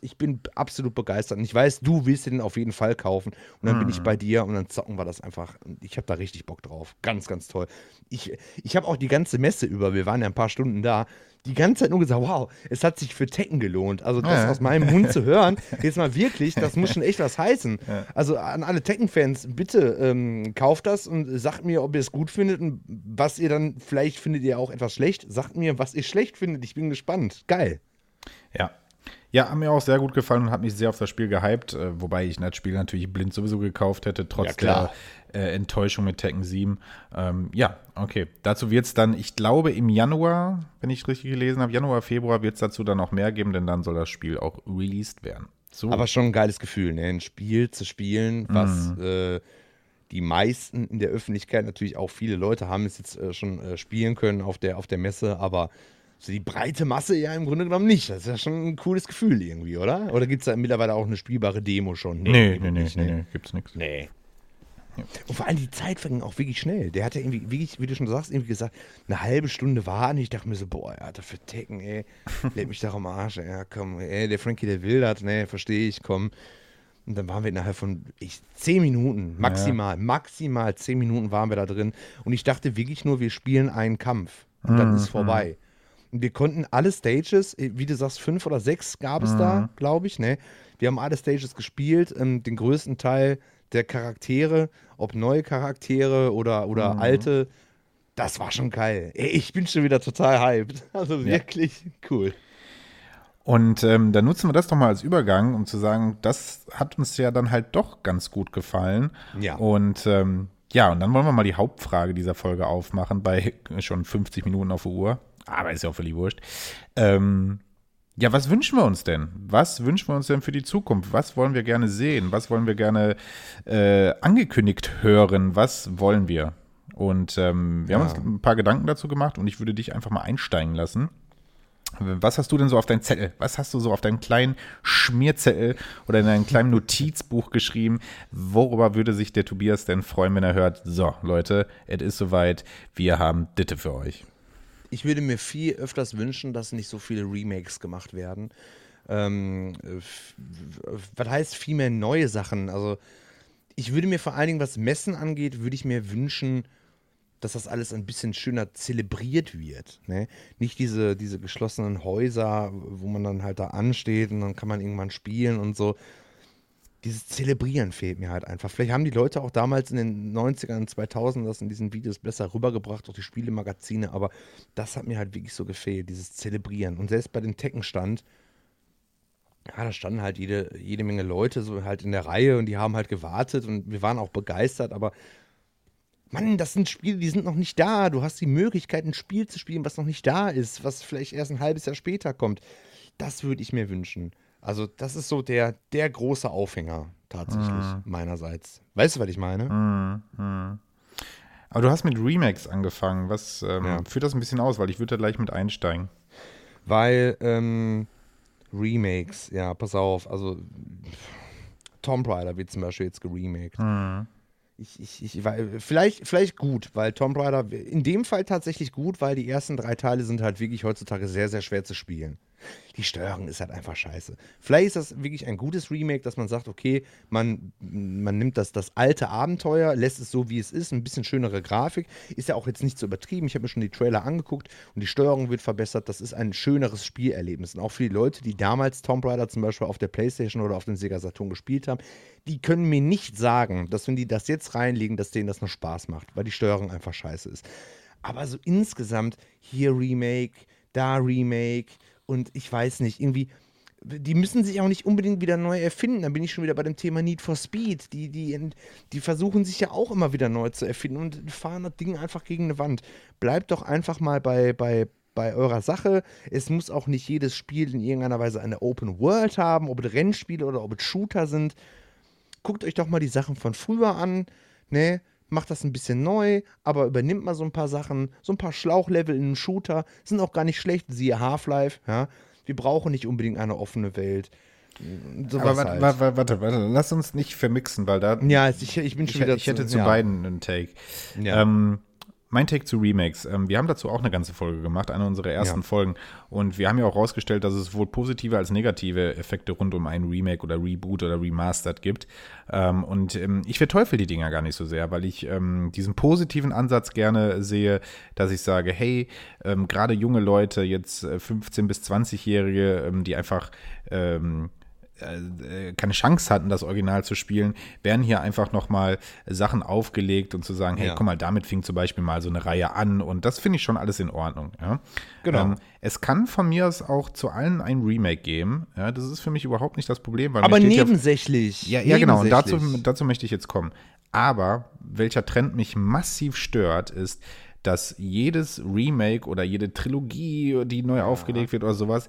ich bin absolut begeistert. Und ich weiß, du willst den auf jeden Fall kaufen. Und dann mhm. bin ich mhm. bei dir und dann zocken wir das einfach. Ich habe da richtig Bock drauf. Ganz, ganz toll. Ich, ich habe auch die ganze Messe über, wir waren ja ein paar Stunden da, die ganze Zeit nur gesagt, wow, es hat sich für Tekken gelohnt. Also das ja. aus meinem Mund zu hören, jetzt mal wirklich, das muss schon echt was heißen. Ja. Also an alle Tekken-Fans, bitte ähm, kauft das und sagt mir, ob ihr es gut findet und was ihr dann, vielleicht findet ihr auch etwas schlecht. Sagt mir, was ihr schlecht findet. Ich bin gespannt. Geil. Ja, ja, hat mir auch sehr gut gefallen und hat mich sehr auf das Spiel gehypt, äh, wobei ich das Spiel natürlich blind sowieso gekauft hätte, trotz ja, der äh, Enttäuschung mit Tekken 7. Ähm, ja, okay. Dazu wird es dann, ich glaube, im Januar, wenn ich es richtig gelesen habe, Januar, Februar wird es dazu dann noch mehr geben, denn dann soll das Spiel auch released werden. So. Aber schon ein geiles Gefühl, ne? ein Spiel zu spielen, was mhm. äh, die meisten in der Öffentlichkeit, natürlich auch viele Leute haben es jetzt äh, schon äh, spielen können auf der, auf der Messe, aber so die breite Masse ja im Grunde genommen nicht. Das ist ja schon ein cooles Gefühl irgendwie, oder? Oder gibt es da mittlerweile auch eine spielbare Demo schon? Nee, nee, nee, nee, nee, nee gibt's nichts. Nee. Und vor allem die Zeit verging auch wirklich schnell. Der hat ja irgendwie, wie, wie, du schon sagst, irgendwie gesagt, eine halbe Stunde warten. Ich dachte mir so, boah, er hat dafür Tecken, ey. Leck mich doch am Arsch, ey. Ja, komm, ey, der Frankie, der will das, ne, verstehe ich, komm. Und dann waren wir innerhalb von ich, zehn Minuten, maximal, ja. maximal zehn Minuten waren wir da drin. Und ich dachte wirklich nur, wir spielen einen Kampf. Und dann mhm. ist vorbei. Mhm. Wir konnten alle Stages, äh, wie du sagst, fünf oder sechs gab es mhm. da, glaube ich. Ne? Wir haben alle Stages gespielt, ähm, den größten Teil der Charaktere, ob neue Charaktere oder, oder mhm. alte. Das war schon geil. Ey, ich bin schon wieder total hyped. Also wirklich ja. cool. Und ähm, dann nutzen wir das doch mal als Übergang, um zu sagen, das hat uns ja dann halt doch ganz gut gefallen. Ja. Und ähm, ja, und dann wollen wir mal die Hauptfrage dieser Folge aufmachen, bei schon 50 Minuten auf der Uhr aber ist ja auch völlig wurscht. Ähm, ja, was wünschen wir uns denn? Was wünschen wir uns denn für die Zukunft? Was wollen wir gerne sehen? Was wollen wir gerne äh, angekündigt hören? Was wollen wir? Und ähm, wir ja. haben uns ein paar Gedanken dazu gemacht und ich würde dich einfach mal einsteigen lassen. Was hast du denn so auf deinem Zettel? Was hast du so auf deinem kleinen Schmierzettel oder in deinem kleinen Notizbuch geschrieben? Worüber würde sich der Tobias denn freuen, wenn er hört, so Leute, es ist soweit, wir haben Ditte für euch ich würde mir viel öfters wünschen, dass nicht so viele Remakes gemacht werden. Ähm, was heißt viel mehr neue Sachen? Also ich würde mir vor allen Dingen, was Messen angeht, würde ich mir wünschen, dass das alles ein bisschen schöner zelebriert wird. Ne? Nicht diese, diese geschlossenen Häuser, wo man dann halt da ansteht und dann kann man irgendwann spielen und so dieses Zelebrieren fehlt mir halt einfach. Vielleicht haben die Leute auch damals in den 90ern und 2000 das in diesen Videos besser rübergebracht, auch die Spielemagazine, aber das hat mir halt wirklich so gefehlt, dieses Zelebrieren. Und selbst bei den Tekken stand, ja, da standen halt jede, jede Menge Leute so halt in der Reihe und die haben halt gewartet und wir waren auch begeistert, aber Mann, das sind Spiele, die sind noch nicht da. Du hast die Möglichkeit, ein Spiel zu spielen, was noch nicht da ist, was vielleicht erst ein halbes Jahr später kommt. Das würde ich mir wünschen. Also, das ist so der, der große Aufhänger tatsächlich mhm. meinerseits. Weißt du, was ich meine? Mhm. Mhm. Aber du hast mit Remakes angefangen. Was ähm, ja. führt das ein bisschen aus? Weil ich würde da gleich mit einsteigen. Weil ähm, Remakes, ja, pass auf, also Tomb Raider wird zum Beispiel jetzt geremaked. Mhm. Ich, ich, ich, vielleicht, vielleicht gut, weil Tomb Raider in dem Fall tatsächlich gut, weil die ersten drei Teile sind halt wirklich heutzutage sehr, sehr schwer zu spielen die Steuerung ist halt einfach scheiße. Vielleicht ist das wirklich ein gutes Remake, dass man sagt, okay, man, man nimmt das, das alte Abenteuer, lässt es so, wie es ist, ein bisschen schönere Grafik. Ist ja auch jetzt nicht so übertrieben. Ich habe mir schon die Trailer angeguckt und die Steuerung wird verbessert. Das ist ein schöneres Spielerlebnis. Und auch für die Leute, die damals Tomb Raider zum Beispiel auf der Playstation oder auf dem Sega Saturn gespielt haben, die können mir nicht sagen, dass wenn die das jetzt reinlegen, dass denen das noch Spaß macht, weil die Steuerung einfach scheiße ist. Aber so insgesamt hier Remake, da Remake, und ich weiß nicht, irgendwie, die müssen sich auch nicht unbedingt wieder neu erfinden. Da bin ich schon wieder bei dem Thema Need for Speed. Die, die, die versuchen sich ja auch immer wieder neu zu erfinden und fahren das Ding einfach gegen eine Wand. Bleibt doch einfach mal bei, bei, bei eurer Sache. Es muss auch nicht jedes Spiel in irgendeiner Weise eine Open World haben, ob es Rennspiele oder ob es Shooter sind. Guckt euch doch mal die Sachen von früher an, ne? Macht das ein bisschen neu, aber übernimmt mal so ein paar Sachen, so ein paar Schlauchlevel in einem Shooter, sind auch gar nicht schlecht, siehe Half-Life, ja. Wir brauchen nicht unbedingt eine offene Welt. So aber warte, halt. warte, warte, warte, lass uns nicht vermixen, weil da. Ja, ich, ich bin schon ich, wieder. Ich hätte zu, ja. beiden einen Take. Ja. Ähm, mein Take zu Remakes. Ähm, wir haben dazu auch eine ganze Folge gemacht, eine unserer ersten ja. Folgen. Und wir haben ja auch rausgestellt, dass es wohl positive als negative Effekte rund um ein Remake oder Reboot oder Remastered gibt. Ähm, und ähm, ich verteufel die Dinger gar nicht so sehr, weil ich diesen positiven Ansatz gerne sehe, dass ich sage, hey, gerade junge Leute, jetzt 15- äh, bis 20-Jährige, ähm, die einfach keine Chance hatten, das Original zu spielen, werden hier einfach nochmal Sachen aufgelegt und zu sagen, hey, ja. guck mal, damit fing zum Beispiel mal so eine Reihe an und das finde ich schon alles in Ordnung. Ja? Genau. Ähm, es kann von mir aus auch zu allen ein Remake geben. Ja, das ist für mich überhaupt nicht das Problem. Aber nebensächlich. Ja, ja, genau. Und dazu, dazu möchte ich jetzt kommen. Aber welcher Trend mich massiv stört, ist, dass jedes Remake oder jede Trilogie, die neu ja. aufgelegt wird oder sowas,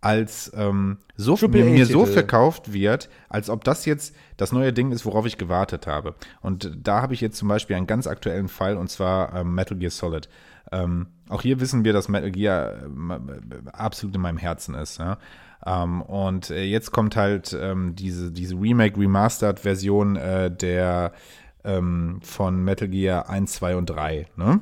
als ähm, so mir so verkauft wird, als ob das jetzt das neue Ding ist, worauf ich gewartet habe. Und da habe ich jetzt zum Beispiel einen ganz aktuellen Fall und zwar ähm, Metal Gear Solid. Ähm, auch hier wissen wir, dass Metal Gear äh, absolut in meinem Herzen ist. Ja? Ähm, und äh, jetzt kommt halt ähm, diese, diese Remake, Remastered-Version äh, der ähm, von Metal Gear 1, 2 und 3. Ne?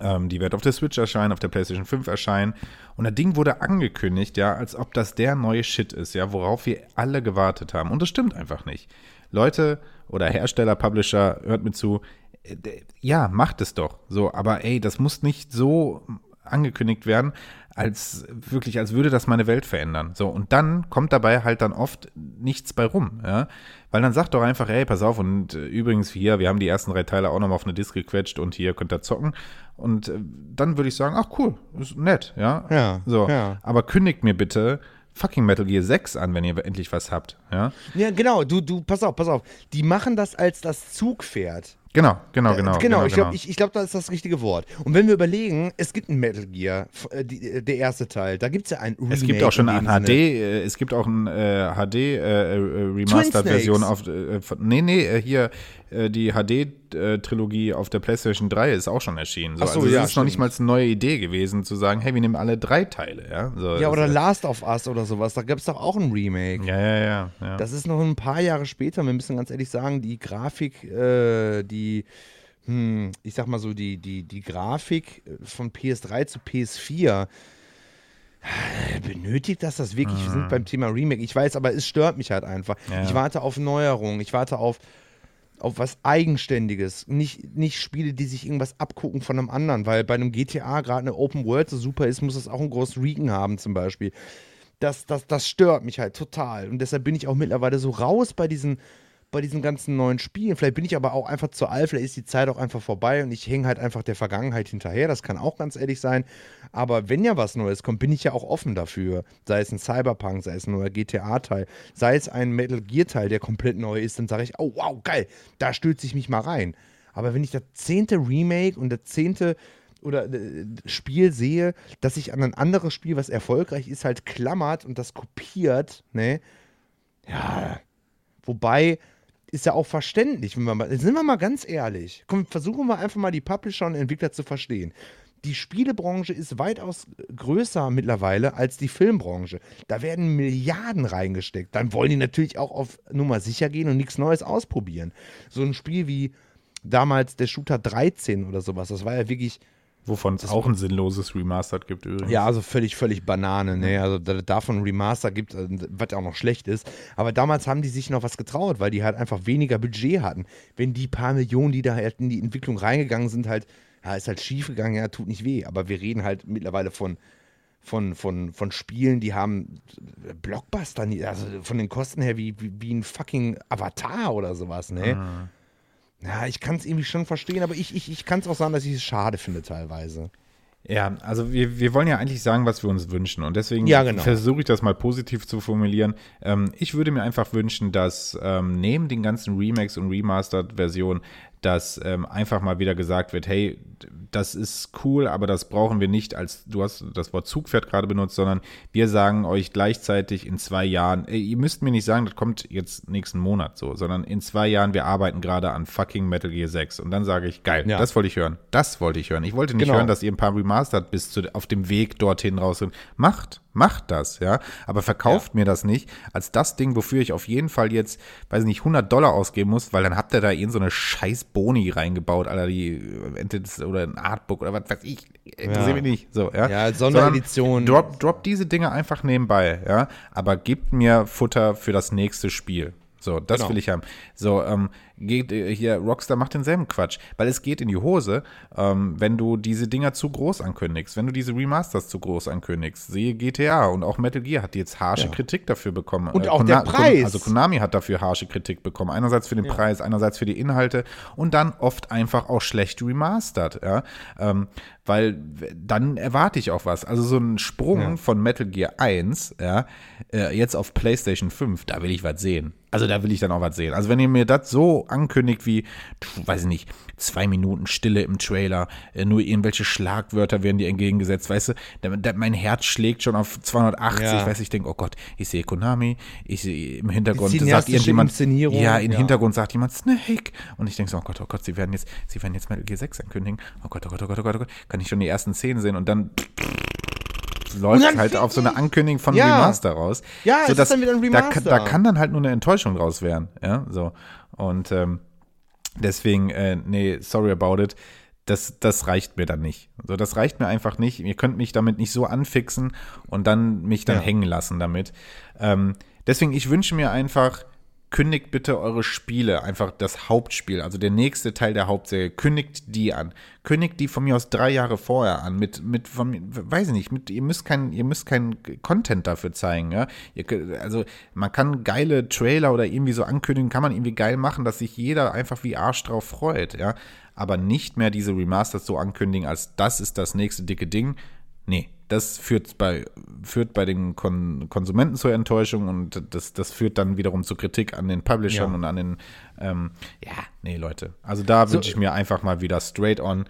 Ähm, die wird auf der Switch erscheinen, auf der PlayStation 5 erscheinen. Und das Ding wurde angekündigt, ja, als ob das der neue Shit ist, ja, worauf wir alle gewartet haben. Und das stimmt einfach nicht. Leute oder Hersteller, Publisher, hört mir zu, äh, ja, macht es doch. So, aber ey, das muss nicht so angekündigt werden, als wirklich, als würde das meine Welt verändern. So, und dann kommt dabei halt dann oft nichts bei rum, ja. Weil dann sagt doch einfach, hey, pass auf, und äh, übrigens hier, wir haben die ersten drei Teile auch nochmal auf eine Disk gequetscht und hier könnt ihr zocken. Und äh, dann würde ich sagen, ach cool, ist nett, ja. Ja. So. Ja. Aber kündigt mir bitte fucking Metal Gear 6 an, wenn ihr endlich was habt, ja. Ja, genau, du, du, pass auf, pass auf. Die machen das als das Zugpferd. Genau, genau, genau. Äh, genau, genau ich glaube, genau. ich, ich glaub, das ist das richtige Wort. Und wenn wir überlegen, es gibt ein Metal Gear, äh, die, äh, der erste Teil, da gibt es ja ein Remake. Es gibt auch schon ein HD, äh, es gibt auch ein äh, HD äh, Remastered-Version auf, nee, nee, hier die HD-Trilogie auf der PlayStation 3 ist auch schon erschienen. So. Ach so, also, ja, das ist noch nicht mal eine neue Idee gewesen, zu sagen, hey, wir nehmen alle drei Teile, ja. So, ja, oder Last of Us oder sowas, da gab es doch auch ein Remake. Ja, ja, ja, ja. Das ist noch ein paar Jahre später, wir müssen ganz ehrlich sagen, die Grafik, die die, hm, ich sag mal so, die, die, die Grafik von PS3 zu PS4 äh, benötigt das das wirklich? Mhm. Wir sind beim Thema Remake. Ich weiß, aber es stört mich halt einfach. Ja. Ich warte auf Neuerungen. Ich warte auf, auf was Eigenständiges. Nicht, nicht Spiele, die sich irgendwas abgucken von einem anderen, weil bei einem GTA gerade eine Open World so super ist, muss es auch einen großen Regen haben, zum Beispiel. Das, das, das stört mich halt total. Und deshalb bin ich auch mittlerweile so raus bei diesen bei diesen ganzen neuen Spielen. Vielleicht bin ich aber auch einfach zu alt, vielleicht ist die Zeit auch einfach vorbei und ich hänge halt einfach der Vergangenheit hinterher. Das kann auch ganz ehrlich sein. Aber wenn ja was Neues kommt, bin ich ja auch offen dafür. Sei es ein Cyberpunk, sei es ein neuer GTA-Teil, sei es ein Metal Gear-Teil, der komplett neu ist, dann sage ich, oh wow, geil, da stürze ich mich mal rein. Aber wenn ich das zehnte Remake und das zehnte oder äh, Spiel sehe, dass sich an ein anderes Spiel, was erfolgreich ist, halt klammert und das kopiert, ne? Ja. Wobei, ist ja auch verständlich. Wenn wir mal, sind wir mal ganz ehrlich. Komm, versuchen wir einfach mal die Publisher und Entwickler zu verstehen. Die Spielebranche ist weitaus größer mittlerweile als die Filmbranche. Da werden Milliarden reingesteckt. Dann wollen die natürlich auch auf Nummer sicher gehen und nichts Neues ausprobieren. So ein Spiel wie damals der Shooter 13 oder sowas, das war ja wirklich Wovon es auch ein sinnloses Remastered gibt übrigens. Ja, also völlig, völlig Banane. Ne? Also davon Remaster gibt, äh, was auch noch schlecht ist. Aber damals haben die sich noch was getraut, weil die halt einfach weniger Budget hatten. Wenn die paar Millionen, die da halt in die Entwicklung reingegangen sind, halt, ja, ist halt schief gegangen, ja, tut nicht weh. Aber wir reden halt mittlerweile von, von, von, von Spielen, die haben Blockbuster, also von den Kosten her wie, wie, wie ein fucking Avatar oder sowas, ne? Ah. Ja, ich kann es irgendwie schon verstehen, aber ich, ich, ich kann es auch sagen, dass ich es schade finde teilweise. Ja, also wir, wir wollen ja eigentlich sagen, was wir uns wünschen. Und deswegen ja, genau. versuche ich das mal positiv zu formulieren. Ähm, ich würde mir einfach wünschen, dass ähm, neben den ganzen Remakes und Remastered-Versionen, dass ähm, einfach mal wieder gesagt wird, hey, das ist cool, aber das brauchen wir nicht als, du hast das Wort Zugpferd gerade benutzt, sondern wir sagen euch gleichzeitig in zwei Jahren, ey, ihr müsst mir nicht sagen, das kommt jetzt nächsten Monat so, sondern in zwei Jahren, wir arbeiten gerade an fucking Metal Gear 6 und dann sage ich, geil, ja. das wollte ich hören, das wollte ich hören. Ich wollte nicht genau. hören, dass ihr ein paar Remastered bis zu, auf dem Weg dorthin raus macht, macht das, ja, aber verkauft ja. mir das nicht als das Ding, wofür ich auf jeden Fall jetzt, weiß nicht, 100 Dollar ausgeben muss, weil dann habt ihr da in so eine scheiß Boni reingebaut, Alter, die oder ein Artbook oder was weiß ich, interessiert ja. mich nicht, so, ja. Ja, Sonderedition. Drop, drop diese Dinge einfach nebenbei, ja, aber gebt mir Futter für das nächste Spiel. So, das genau. will ich haben. So, ähm, geht äh, hier, Rockstar macht denselben Quatsch, weil es geht in die Hose, ähm, wenn du diese Dinger zu groß ankündigst, wenn du diese Remasters zu groß ankündigst. Siehe GTA und auch Metal Gear hat jetzt harsche ja. Kritik dafür bekommen. Und äh, auch Kona der Preis. Also Konami hat dafür harsche Kritik bekommen. Einerseits für den ja. Preis, einerseits für die Inhalte und dann oft einfach auch schlecht remastert, ja. Ähm, weil dann erwarte ich auch was. Also so ein Sprung ja. von Metal Gear 1, ja, äh, jetzt auf PlayStation 5, da will ich was sehen. Also da will ich dann auch was sehen. Also wenn ihr mir das so ankündigt wie, weiß ich nicht, zwei Minuten Stille im Trailer, äh, nur irgendwelche Schlagwörter werden dir entgegengesetzt, weißt du, da, da, mein Herz schlägt schon auf 280, ja. weiß ich denke, oh Gott, ich sehe Konami, ich sehe im Hintergrund sagt irgendjemand, ja, im ja. Hintergrund sagt jemand Snake und ich denke so, oh Gott, oh Gott, sie werden jetzt, sie werden jetzt Metal Gear 6 ankündigen, oh Gott, oh Gott, oh Gott, oh Gott, oh Gott, kann ich schon die ersten Szenen sehen und dann läuft halt auf so eine Ankündigung von ja. Remaster raus. Ja, so, ist dann wieder ein Remaster. Da, da, kann dann halt nur eine Enttäuschung draus werden. Ja, so. Und ähm, deswegen, äh, nee, sorry about it. Das, das reicht mir dann nicht. So, das reicht mir einfach nicht. Ihr könnt mich damit nicht so anfixen und dann mich dann ja. hängen lassen damit. Ähm, deswegen, ich wünsche mir einfach, kündigt bitte eure Spiele, einfach das Hauptspiel, also der nächste Teil der Hauptserie, kündigt die an. Kündigt die von mir aus drei Jahre vorher an, mit, mit von, weiß ich nicht, mit, ihr müsst kein, ihr müsst keinen Content dafür zeigen, ja. Ihr, also man kann geile Trailer oder irgendwie so ankündigen, kann man irgendwie geil machen, dass sich jeder einfach wie Arsch drauf freut, ja. Aber nicht mehr diese Remasters so ankündigen, als das ist das nächste dicke Ding. Nee, das führt bei, führt bei den Kon Konsumenten zur Enttäuschung und das, das führt dann wiederum zur Kritik an den Publishern ja. und an den, ähm, ja, nee, Leute. Also da so, wünsche ich mir einfach mal wieder straight on,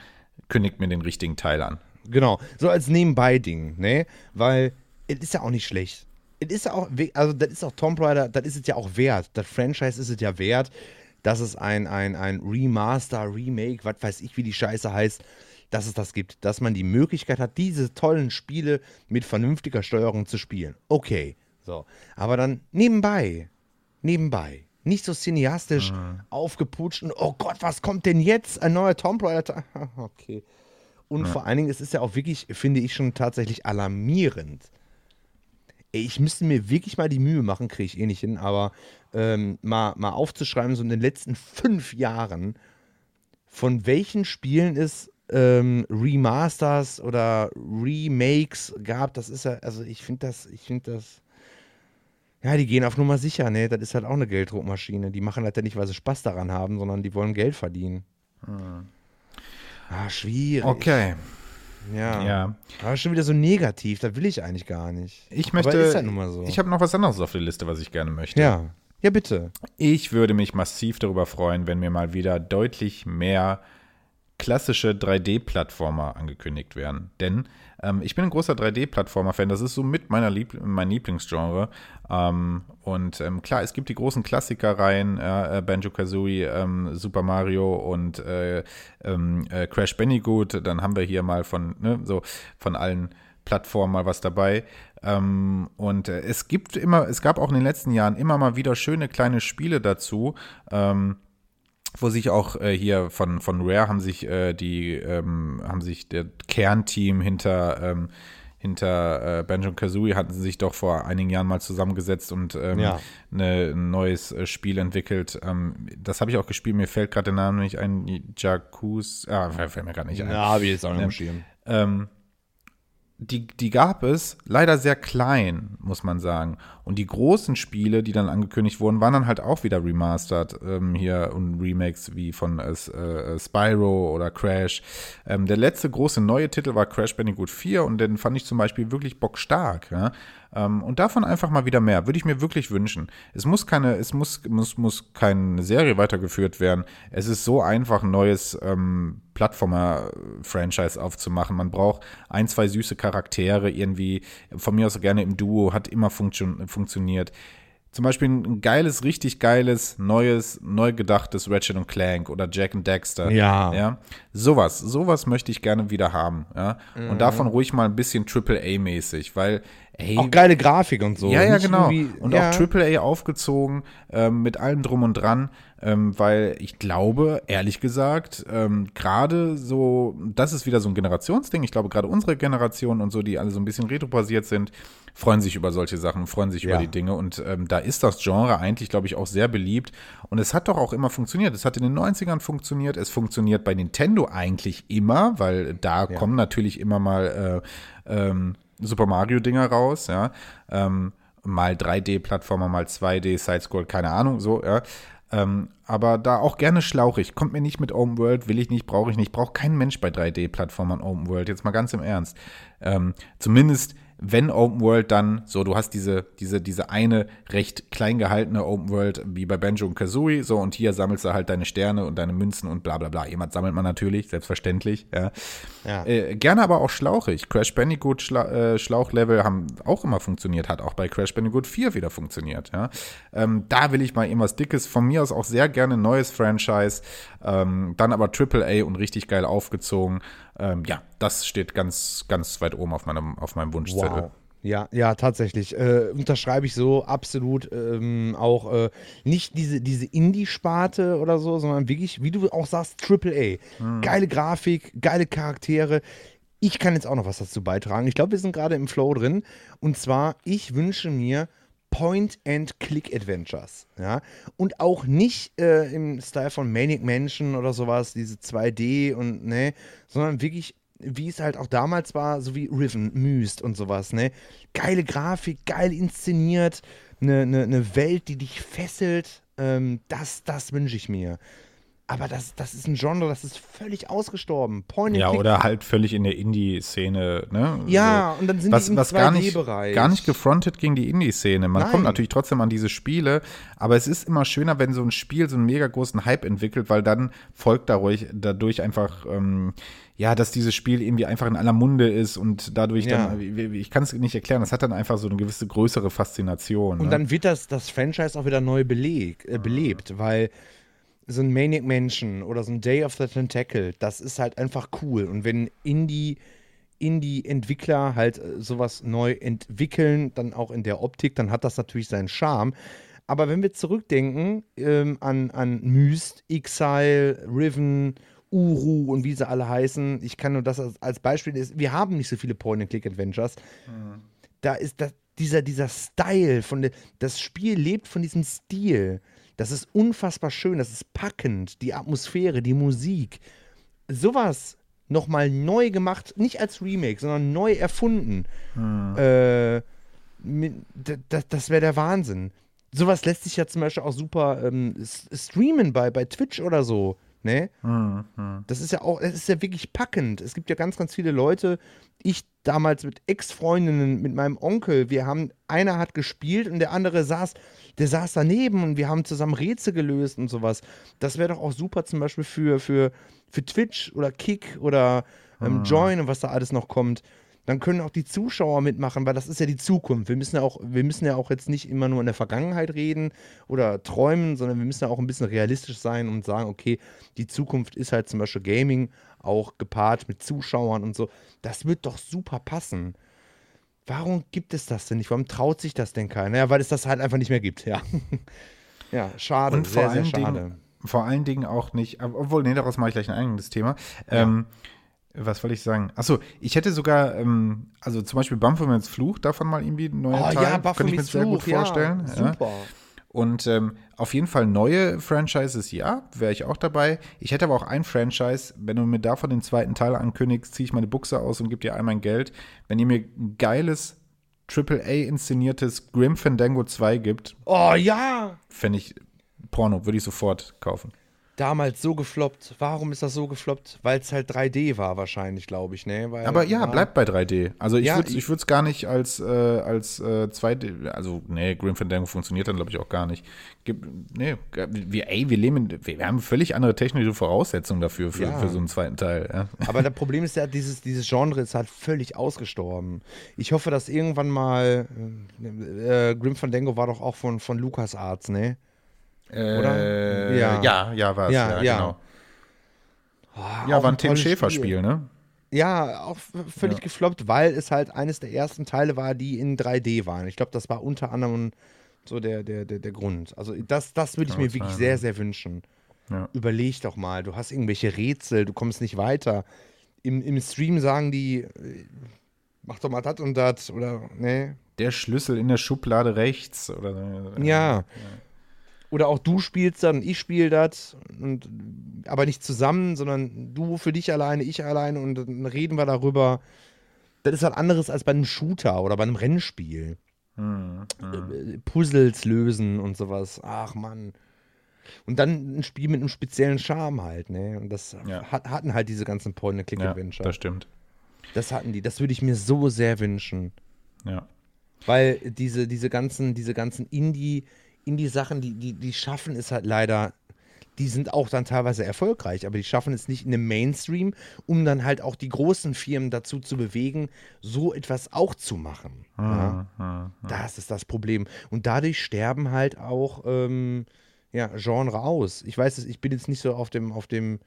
kündigt mir den richtigen Teil an. Genau, so als Nebenbei-Ding, ne? Weil es ist ja auch nicht schlecht. Es ist ja auch, also das ist auch Tomb Raider, das ist es ja auch wert. Das Franchise ist es ja wert, dass es ein, ein, ein Remaster, Remake, was weiß ich, wie die Scheiße heißt, dass es das gibt, dass man die Möglichkeit hat, diese tollen Spiele mit vernünftiger Steuerung zu spielen. Okay, so. Aber dann nebenbei, nebenbei, nicht so cineastisch mhm. aufgeputscht und oh Gott, was kommt denn jetzt? Ein neuer Tomb Raider. okay. Und ja. vor allen Dingen, es ist ja auch wirklich, finde ich schon tatsächlich alarmierend. Ich müsste mir wirklich mal die Mühe machen, kriege ich eh nicht hin, aber ähm, mal, mal aufzuschreiben, so in den letzten fünf Jahren, von welchen Spielen es ähm, Remasters oder Remakes gab, das ist ja, also ich finde das, ich finde das, ja, die gehen auf Nummer sicher, ne? Das ist halt auch eine Gelddruckmaschine. Die machen halt ja nicht, weil sie Spaß daran haben, sondern die wollen Geld verdienen. Hm. Ah, schwierig. Okay. Ja. ja. Aber schon wieder so negativ, das will ich eigentlich gar nicht. Ich möchte. Aber ist halt nun mal so. Ich habe noch was anderes auf der Liste, was ich gerne möchte. Ja. Ja, bitte. Ich würde mich massiv darüber freuen, wenn mir mal wieder deutlich mehr klassische 3D-Plattformer angekündigt werden. Denn ähm, ich bin ein großer 3D-Plattformer-Fan. Das ist so mit meiner Liebl mein Lieblingsgenre. Ähm, und ähm, klar, es gibt die großen Klassiker-Reihen, äh, Banjo-Kazooie, ähm, Super Mario und äh, ähm, äh, Crash Bandicoot. Dann haben wir hier mal von, ne, so von allen Plattformen mal was dabei. Ähm, und äh, es gibt immer, es gab auch in den letzten Jahren immer mal wieder schöne kleine Spiele dazu. Ähm, wo sich auch äh, hier von, von Rare haben sich äh, die, ähm, haben sich der Kernteam hinter, ähm, hinter äh, Banjo Kazooie hatten sie sich doch vor einigen Jahren mal zusammengesetzt und ähm, ja. ne, ein neues äh, Spiel entwickelt. Ähm, das habe ich auch gespielt, mir fällt gerade der Name nicht ein, Jacuz, ah, fällt mir gerade nicht ein. Ja, habe ich jetzt auch nicht ähm, die, die gab es leider sehr klein, muss man sagen. Und die großen Spiele, die dann angekündigt wurden, waren dann halt auch wieder remastered ähm, hier und Remakes wie von äh, äh, Spyro oder Crash. Ähm, der letzte große neue Titel war Crash Bandicoot 4 und den fand ich zum Beispiel wirklich bockstark. Ja? Ähm, und davon einfach mal wieder mehr. Würde ich mir wirklich wünschen. Es muss keine, es muss, muss, muss keine Serie weitergeführt werden. Es ist so einfach, ein neues ähm, Plattformer-Franchise aufzumachen. Man braucht ein, zwei süße Charaktere, irgendwie, von mir aus gerne im Duo, hat immer funktio funktioniert zum Beispiel ein geiles, richtig geiles, neues, neu gedachtes Ratchet und Clank oder Jack and Dexter. Ja. ja. Sowas, sowas möchte ich gerne wieder haben. Ja. Mhm. Und davon ruhig mal ein bisschen AAA-mäßig, weil, ey. Auch geile Grafik und so. Ja, ja, genau. Und ja. auch AAA aufgezogen, ähm, mit allem Drum und Dran, ähm, weil ich glaube, ehrlich gesagt, ähm, gerade so, das ist wieder so ein Generationsding. Ich glaube, gerade unsere Generation und so, die alle so ein bisschen retro-basiert sind, freuen sich über solche Sachen, freuen sich ja. über die Dinge. Und ähm, da ist das Genre eigentlich, glaube ich, auch sehr beliebt. Und es hat doch auch immer funktioniert. Es hat in den 90ern funktioniert. Es funktioniert bei Nintendo eigentlich immer, weil da ja. kommen natürlich immer mal äh, ähm, Super Mario-Dinger raus, ja. Ähm, mal 3D-Plattformer, mal 2D, Sidescroll, keine Ahnung, so, ja. Ähm, aber da auch gerne schlauchig. Kommt mir nicht mit Open World, will ich nicht, brauche ich nicht. Braucht kein Mensch bei 3D-Plattformern Open World. Jetzt mal ganz im Ernst. Ähm, zumindest wenn Open World dann so, du hast diese, diese, diese eine recht klein gehaltene Open World wie bei Banjo und Kazooie, so und hier sammelst du halt deine Sterne und deine Münzen und bla bla bla. Jemand sammelt man natürlich, selbstverständlich. Ja. ja. Äh, gerne aber auch schlauchig. Crash Bandicoot Schla äh, Schlauchlevel haben auch immer funktioniert, hat auch bei Crash Bandicoot 4 wieder funktioniert. Ja. Ähm, da will ich mal irgendwas Dickes. Von mir aus auch sehr gerne ein neues Franchise. Ähm, dann aber AAA und richtig geil aufgezogen ähm, ja, das steht ganz, ganz weit oben auf meinem, auf meinem Wunschzettel. Wow. Ja, ja, tatsächlich. Äh, unterschreibe ich so absolut ähm, auch äh, nicht diese, diese Indie-Sparte oder so, sondern wirklich, wie du auch sagst, AAA. Hm. Geile Grafik, geile Charaktere. Ich kann jetzt auch noch was dazu beitragen. Ich glaube, wir sind gerade im Flow drin. Und zwar, ich wünsche mir Point-and-Click-Adventures. Ja? Und auch nicht äh, im Style von Manic Mansion oder sowas, diese 2D und, ne, sondern wirklich, wie es halt auch damals war, so wie Riven, Myst und sowas, ne. Geile Grafik, geil inszeniert, eine ne, ne Welt, die dich fesselt. Ähm, das, das wünsche ich mir. Aber das, das ist ein Genre, das ist völlig ausgestorben. Point ja, oder halt völlig in der Indie-Szene. Ne? Ja, so, und dann sind was, die im was gar nicht, gar nicht gefrontet gegen die Indie-Szene. Man Nein. kommt natürlich trotzdem an diese Spiele, aber es ist immer schöner, wenn so ein Spiel so einen mega großen Hype entwickelt, weil dann folgt dadurch, dadurch einfach, ähm, ja, dass dieses Spiel irgendwie einfach in aller Munde ist und dadurch ja. dann, ich kann es nicht erklären, das hat dann einfach so eine gewisse größere Faszination. Und ne? dann wird das, das Franchise auch wieder neu beleg, äh, belebt, weil so ein Maniac Mansion oder so ein Day of the Tentacle, das ist halt einfach cool. Und wenn Indie, Indie-Entwickler halt äh, sowas neu entwickeln, dann auch in der Optik, dann hat das natürlich seinen Charme. Aber wenn wir zurückdenken ähm, an, an Myst, Exile, Riven, Uru und wie sie alle heißen, ich kann nur das als, als Beispiel, ist, wir haben nicht so viele Point-and-Click-Adventures. Mhm. Da ist das, dieser, dieser Style, von der, das Spiel lebt von diesem Stil. Das ist unfassbar schön, das ist packend, die Atmosphäre, die Musik. Sowas nochmal neu gemacht, nicht als Remake, sondern neu erfunden. Hm. Äh, das, das wäre der Wahnsinn. Sowas lässt sich ja zum Beispiel auch super ähm, streamen bei, bei Twitch oder so. Ne? Mhm. Das ist ja auch, es ist ja wirklich packend. Es gibt ja ganz, ganz viele Leute. Ich damals mit Ex-Freundinnen, mit meinem Onkel, wir haben, einer hat gespielt und der andere saß, der saß daneben und wir haben zusammen Rätsel gelöst und sowas. Das wäre doch auch super zum Beispiel für, für, für Twitch oder Kick oder ähm, mhm. Join und was da alles noch kommt dann können auch die Zuschauer mitmachen, weil das ist ja die Zukunft. Wir müssen ja auch, wir müssen ja auch jetzt nicht immer nur in der Vergangenheit reden oder träumen, sondern wir müssen ja auch ein bisschen realistisch sein und sagen, okay, die Zukunft ist halt zum Beispiel Gaming, auch gepaart mit Zuschauern und so. Das wird doch super passen. Warum gibt es das denn nicht? Warum traut sich das denn keiner? Ja, weil es das halt einfach nicht mehr gibt, ja. ja, schade, und sehr, sehr schade. Dingen, vor allen Dingen auch nicht, obwohl, nee, daraus mache ich gleich ein eigenes Thema. Ja. Ähm, was wollte ich sagen? Achso, ich hätte sogar, ähm, also zum Beispiel Baphomets Fluch, davon mal irgendwie einen neuen oh, Teil. Ja, Könnte ich mir sehr gut vorstellen. Ja, super. Ja. Und ähm, auf jeden Fall neue Franchises, ja, wäre ich auch dabei. Ich hätte aber auch ein Franchise, wenn du mir davon den zweiten Teil ankündigst, ziehe ich meine Buchse aus und gebe dir all mein Geld. Wenn ihr mir ein geiles AAA inszeniertes Grim Fandango 2 gibt. Oh ja! Fände ich Porno, würde ich sofort kaufen damals so gefloppt. Warum ist das so gefloppt? Weil es halt 3D war wahrscheinlich, glaube ich, ne? Weil, Aber ja, bleibt bei 3D. Also ich ja, würde es gar nicht als, äh, als äh, 2D, also nee, Grim Fandango funktioniert dann glaube ich auch gar nicht. Gib, nee, wir, ey, wir leben, wir, wir, haben völlig andere technische Voraussetzungen dafür, für, ja. für so einen zweiten Teil. Ja. Aber das Problem ist ja, dieses, dieses Genre ist halt völlig ausgestorben. Ich hoffe, dass irgendwann mal, äh, äh Grim Fandango war doch auch von, von LucasArts, ne? Oder? Äh, ja. ja, ja, war es, ja, ja, ja, genau. Oh, ja, war ein Tim Schäfer-Spiel, ne? Ja, auch völlig ja. gefloppt, weil es halt eines der ersten Teile war, die in 3D waren. Ich glaube, das war unter anderem so der, der, der, der Grund. Also das, das würde ich mir wirklich sein. sehr, sehr wünschen. Ja. Überleg doch mal, du hast irgendwelche Rätsel, du kommst nicht weiter. Im, im Stream sagen die, äh, mach doch mal das und das oder ne? Der Schlüssel in der Schublade rechts oder. Äh, ja. ja. Oder auch du spielst dann, ich spiele das, und, aber nicht zusammen, sondern du für dich alleine, ich alleine und dann reden wir darüber. Das ist halt anderes als bei einem Shooter oder bei einem Rennspiel. Hm, hm. Puzzles lösen und sowas. Ach Mann. Und dann ein Spiel mit einem speziellen Charme halt, ne? Und das ja. hat, hatten halt diese ganzen Point-and-Click-Adventure. Ja, das stimmt. Das hatten die. Das würde ich mir so sehr wünschen. Ja. Weil diese, diese ganzen, diese ganzen Indie- Indie-Sachen, die, die, die schaffen es halt leider, die sind auch dann teilweise erfolgreich, aber die schaffen es nicht in dem Mainstream, um dann halt auch die großen Firmen dazu zu bewegen, so etwas auch zu machen. Ah, ja? ah, ah. Das ist das Problem. Und dadurch sterben halt auch ähm, ja, Genre aus. Ich weiß es, ich bin jetzt nicht so auf dem, auf dem,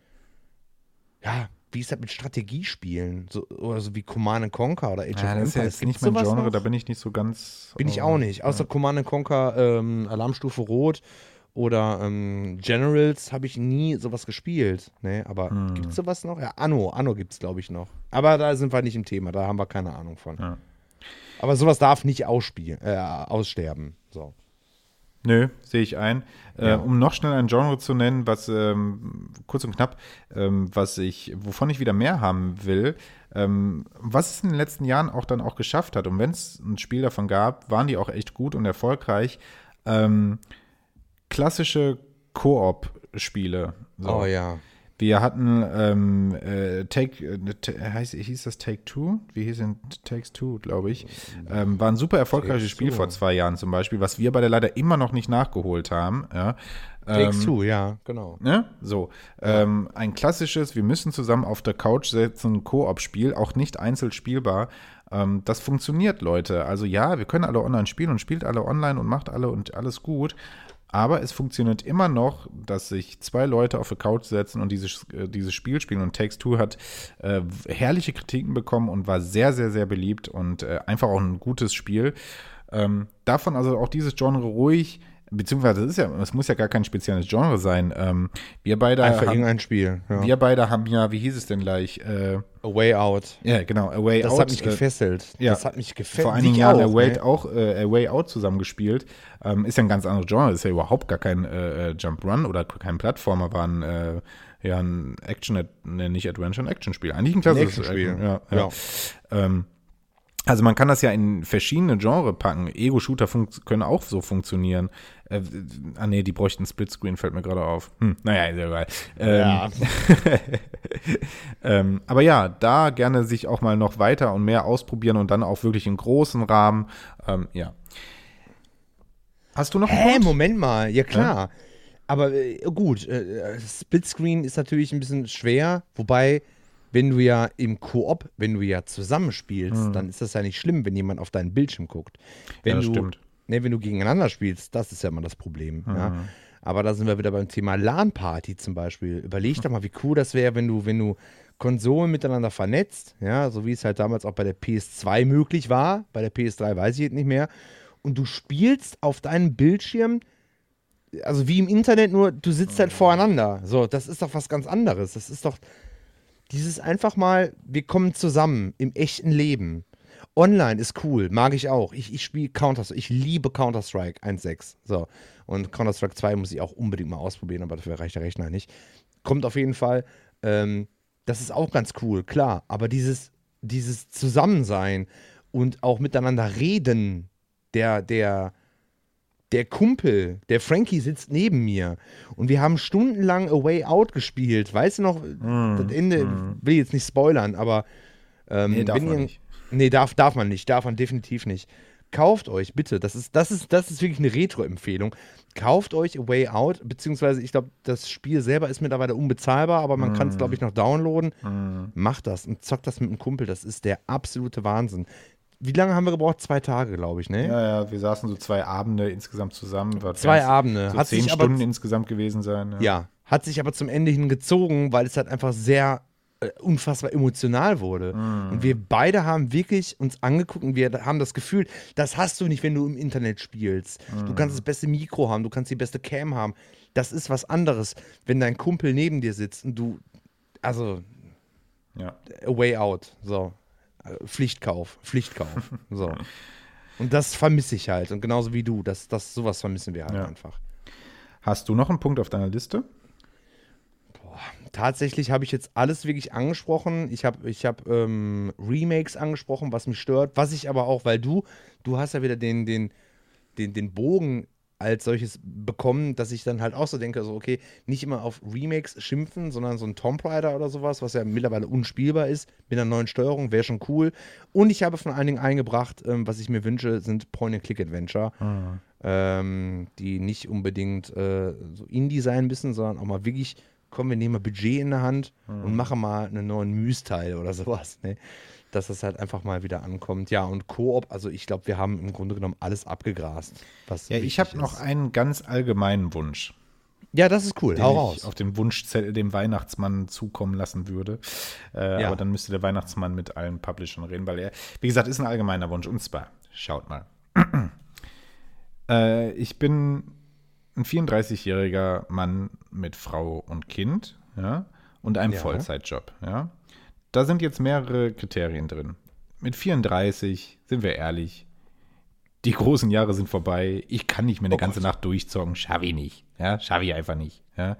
ja, wie ist das mit Strategiespielen? So, oder so wie Command Conquer oder Age ja, of Empires. Das ist ja jetzt nicht mein Genre, noch? da bin ich nicht so ganz. Bin ich auch nicht. Außer ja. Command Conquer ähm, Alarmstufe Rot oder ähm, Generals habe ich nie sowas gespielt. Ne? Aber hm. gibt es sowas noch? Ja, Anno. Anno gibt es, glaube ich, noch. Aber da sind wir nicht im Thema, da haben wir keine Ahnung von. Ja. Aber sowas darf nicht ausspielen, äh, aussterben. So. Nö, sehe ich ein. Äh, ja. Äh, um noch schnell ein Genre zu nennen, was ähm, kurz und knapp, ähm, was ich, wovon ich wieder mehr haben will, ähm, was es in den letzten Jahren auch dann auch geschafft hat. Und wenn es ein Spiel davon gab, waren die auch echt gut und erfolgreich. Ähm, klassische Koop-Spiele. So. Oh ja. Wir hatten ähm, äh, Take, äh, heißt, hieß das Take Two? Wie hieß denn Takes Two, glaube ich. Ähm, war ein super erfolgreiches Take Spiel two. vor zwei Jahren zum Beispiel, was wir beide leider immer noch nicht nachgeholt haben. Ja. Takes ähm, Two, ja, genau. Ne? So, ähm, ein klassisches, wir müssen zusammen auf der Couch setzen, Koop-Spiel, auch nicht einzeln spielbar. Ähm, das funktioniert, Leute. Also ja, wir können alle online spielen und spielt alle online und macht alle und alles gut. Aber es funktioniert immer noch, dass sich zwei Leute auf die Couch setzen und dieses, äh, dieses Spiel spielen. Und Takes Two hat äh, herrliche Kritiken bekommen und war sehr, sehr, sehr beliebt und äh, einfach auch ein gutes Spiel. Ähm, davon also auch dieses Genre ruhig beziehungsweise es ist ja, es muss ja gar kein spezielles Genre sein. Ähm, wir beide Einfach haben, irgendein Spiel. Ja. Wir beide haben ja, wie hieß es denn gleich? Äh, A Way Out. Ja, genau, A Way das Out. Das hat mich gefesselt. Äh, ja. Das hat mich gefesselt. Vor einigen Jahren A, Way, ne? auch, äh, A Way Out zusammengespielt. Ähm, ist ja ein ganz anderes Genre. Ist ja überhaupt gar kein äh, äh Jump Run oder kein Plattformer, war ein äh, ja, ein Action, ne, nicht Adventure, ein Action-Spiel. Eigentlich ein klassisches Spiel. Ja, ja. ja. Ähm, Also man kann das ja in verschiedene Genre packen. Ego-Shooter können auch so funktionieren. Äh, ah nee, die bräuchten Splitscreen, fällt mir gerade auf. Hm, naja, ist egal. Ähm, ja. ähm, aber ja, da gerne sich auch mal noch weiter und mehr ausprobieren und dann auch wirklich in großen Rahmen. Ähm, ja. Hast du noch einen Hä, Punkt? Moment mal, ja klar. Ja? Aber äh, gut, äh, Splitscreen ist natürlich ein bisschen schwer, wobei wenn du ja im Koop, wenn du ja zusammenspielst, mhm. dann ist das ja nicht schlimm, wenn jemand auf deinen Bildschirm guckt. Wenn ja, das du, stimmt. Ne, wenn du gegeneinander spielst, das ist ja immer das Problem. Mhm. Ja. Aber da sind wir wieder beim Thema LAN-Party zum Beispiel. Überleg doch mal, wie cool das wäre, wenn du, wenn du Konsolen miteinander vernetzt, ja, so wie es halt damals auch bei der PS2 möglich war. Bei der PS3 weiß ich jetzt nicht mehr. Und du spielst auf deinem Bildschirm, also wie im Internet, nur du sitzt halt mhm. voreinander. So, das ist doch was ganz anderes. Das ist doch, dieses einfach mal, wir kommen zusammen im echten Leben. Online ist cool, mag ich auch. Ich, ich spiele Counter-Strike, ich liebe Counter-Strike 1.6. So. Und Counter-Strike 2 muss ich auch unbedingt mal ausprobieren, aber dafür reicht der Rechner nicht. Kommt auf jeden Fall. Ähm, das ist auch ganz cool, klar. Aber dieses, dieses Zusammensein und auch miteinander reden, der, der, der Kumpel, der Frankie sitzt neben mir und wir haben stundenlang A Way Out gespielt. Weißt du noch, mm, das Ende mm. will ich jetzt nicht spoilern, aber ähm, nee, man ihr, nicht. Nee, darf, darf man nicht, darf man definitiv nicht. Kauft euch bitte, das ist, das ist, das ist wirklich eine Retro-Empfehlung. Kauft euch A Way Out, beziehungsweise ich glaube, das Spiel selber ist mittlerweile unbezahlbar, aber man mm. kann es, glaube ich, noch downloaden. Mm. Macht das und zockt das mit einem Kumpel, das ist der absolute Wahnsinn wie lange haben wir gebraucht? Zwei Tage, glaube ich, ne? Ja, ja, wir saßen so zwei Abende insgesamt zusammen. Zwei Abende. So hat zehn Stunden insgesamt gewesen sein. Ja. ja. hat sich aber zum Ende hin gezogen, weil es halt einfach sehr unfassbar emotional wurde. Mm. Und wir beide haben wirklich uns angeguckt und wir haben das Gefühl, das hast du nicht, wenn du im Internet spielst. Mm. Du kannst das beste Mikro haben, du kannst die beste Cam haben. Das ist was anderes, wenn dein Kumpel neben dir sitzt und du, also, ja. a way out, so. Pflichtkauf, Pflichtkauf. so. Und das vermisse ich halt. Und genauso wie du, das, das, sowas vermissen wir halt ja. einfach. Hast du noch einen Punkt auf deiner Liste? Tatsächlich habe ich jetzt alles wirklich angesprochen. Ich habe ich hab, ähm, Remakes angesprochen, was mich stört. Was ich aber auch, weil du, du hast ja wieder den, den, den, den Bogen als solches bekommen, dass ich dann halt auch so denke, so okay, nicht immer auf Remakes schimpfen, sondern so ein Tomb Raider oder sowas, was ja mittlerweile unspielbar ist, mit einer neuen Steuerung, wäre schon cool. Und ich habe von allen Dingen eingebracht, ähm, was ich mir wünsche, sind Point-and-Click-Adventure, mhm. ähm, die nicht unbedingt äh, so Indie sein müssen, sondern auch mal wirklich, komm, wir nehmen mal Budget in der Hand mhm. und machen mal einen neuen Müsteil oder sowas. Ne? dass es halt einfach mal wieder ankommt. Ja, und Koop, also ich glaube, wir haben im Grunde genommen alles abgegrast. Was ja, ich habe noch einen ganz allgemeinen Wunsch. Ja, das ist cool. Den Hau ich raus. auf den Wunschzettel dem Weihnachtsmann zukommen lassen würde. Äh, ja. Aber dann müsste der Weihnachtsmann mit allen Publishern reden, weil er, wie gesagt, ist ein allgemeiner Wunsch. Und zwar, schaut mal. äh, ich bin ein 34-jähriger Mann mit Frau und Kind, ja, und einem ja. Vollzeitjob, ja. Da sind jetzt mehrere Kriterien drin. Mit 34, sind wir ehrlich, die großen Jahre sind vorbei. Ich kann nicht mehr eine oh ganze Gott. Nacht durchzocken. Schaffe ich nicht. Ja, schaffe ich einfach nicht. Ja.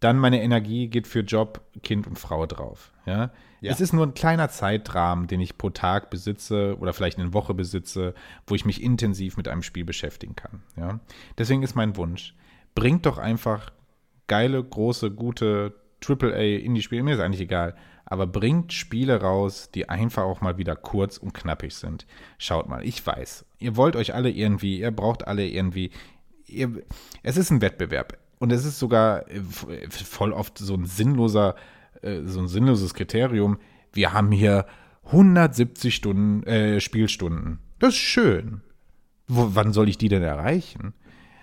Dann meine Energie geht für Job, Kind und Frau drauf. Ja. ja. Es ist nur ein kleiner Zeitrahmen, den ich pro Tag besitze oder vielleicht eine Woche besitze, wo ich mich intensiv mit einem Spiel beschäftigen kann. Ja. Deswegen ist mein Wunsch, bringt doch einfach geile, große, gute AAA-Indie-Spiele, mir ist eigentlich egal, aber bringt Spiele raus, die einfach auch mal wieder kurz und knappig sind. Schaut mal, ich weiß, ihr wollt euch alle irgendwie, ihr braucht alle irgendwie, ihr, es ist ein Wettbewerb und es ist sogar äh, voll oft so ein sinnloser, äh, so ein sinnloses Kriterium. Wir haben hier 170 Stunden, äh, Spielstunden. Das ist schön. Wo, wann soll ich die denn erreichen?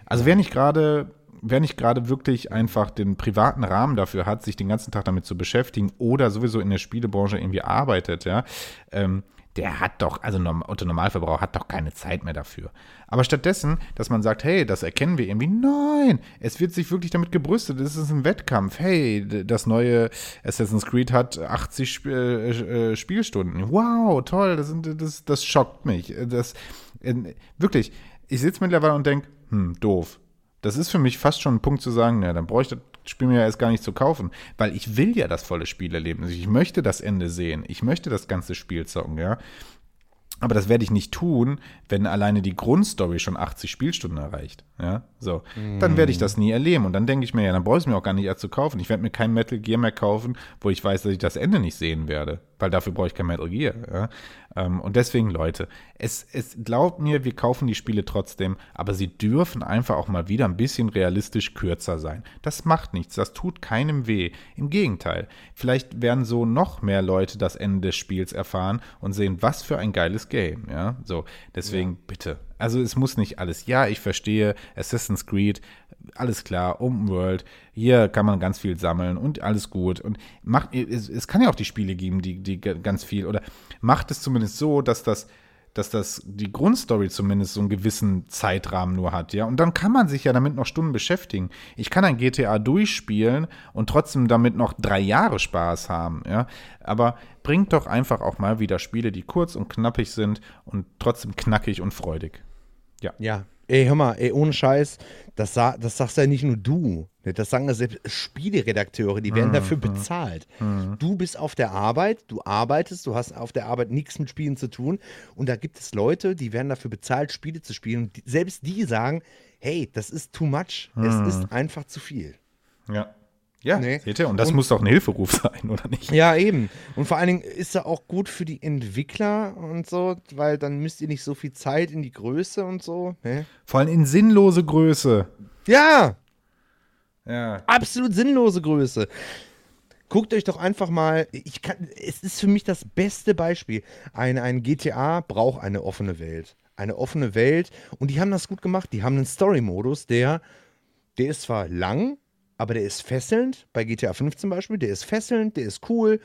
Also wer nicht gerade wer nicht gerade wirklich einfach den privaten Rahmen dafür hat, sich den ganzen Tag damit zu beschäftigen oder sowieso in der Spielebranche irgendwie arbeitet, ja, ähm, der hat doch, also Otto Normalverbraucher hat doch keine Zeit mehr dafür. Aber stattdessen, dass man sagt, hey, das erkennen wir irgendwie, nein, es wird sich wirklich damit gebrüstet, es ist ein Wettkampf. Hey, das neue Assassin's Creed hat 80 Sp äh, äh, Spielstunden. Wow, toll, das, das, das schockt mich. Das, äh, wirklich, ich sitze mittlerweile und denke, hm, doof das ist für mich fast schon ein Punkt zu sagen, ja, dann das Spiel mir erst gar nicht zu kaufen, weil ich will ja das volle Spiel erleben. Also ich möchte das Ende sehen. Ich möchte das ganze Spiel zocken, ja. Aber das werde ich nicht tun, wenn alleine die Grundstory schon 80 Spielstunden erreicht. Ja, so. Mm. Dann werde ich das nie erleben. Und dann denke ich mir, ja, dann brauche ich es mir auch gar nicht erst zu kaufen. Ich werde mir kein Metal Gear mehr kaufen, wo ich weiß, dass ich das Ende nicht sehen werde. Weil dafür brauche ich kein Metal Gear. Ja? Ähm, und deswegen, Leute, es, es glaubt mir, wir kaufen die Spiele trotzdem, aber sie dürfen einfach auch mal wieder ein bisschen realistisch kürzer sein. Das macht nichts, das tut keinem weh. Im Gegenteil, vielleicht werden so noch mehr Leute das Ende des Spiels erfahren und sehen, was für ein geiles Game. Ja, so, deswegen ja. bitte. Also es muss nicht alles. Ja, ich verstehe, Assassin's Creed, alles klar, Open World, hier kann man ganz viel sammeln und alles gut. Und macht, es, es kann ja auch die Spiele geben, die, die ganz viel, oder macht es zumindest so, dass das, dass das die Grundstory zumindest so einen gewissen Zeitrahmen nur hat, ja. Und dann kann man sich ja damit noch Stunden beschäftigen. Ich kann ein GTA durchspielen und trotzdem damit noch drei Jahre Spaß haben, ja. Aber bringt doch einfach auch mal wieder Spiele, die kurz und knappig sind und trotzdem knackig und freudig. Ja. Ja, Ey, hör mal, ey, ohne Scheiß, das, das sagst ja nicht nur du. Ne, das sagen ja selbst Spieleredakteure, die werden mhm. dafür bezahlt. Mhm. Du bist auf der Arbeit, du arbeitest, du hast auf der Arbeit nichts mit Spielen zu tun. Und da gibt es Leute, die werden dafür bezahlt, Spiele zu spielen. Und die, selbst die sagen, hey, das ist too much. Mhm. Es ist einfach zu viel. Ja. Ja, nee. seht ihr? Und das und, muss doch ein Hilferuf sein, oder nicht? Ja, eben. Und vor allen Dingen ist er auch gut für die Entwickler und so, weil dann müsst ihr nicht so viel Zeit in die Größe und so. Ne? Vor allem in sinnlose Größe. Ja! Ja. Absolut sinnlose Größe. Guckt euch doch einfach mal, ich kann, es ist für mich das beste Beispiel. Ein, ein GTA braucht eine offene Welt. Eine offene Welt. Und die haben das gut gemacht. Die haben einen Story-Modus, der, der ist zwar lang, aber der ist fesselnd, bei GTA 5 zum Beispiel, der ist fesselnd, der ist cool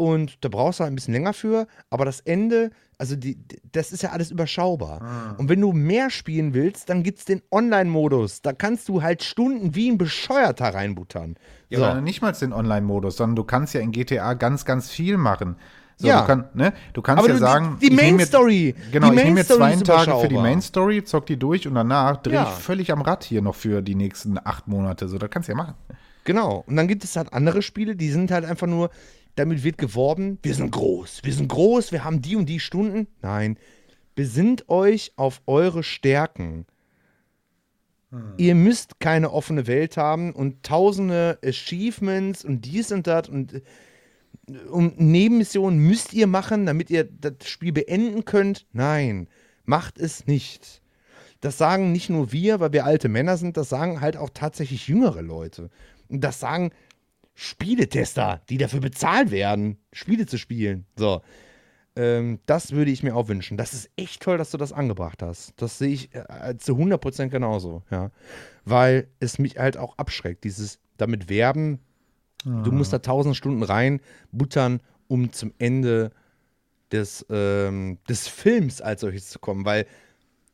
und da brauchst du halt ein bisschen länger für, aber das Ende, also die, das ist ja alles überschaubar. Ah. Und wenn du mehr spielen willst, dann gibt es den Online-Modus. Da kannst du halt Stunden wie ein Bescheuerter reinbuttern. Ja, so. nicht mal den Online-Modus, sondern du kannst ja in GTA ganz, ganz viel machen. So, ja. Du, kann, ne? du kannst aber ja sagen. Die, die Main Story. Genau, ich nehme mir zwei Tage für die Main Story, zock die durch und danach drehe ja. ich völlig am Rad hier noch für die nächsten acht Monate. So, das kannst du ja machen. Genau. Und dann gibt es halt andere Spiele, die sind halt einfach nur, damit wird geworben, wir sind groß, wir sind groß, wir haben die und die Stunden. Nein. Besinnt euch auf eure Stärken. Hm. Ihr müsst keine offene Welt haben und tausende Achievements und dies und das und um Nebenmissionen müsst ihr machen, damit ihr das Spiel beenden könnt. Nein, macht es nicht. Das sagen nicht nur wir, weil wir alte Männer sind, das sagen halt auch tatsächlich jüngere Leute. Und das sagen Spieletester, die dafür bezahlt werden, Spiele zu spielen. So. Ähm, das würde ich mir auch wünschen. Das ist echt toll, dass du das angebracht hast. Das sehe ich äh, zu 100% genauso, ja. Weil es mich halt auch abschreckt, dieses damit werben, Du musst da tausend Stunden rein buttern, um zum Ende des, ähm, des Films als solches zu kommen, weil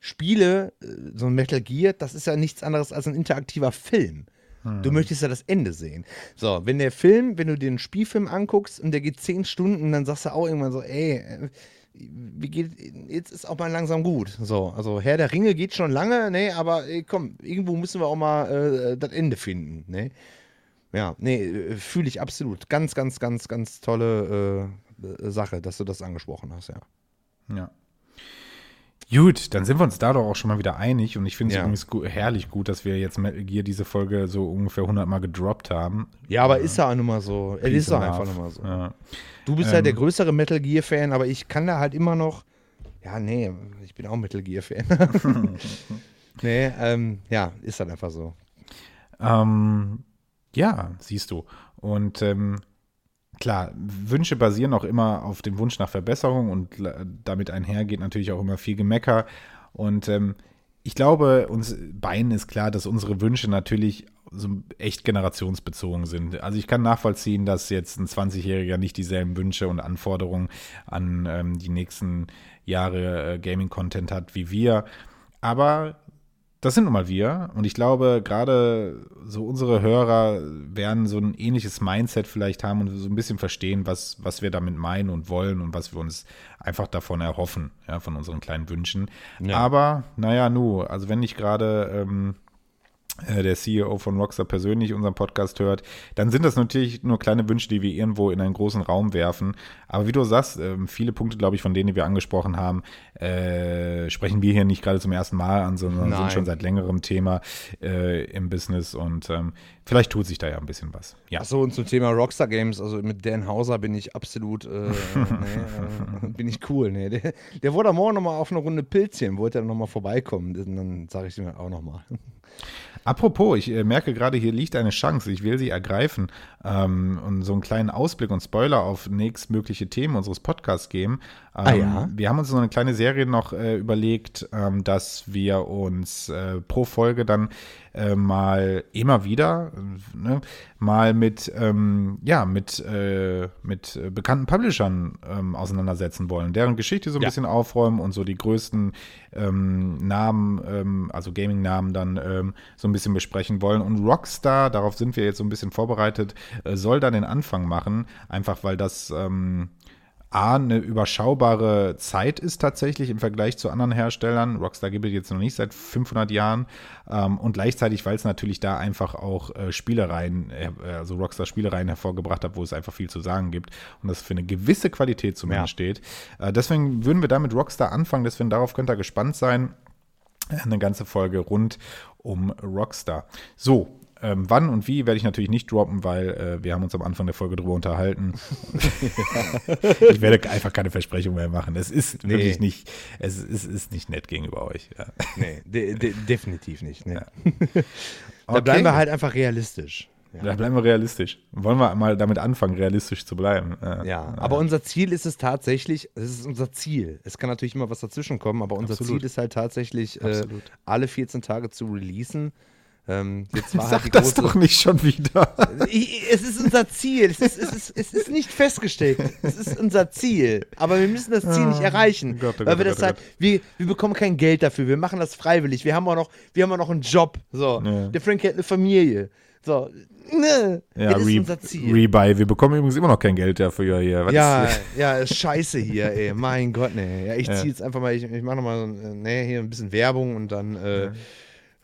Spiele, äh, so ein Metal Gear, das ist ja nichts anderes als ein interaktiver Film. Du hm. möchtest ja das Ende sehen. So, wenn der Film, wenn du dir einen Spielfilm anguckst und der geht zehn Stunden, dann sagst du auch irgendwann so, ey, äh, wie geht, jetzt ist auch mal langsam gut. So, also Herr der Ringe geht schon lange, ne, aber ey, komm, irgendwo müssen wir auch mal äh, das Ende finden, ne. Ja, nee, äh, fühle ich absolut. Ganz, ganz, ganz, ganz tolle äh, Sache, dass du das angesprochen hast, ja. Ja. Gut, dann sind wir uns da doch auch schon mal wieder einig und ich finde es ja. übrigens gu herrlich gut, dass wir jetzt Metal Gear diese Folge so ungefähr 100 Mal gedroppt haben. Ja, aber äh, ist ja auch nun mal so. Es ist doch einfach nur mal so. Ja. Du bist ähm, ja der größere Metal Gear Fan, aber ich kann da halt immer noch, ja, nee, ich bin auch Metal Gear Fan. nee, ähm, ja, ist halt einfach so. Ähm, ja, siehst du. Und ähm, klar, Wünsche basieren auch immer auf dem Wunsch nach Verbesserung und damit einhergeht natürlich auch immer viel Gemecker. Und ähm, ich glaube, uns beiden ist klar, dass unsere Wünsche natürlich so echt generationsbezogen sind. Also ich kann nachvollziehen, dass jetzt ein 20-Jähriger nicht dieselben Wünsche und Anforderungen an ähm, die nächsten Jahre äh, Gaming-Content hat wie wir. Aber das sind nun mal wir. Und ich glaube, gerade so unsere Hörer werden so ein ähnliches Mindset vielleicht haben und so ein bisschen verstehen, was, was wir damit meinen und wollen und was wir uns einfach davon erhoffen, ja, von unseren kleinen Wünschen. Ja. Aber, naja, nu, also wenn ich gerade ähm, äh, der CEO von Rockstar persönlich unseren Podcast hört, dann sind das natürlich nur kleine Wünsche, die wir irgendwo in einen großen Raum werfen. Aber wie du sagst, ähm, viele Punkte, glaube ich, von denen, die wir angesprochen haben, äh, sprechen wir hier nicht gerade zum ersten Mal an, sondern Nein. sind schon seit längerem Thema äh, im Business und ähm, vielleicht tut sich da ja ein bisschen was. Ja. Achso, und zum Thema Rockstar Games, also mit Dan Hauser bin ich absolut, äh, nee, äh, bin ich cool. Nee. Der, der wollte morgen nochmal auf eine Runde Pilzchen, wollte er nochmal vorbeikommen. Dann sage ich ihm auch nochmal. Apropos, ich äh, merke gerade, hier liegt eine Chance. Ich will sie ergreifen ähm, und so einen kleinen Ausblick und Spoiler auf nächstmögliche Themen unseres Podcasts geben. Ähm, ah, ja? Wir haben uns so eine kleine Serie noch äh, überlegt, ähm, dass wir uns äh, pro Folge dann äh, mal immer wieder ne, mal mit ähm, ja mit äh, mit bekannten Publishern ähm, auseinandersetzen wollen, deren Geschichte so ein ja. bisschen aufräumen und so die größten ähm, Namen, ähm, also Gaming-Namen dann ähm, so ein bisschen besprechen wollen. Und Rockstar, darauf sind wir jetzt so ein bisschen vorbereitet, äh, soll dann den Anfang machen, einfach weil das ähm, A, eine überschaubare Zeit ist tatsächlich im Vergleich zu anderen Herstellern. Rockstar gibt es jetzt noch nicht seit 500 Jahren. Ähm, und gleichzeitig, weil es natürlich da einfach auch äh, Spielereien, äh, also Rockstar Spielereien hervorgebracht hat, wo es einfach viel zu sagen gibt und das für eine gewisse Qualität zumindest ja. steht. Äh, deswegen würden wir da mit Rockstar anfangen. Deswegen darauf könnt ihr gespannt sein. Eine ganze Folge rund um Rockstar. So, ähm, wann und wie werde ich natürlich nicht droppen, weil äh, wir haben uns am Anfang der Folge drüber unterhalten. ich werde einfach keine Versprechung mehr machen. Es ist nee. wirklich nicht, es ist, ist, nicht nett gegenüber euch. Ja. Nee, de de definitiv nicht. Nee. Ja. da bleiben wir halt einfach realistisch. Ja. Da bleiben wir realistisch. Wollen wir mal damit anfangen, realistisch zu bleiben. Ja, ja. aber unser Ziel ist es tatsächlich, es ist unser Ziel. Es kann natürlich immer was dazwischen kommen, aber unser Absolut. Ziel ist halt tatsächlich, äh, alle 14 Tage zu releasen. Ähm, jetzt war Sag halt das doch nicht schon wieder. es ist unser Ziel. Es ist, es, ist, es ist nicht festgestellt. Es ist unser Ziel. Aber wir müssen das Ziel nicht ah, erreichen. Gott, oh weil wir oh das oh halt, wir, wir bekommen kein Geld dafür. Wir machen das freiwillig. Wir haben auch noch, wir haben auch noch einen Job. So. Ja. Der Frank hat eine Familie. So. Ne, ja, das ist unser Ziel. Rebuy. Wir bekommen übrigens immer noch kein Geld dafür hier. Was ja, ja, scheiße hier, ey. Mein Gott, ne. Ja, ich ja. ziehe jetzt einfach mal, ich, ich mache nochmal, ne, hier ein bisschen Werbung und dann, äh, ja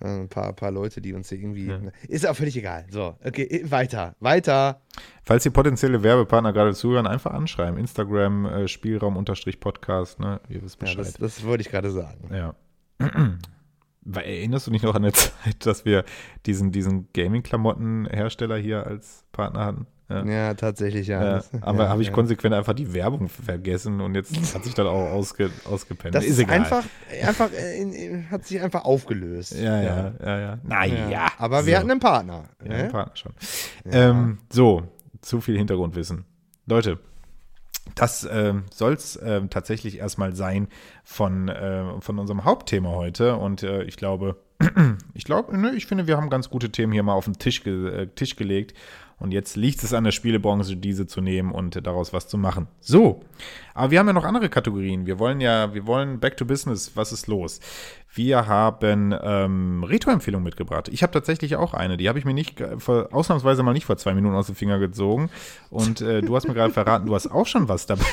ein paar, paar Leute, die uns hier irgendwie. Ja. Ist auch völlig egal. So, okay, weiter, weiter. Falls die potenzielle Werbepartner gerade zuhören, einfach anschreiben. Instagram, äh, Spielraum-Podcast, ne? Ihr wisst Bescheid. Ja, das, das wollte ich gerade sagen. Ja. Erinnerst du dich noch an eine Zeit, dass wir diesen, diesen Gaming-Klamotten-Hersteller hier als Partner hatten? Ja, ja tatsächlich, ja. ja aber ja, habe ich konsequent einfach die Werbung vergessen und jetzt hat sich dann auch ausge, ausgepennt. Das ist, ist einfach, einfach äh, in, in, hat sich einfach aufgelöst. Ja, ja, ja, ja. Naja. Aber wir so. hatten einen Partner. Ja, einen Partner schon. Ähm, so, zu viel Hintergrundwissen. Leute, das äh, soll es äh, tatsächlich erstmal sein von, äh, von unserem Hauptthema heute. Und äh, ich glaube, ich glaube, ne, ich finde, wir haben ganz gute Themen hier mal auf den Tisch, ge äh, Tisch gelegt. Und jetzt liegt es an der Spielebranche, diese zu nehmen und daraus was zu machen. So, aber wir haben ja noch andere Kategorien. Wir wollen ja, wir wollen Back to Business. Was ist los? Wir haben ähm, Retro-Empfehlungen mitgebracht. Ich habe tatsächlich auch eine. Die habe ich mir nicht vor, ausnahmsweise mal nicht vor zwei Minuten aus dem Finger gezogen. Und äh, du hast mir gerade verraten, du hast auch schon was dabei.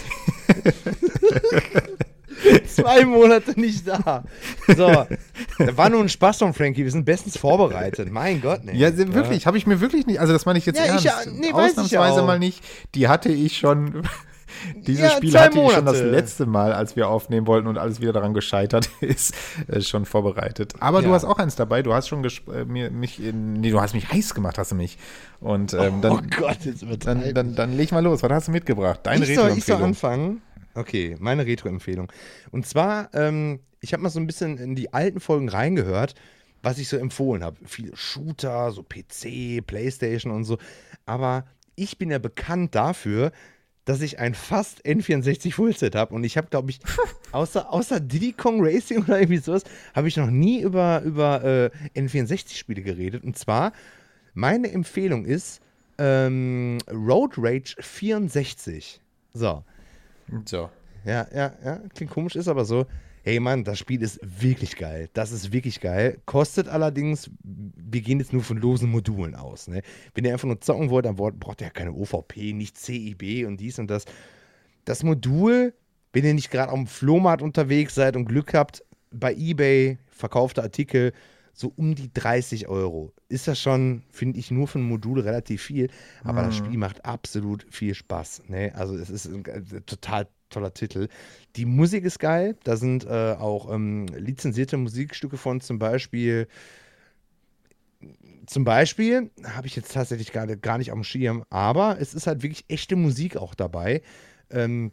Zwei Monate nicht da. So, da war nur ein Spaß von Frankie. Wir sind bestens vorbereitet. Mein Gott, ne. Ja, wirklich, habe ich mir wirklich nicht. Also, das meine ich jetzt ja, ernst. Ich, nee, Ausnahmsweise mal nicht. Die hatte ich schon. Dieses ja, Spiel hatte Monate. ich schon das letzte Mal, als wir aufnehmen wollten und alles wieder daran gescheitert ist, äh, schon vorbereitet. Aber ja. du hast auch eins dabei. Du hast schon äh, mir, mich, in, nee, du hast mich heiß gemacht, hast du mich. Und ähm, dann, oh Gott, jetzt wird dann, dann, dann leg mal los. Was hast du mitgebracht? Deine ich soll, ich soll anfangen. Okay, meine Retro-Empfehlung. Und zwar, ähm, ich habe mal so ein bisschen in die alten Folgen reingehört, was ich so empfohlen habe. Viele Shooter, so PC, Playstation und so. Aber ich bin ja bekannt dafür, dass ich ein fast N64 Fullset habe. Und ich habe, glaube ich, außer, außer Diddy Kong Racing oder irgendwie sowas, habe ich noch nie über, über äh, N64-Spiele geredet. Und zwar, meine Empfehlung ist ähm, Road Rage 64. So. So. Ja, ja, ja, klingt komisch, ist aber so. Hey Mann, das Spiel ist wirklich geil. Das ist wirklich geil. Kostet allerdings, wir gehen jetzt nur von losen Modulen aus. Ne? Wenn ihr einfach nur zocken wollt, dann braucht ihr ja keine OVP, nicht CIB und dies und das. Das Modul, wenn ihr nicht gerade auf dem Flohmarkt unterwegs seid und Glück habt, bei eBay verkaufte Artikel so um die 30 Euro. Ist das schon, finde ich, nur für ein Modul relativ viel, aber mhm. das Spiel macht absolut viel Spaß. Ne? Also es ist ein, äh, total toller Titel. Die Musik ist geil, da sind äh, auch ähm, lizenzierte Musikstücke von zum Beispiel zum Beispiel, habe ich jetzt tatsächlich gar, gar nicht auf dem Schirm, aber es ist halt wirklich echte Musik auch dabei. Ähm,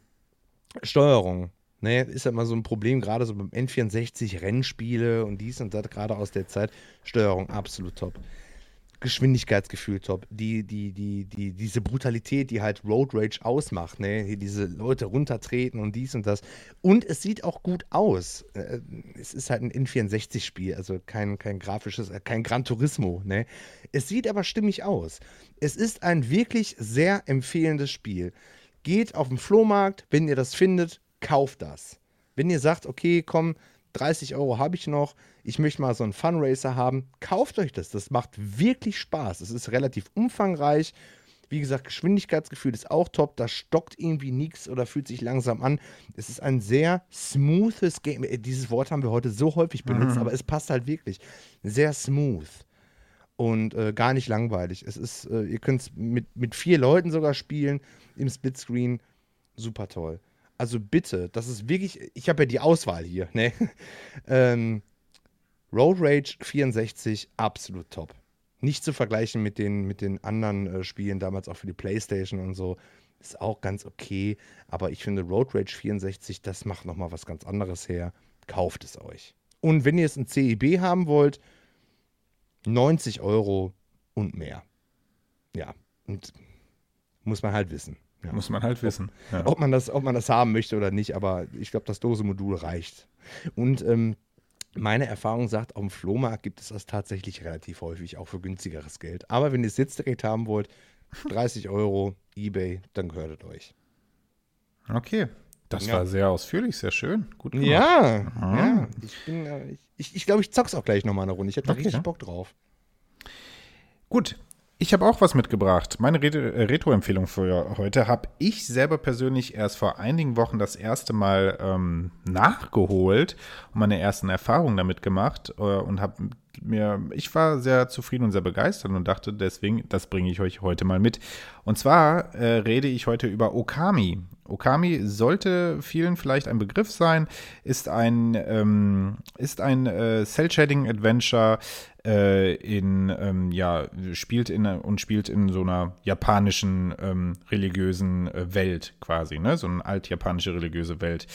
Steuerung, ne, ist ja immer so ein Problem, gerade so beim N64 Rennspiele und dies und das, gerade aus der Zeit. Steuerung absolut top. Geschwindigkeitsgefühl top. Die, die, die, die, diese Brutalität, die halt Road Rage ausmacht, ne? Hier diese Leute runtertreten und dies und das. Und es sieht auch gut aus. Äh, es ist halt ein N64-Spiel, also kein, kein grafisches, äh, kein Gran Turismo, ne? Es sieht aber stimmig aus. Es ist ein wirklich sehr empfehlendes Spiel. Geht auf den Flohmarkt, wenn ihr das findet, kauft das. Wenn ihr sagt, okay, komm, 30 Euro habe ich noch, ich möchte mal so einen Funracer haben, kauft euch das. Das macht wirklich Spaß. Es ist relativ umfangreich. Wie gesagt, Geschwindigkeitsgefühl ist auch top. Da stockt irgendwie nichts oder fühlt sich langsam an. Es ist ein sehr smoothes Game. Äh, dieses Wort haben wir heute so häufig benutzt, mhm. aber es passt halt wirklich. Sehr smooth und äh, gar nicht langweilig. Es ist, äh, ihr könnt es mit, mit vier Leuten sogar spielen im Splitscreen. Super toll. Also bitte, das ist wirklich, ich habe ja die Auswahl hier, ne? ähm, Road Rage 64, absolut top. Nicht zu vergleichen mit den, mit den anderen äh, Spielen, damals auch für die Playstation und so. Ist auch ganz okay, aber ich finde Road Rage 64, das macht nochmal was ganz anderes her. Kauft es euch. Und wenn ihr es in CEB haben wollt, 90 Euro und mehr. Ja, und muss man halt wissen. Ja. Muss man halt wissen. Ob, ja. ob, man das, ob man das haben möchte oder nicht, aber ich glaube, das Dose-Modul reicht. Und ähm, meine Erfahrung sagt, auf dem Flohmarkt gibt es das tatsächlich relativ häufig, auch für günstigeres Geld. Aber wenn ihr es jetzt direkt haben wollt, 30 Euro, Ebay, dann gehört es euch. Okay. Das ja. war sehr ausführlich, sehr schön. Gut gemacht. Ja, ja. Ich bin, äh, ich, ich, ich glaube, ich zock's auch gleich nochmal eine Runde. Ich hätte okay. richtig Bock drauf. Gut, ich habe auch was mitgebracht. Meine äh, Retro-Empfehlung für heute habe ich selber persönlich erst vor einigen Wochen das erste Mal ähm, nachgeholt und meine ersten Erfahrungen damit gemacht äh, und habe mir, ich war sehr zufrieden und sehr begeistert und dachte deswegen, das bringe ich euch heute mal mit. Und zwar äh, rede ich heute über Okami. Okami sollte vielen vielleicht ein Begriff sein, ist ein, ähm, ein äh, Cell-Shading-Adventure äh, in, ähm, ja, spielt in und spielt in so einer japanischen ähm, religiösen äh, Welt quasi, ne? So eine altjapanische religiöse Welt.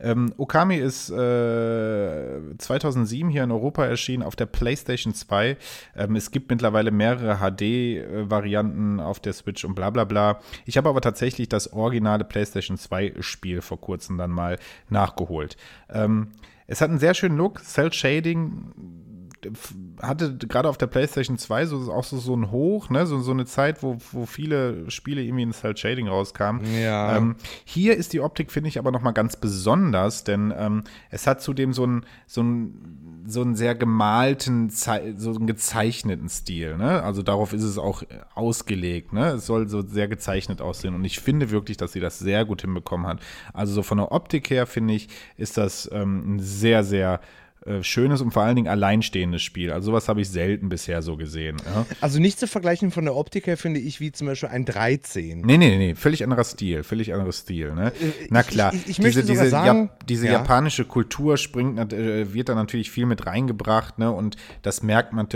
Ähm, Okami ist äh, 2007 hier in Europa erschienen auf der PlayStation 2. Ähm, es gibt mittlerweile mehrere HD-Varianten auf der Switch und bla bla bla. Ich habe aber tatsächlich das originale PlayStation 2-Spiel vor kurzem dann mal nachgeholt. Ähm, es hat einen sehr schönen Look, Cell Shading hatte gerade auf der PlayStation 2 so, auch so, so ein Hoch, ne? so, so eine Zeit, wo, wo viele Spiele irgendwie in Cell Shading rauskamen. Ja. Ähm, hier ist die Optik, finde ich, aber nochmal ganz besonders, denn ähm, es hat zudem so einen so ein, so einen sehr gemalten, so einen gezeichneten Stil. Ne? Also darauf ist es auch ausgelegt. Ne? Es soll so sehr gezeichnet aussehen und ich finde wirklich, dass sie das sehr gut hinbekommen hat. Also so von der Optik her, finde ich, ist das ähm, ein sehr, sehr äh, schönes und vor allen Dingen alleinstehendes Spiel. Also sowas habe ich selten bisher so gesehen. Ja. Also nicht zu vergleichen von der Optik her, finde ich, wie zum Beispiel ein 13. Nee, nee, nee, völlig anderer Stil, völlig anderer Stil. Ne? Äh, Na klar, ich, ich, ich diese, diese, sagen, ja, diese ja. japanische Kultur springt, äh, wird da natürlich viel mit reingebracht ne? und das merkt man,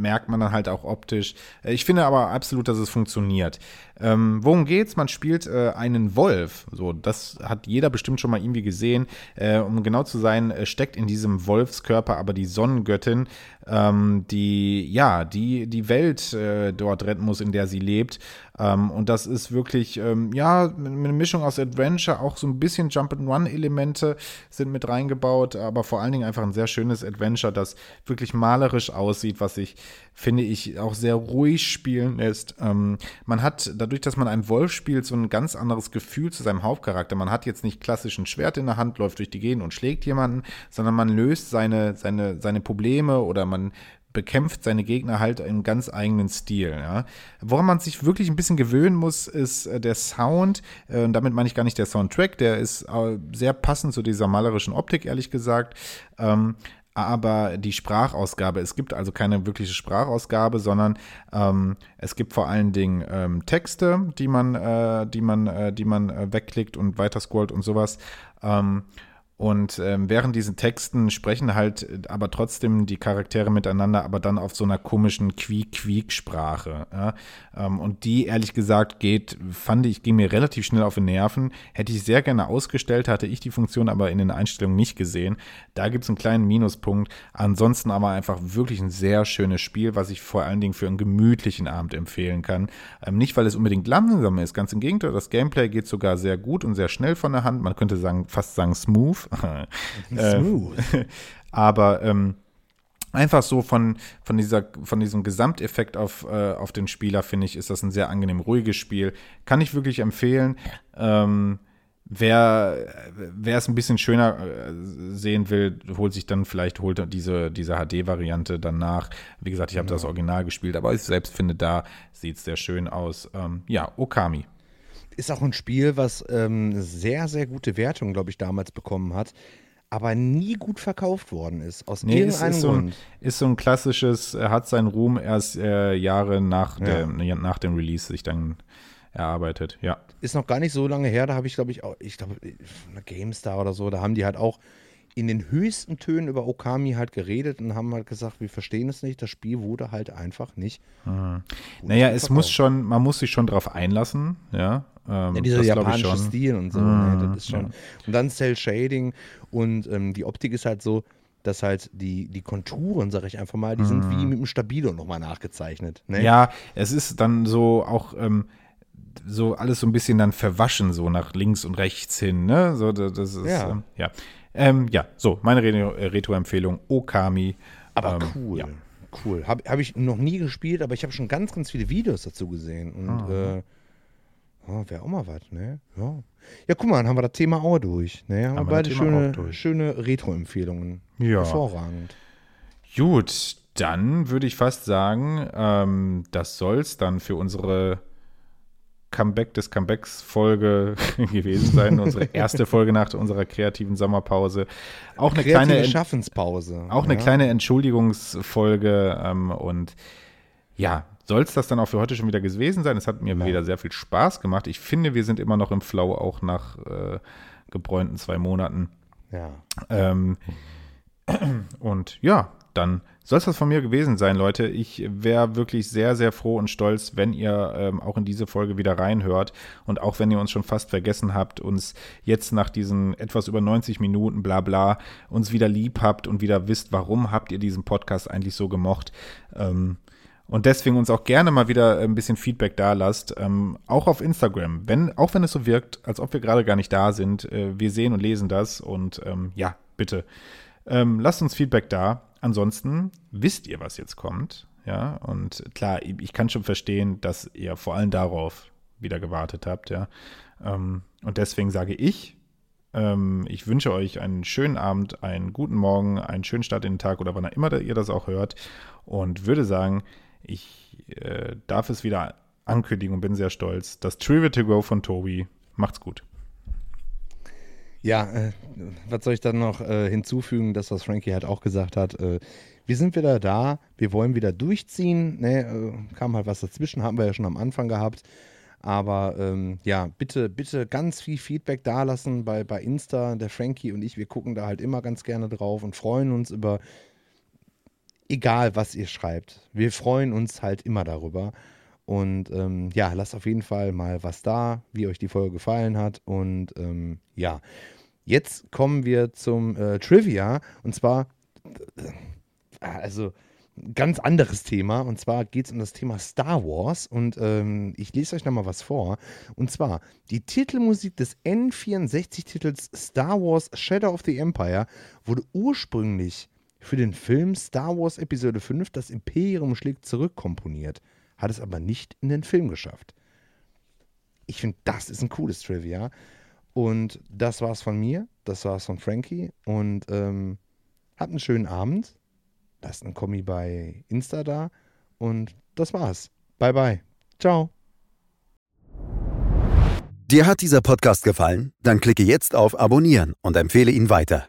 merkt man dann halt auch optisch. Ich finde aber absolut, dass es funktioniert. Ähm, worum geht's? Man spielt äh, einen Wolf. So, das hat jeder bestimmt schon mal irgendwie gesehen. Äh, um genau zu sein, steckt in diesem Wolfskörper aber die Sonnengöttin, ähm, die ja die die Welt äh, dort retten muss, in der sie lebt. Ähm, und das ist wirklich, ähm, ja, eine Mischung aus Adventure, auch so ein bisschen Jump-and-Run-Elemente sind mit reingebaut, aber vor allen Dingen einfach ein sehr schönes Adventure, das wirklich malerisch aussieht, was sich, finde ich, auch sehr ruhig spielen lässt. Ähm, man hat, dadurch, dass man einen Wolf spielt, so ein ganz anderes Gefühl zu seinem Hauptcharakter. Man hat jetzt nicht klassisch ein Schwert in der Hand, läuft durch die Gegend und schlägt jemanden, sondern man löst seine, seine, seine Probleme oder man bekämpft seine Gegner halt im ganz eigenen Stil. Ja. Woran man sich wirklich ein bisschen gewöhnen muss, ist äh, der Sound. Äh, und damit meine ich gar nicht der Soundtrack, der ist äh, sehr passend zu dieser malerischen Optik, ehrlich gesagt. Ähm, aber die Sprachausgabe, es gibt also keine wirkliche Sprachausgabe, sondern ähm, es gibt vor allen Dingen ähm, Texte, die man, äh, die man, äh, die man äh, wegklickt und weiter scrollt und sowas. Ähm, und ähm, während diesen Texten sprechen halt äh, aber trotzdem die Charaktere miteinander, aber dann auf so einer komischen Quiek-Quiek-Sprache. Ja? Ähm, und die, ehrlich gesagt, geht, fand ich, ging mir relativ schnell auf den Nerven. Hätte ich sehr gerne ausgestellt, hatte ich die Funktion aber in den Einstellungen nicht gesehen. Da gibt es einen kleinen Minuspunkt. Ansonsten aber einfach wirklich ein sehr schönes Spiel, was ich vor allen Dingen für einen gemütlichen Abend empfehlen kann. Ähm, nicht, weil es unbedingt langsam ist, ganz im Gegenteil. Das Gameplay geht sogar sehr gut und sehr schnell von der Hand. Man könnte sagen, fast sagen smooth. Smooth. Äh, aber ähm, einfach so von, von, dieser, von diesem Gesamteffekt auf, äh, auf den Spieler, finde ich, ist das ein sehr angenehm ruhiges Spiel. Kann ich wirklich empfehlen. Ähm, wer, wer es ein bisschen schöner äh, sehen will, holt sich dann vielleicht holt diese, diese HD-Variante dann nach. Wie gesagt, ich habe ja. das Original gespielt, aber ich selbst finde, da sieht es sehr schön aus. Ähm, ja, Okami ist auch ein Spiel, was ähm, sehr, sehr gute Wertungen, glaube ich, damals bekommen hat, aber nie gut verkauft worden ist. Aus nee, irgendeinem ist, ist Grund. So ein, ist so ein klassisches, hat seinen Ruhm erst äh, Jahre nach, ja. der, nach dem Release sich dann erarbeitet, ja. Ist noch gar nicht so lange her, da habe ich, glaube ich, auch, ich glaube, GameStar oder so, da haben die halt auch in den höchsten Tönen über Okami halt geredet und haben halt gesagt, wir verstehen es nicht, das Spiel wurde halt einfach nicht. Mhm. Naja, es muss schon, man muss sich schon drauf einlassen, ja. Ähm, ja, dieser japanische Stil und so, mhm, ne, das ist schon. Ja. Und dann Cell Shading und ähm, die Optik ist halt so, dass halt die, die Konturen, sag ich einfach mal, die mhm. sind wie mit einem Stabilo nochmal nachgezeichnet. Ne? Ja, es ist dann so auch ähm, so alles so ein bisschen dann verwaschen, so nach links und rechts hin, ne? So, das ist, ja. Ähm, ja. Ähm, ja, so, meine Retro-Empfehlung, Okami. Aber ähm, cool. Ja. Cool. Habe hab ich noch nie gespielt, aber ich habe schon ganz, ganz viele Videos dazu gesehen. Und ah. äh, oh, wäre auch mal was, ne? Ja. Ja, guck mal, dann haben wir das Thema auch durch. Ne? Haben, haben wir beide schöne, schöne Retro-Empfehlungen. Ja. Hervorragend. Gut, dann würde ich fast sagen, ähm, das soll es dann für unsere Comeback des Comebacks Folge gewesen sein, unsere erste Folge nach unserer kreativen Sommerpause. Auch eine Kreative kleine Schaffenspause. Auch eine ja. kleine Entschuldigungsfolge ähm, und ja, soll es das dann auch für heute schon wieder gewesen sein? Es hat mir ja. wieder sehr viel Spaß gemacht. Ich finde, wir sind immer noch im Flow, auch nach äh, gebräunten zwei Monaten. Ja. Ähm, und ja, dann soll es das von mir gewesen sein, Leute. Ich wäre wirklich sehr, sehr froh und stolz, wenn ihr ähm, auch in diese Folge wieder reinhört und auch wenn ihr uns schon fast vergessen habt, uns jetzt nach diesen etwas über 90 Minuten, bla bla, uns wieder lieb habt und wieder wisst, warum habt ihr diesen Podcast eigentlich so gemocht. Ähm, und deswegen uns auch gerne mal wieder ein bisschen Feedback da lasst, ähm, auch auf Instagram. Wenn, auch wenn es so wirkt, als ob wir gerade gar nicht da sind, äh, wir sehen und lesen das und ähm, ja, bitte. Ähm, lasst uns Feedback da. Ansonsten wisst ihr, was jetzt kommt. Ja, und klar, ich kann schon verstehen, dass ihr vor allem darauf wieder gewartet habt, ja. Ähm, und deswegen sage ich, ähm, ich wünsche euch einen schönen Abend, einen guten Morgen, einen schönen Start in den Tag oder wann immer ihr das auch hört. Und würde sagen, ich äh, darf es wieder ankündigen und bin sehr stolz. Das Trivia to Go von Tobi. Macht's gut. Ja, äh, was soll ich dann noch äh, hinzufügen, das, was Frankie halt auch gesagt hat. Äh, wir sind wieder da, wir wollen wieder durchziehen. Ne, äh, kam halt was dazwischen, haben wir ja schon am Anfang gehabt. Aber ähm, ja, bitte, bitte ganz viel Feedback dalassen bei, bei Insta. Der Frankie und ich, wir gucken da halt immer ganz gerne drauf und freuen uns über egal, was ihr schreibt. Wir freuen uns halt immer darüber. Und ähm, ja, lasst auf jeden Fall mal was da, wie euch die Folge gefallen hat. Und ähm, ja, Jetzt kommen wir zum äh, Trivia und zwar, äh, also ganz anderes Thema und zwar geht es um das Thema Star Wars und ähm, ich lese euch nochmal was vor und zwar die Titelmusik des N64-Titels Star Wars Shadow of the Empire wurde ursprünglich für den Film Star Wars Episode 5 Das Imperium schlägt zurück komponiert, hat es aber nicht in den Film geschafft. Ich finde, das ist ein cooles Trivia. Und das war's von mir, das war's von Frankie und ähm, habt einen schönen Abend. Lasst einen Kommi bei Insta da und das war's. Bye bye. Ciao. Dir hat dieser Podcast gefallen? Dann klicke jetzt auf Abonnieren und empfehle ihn weiter.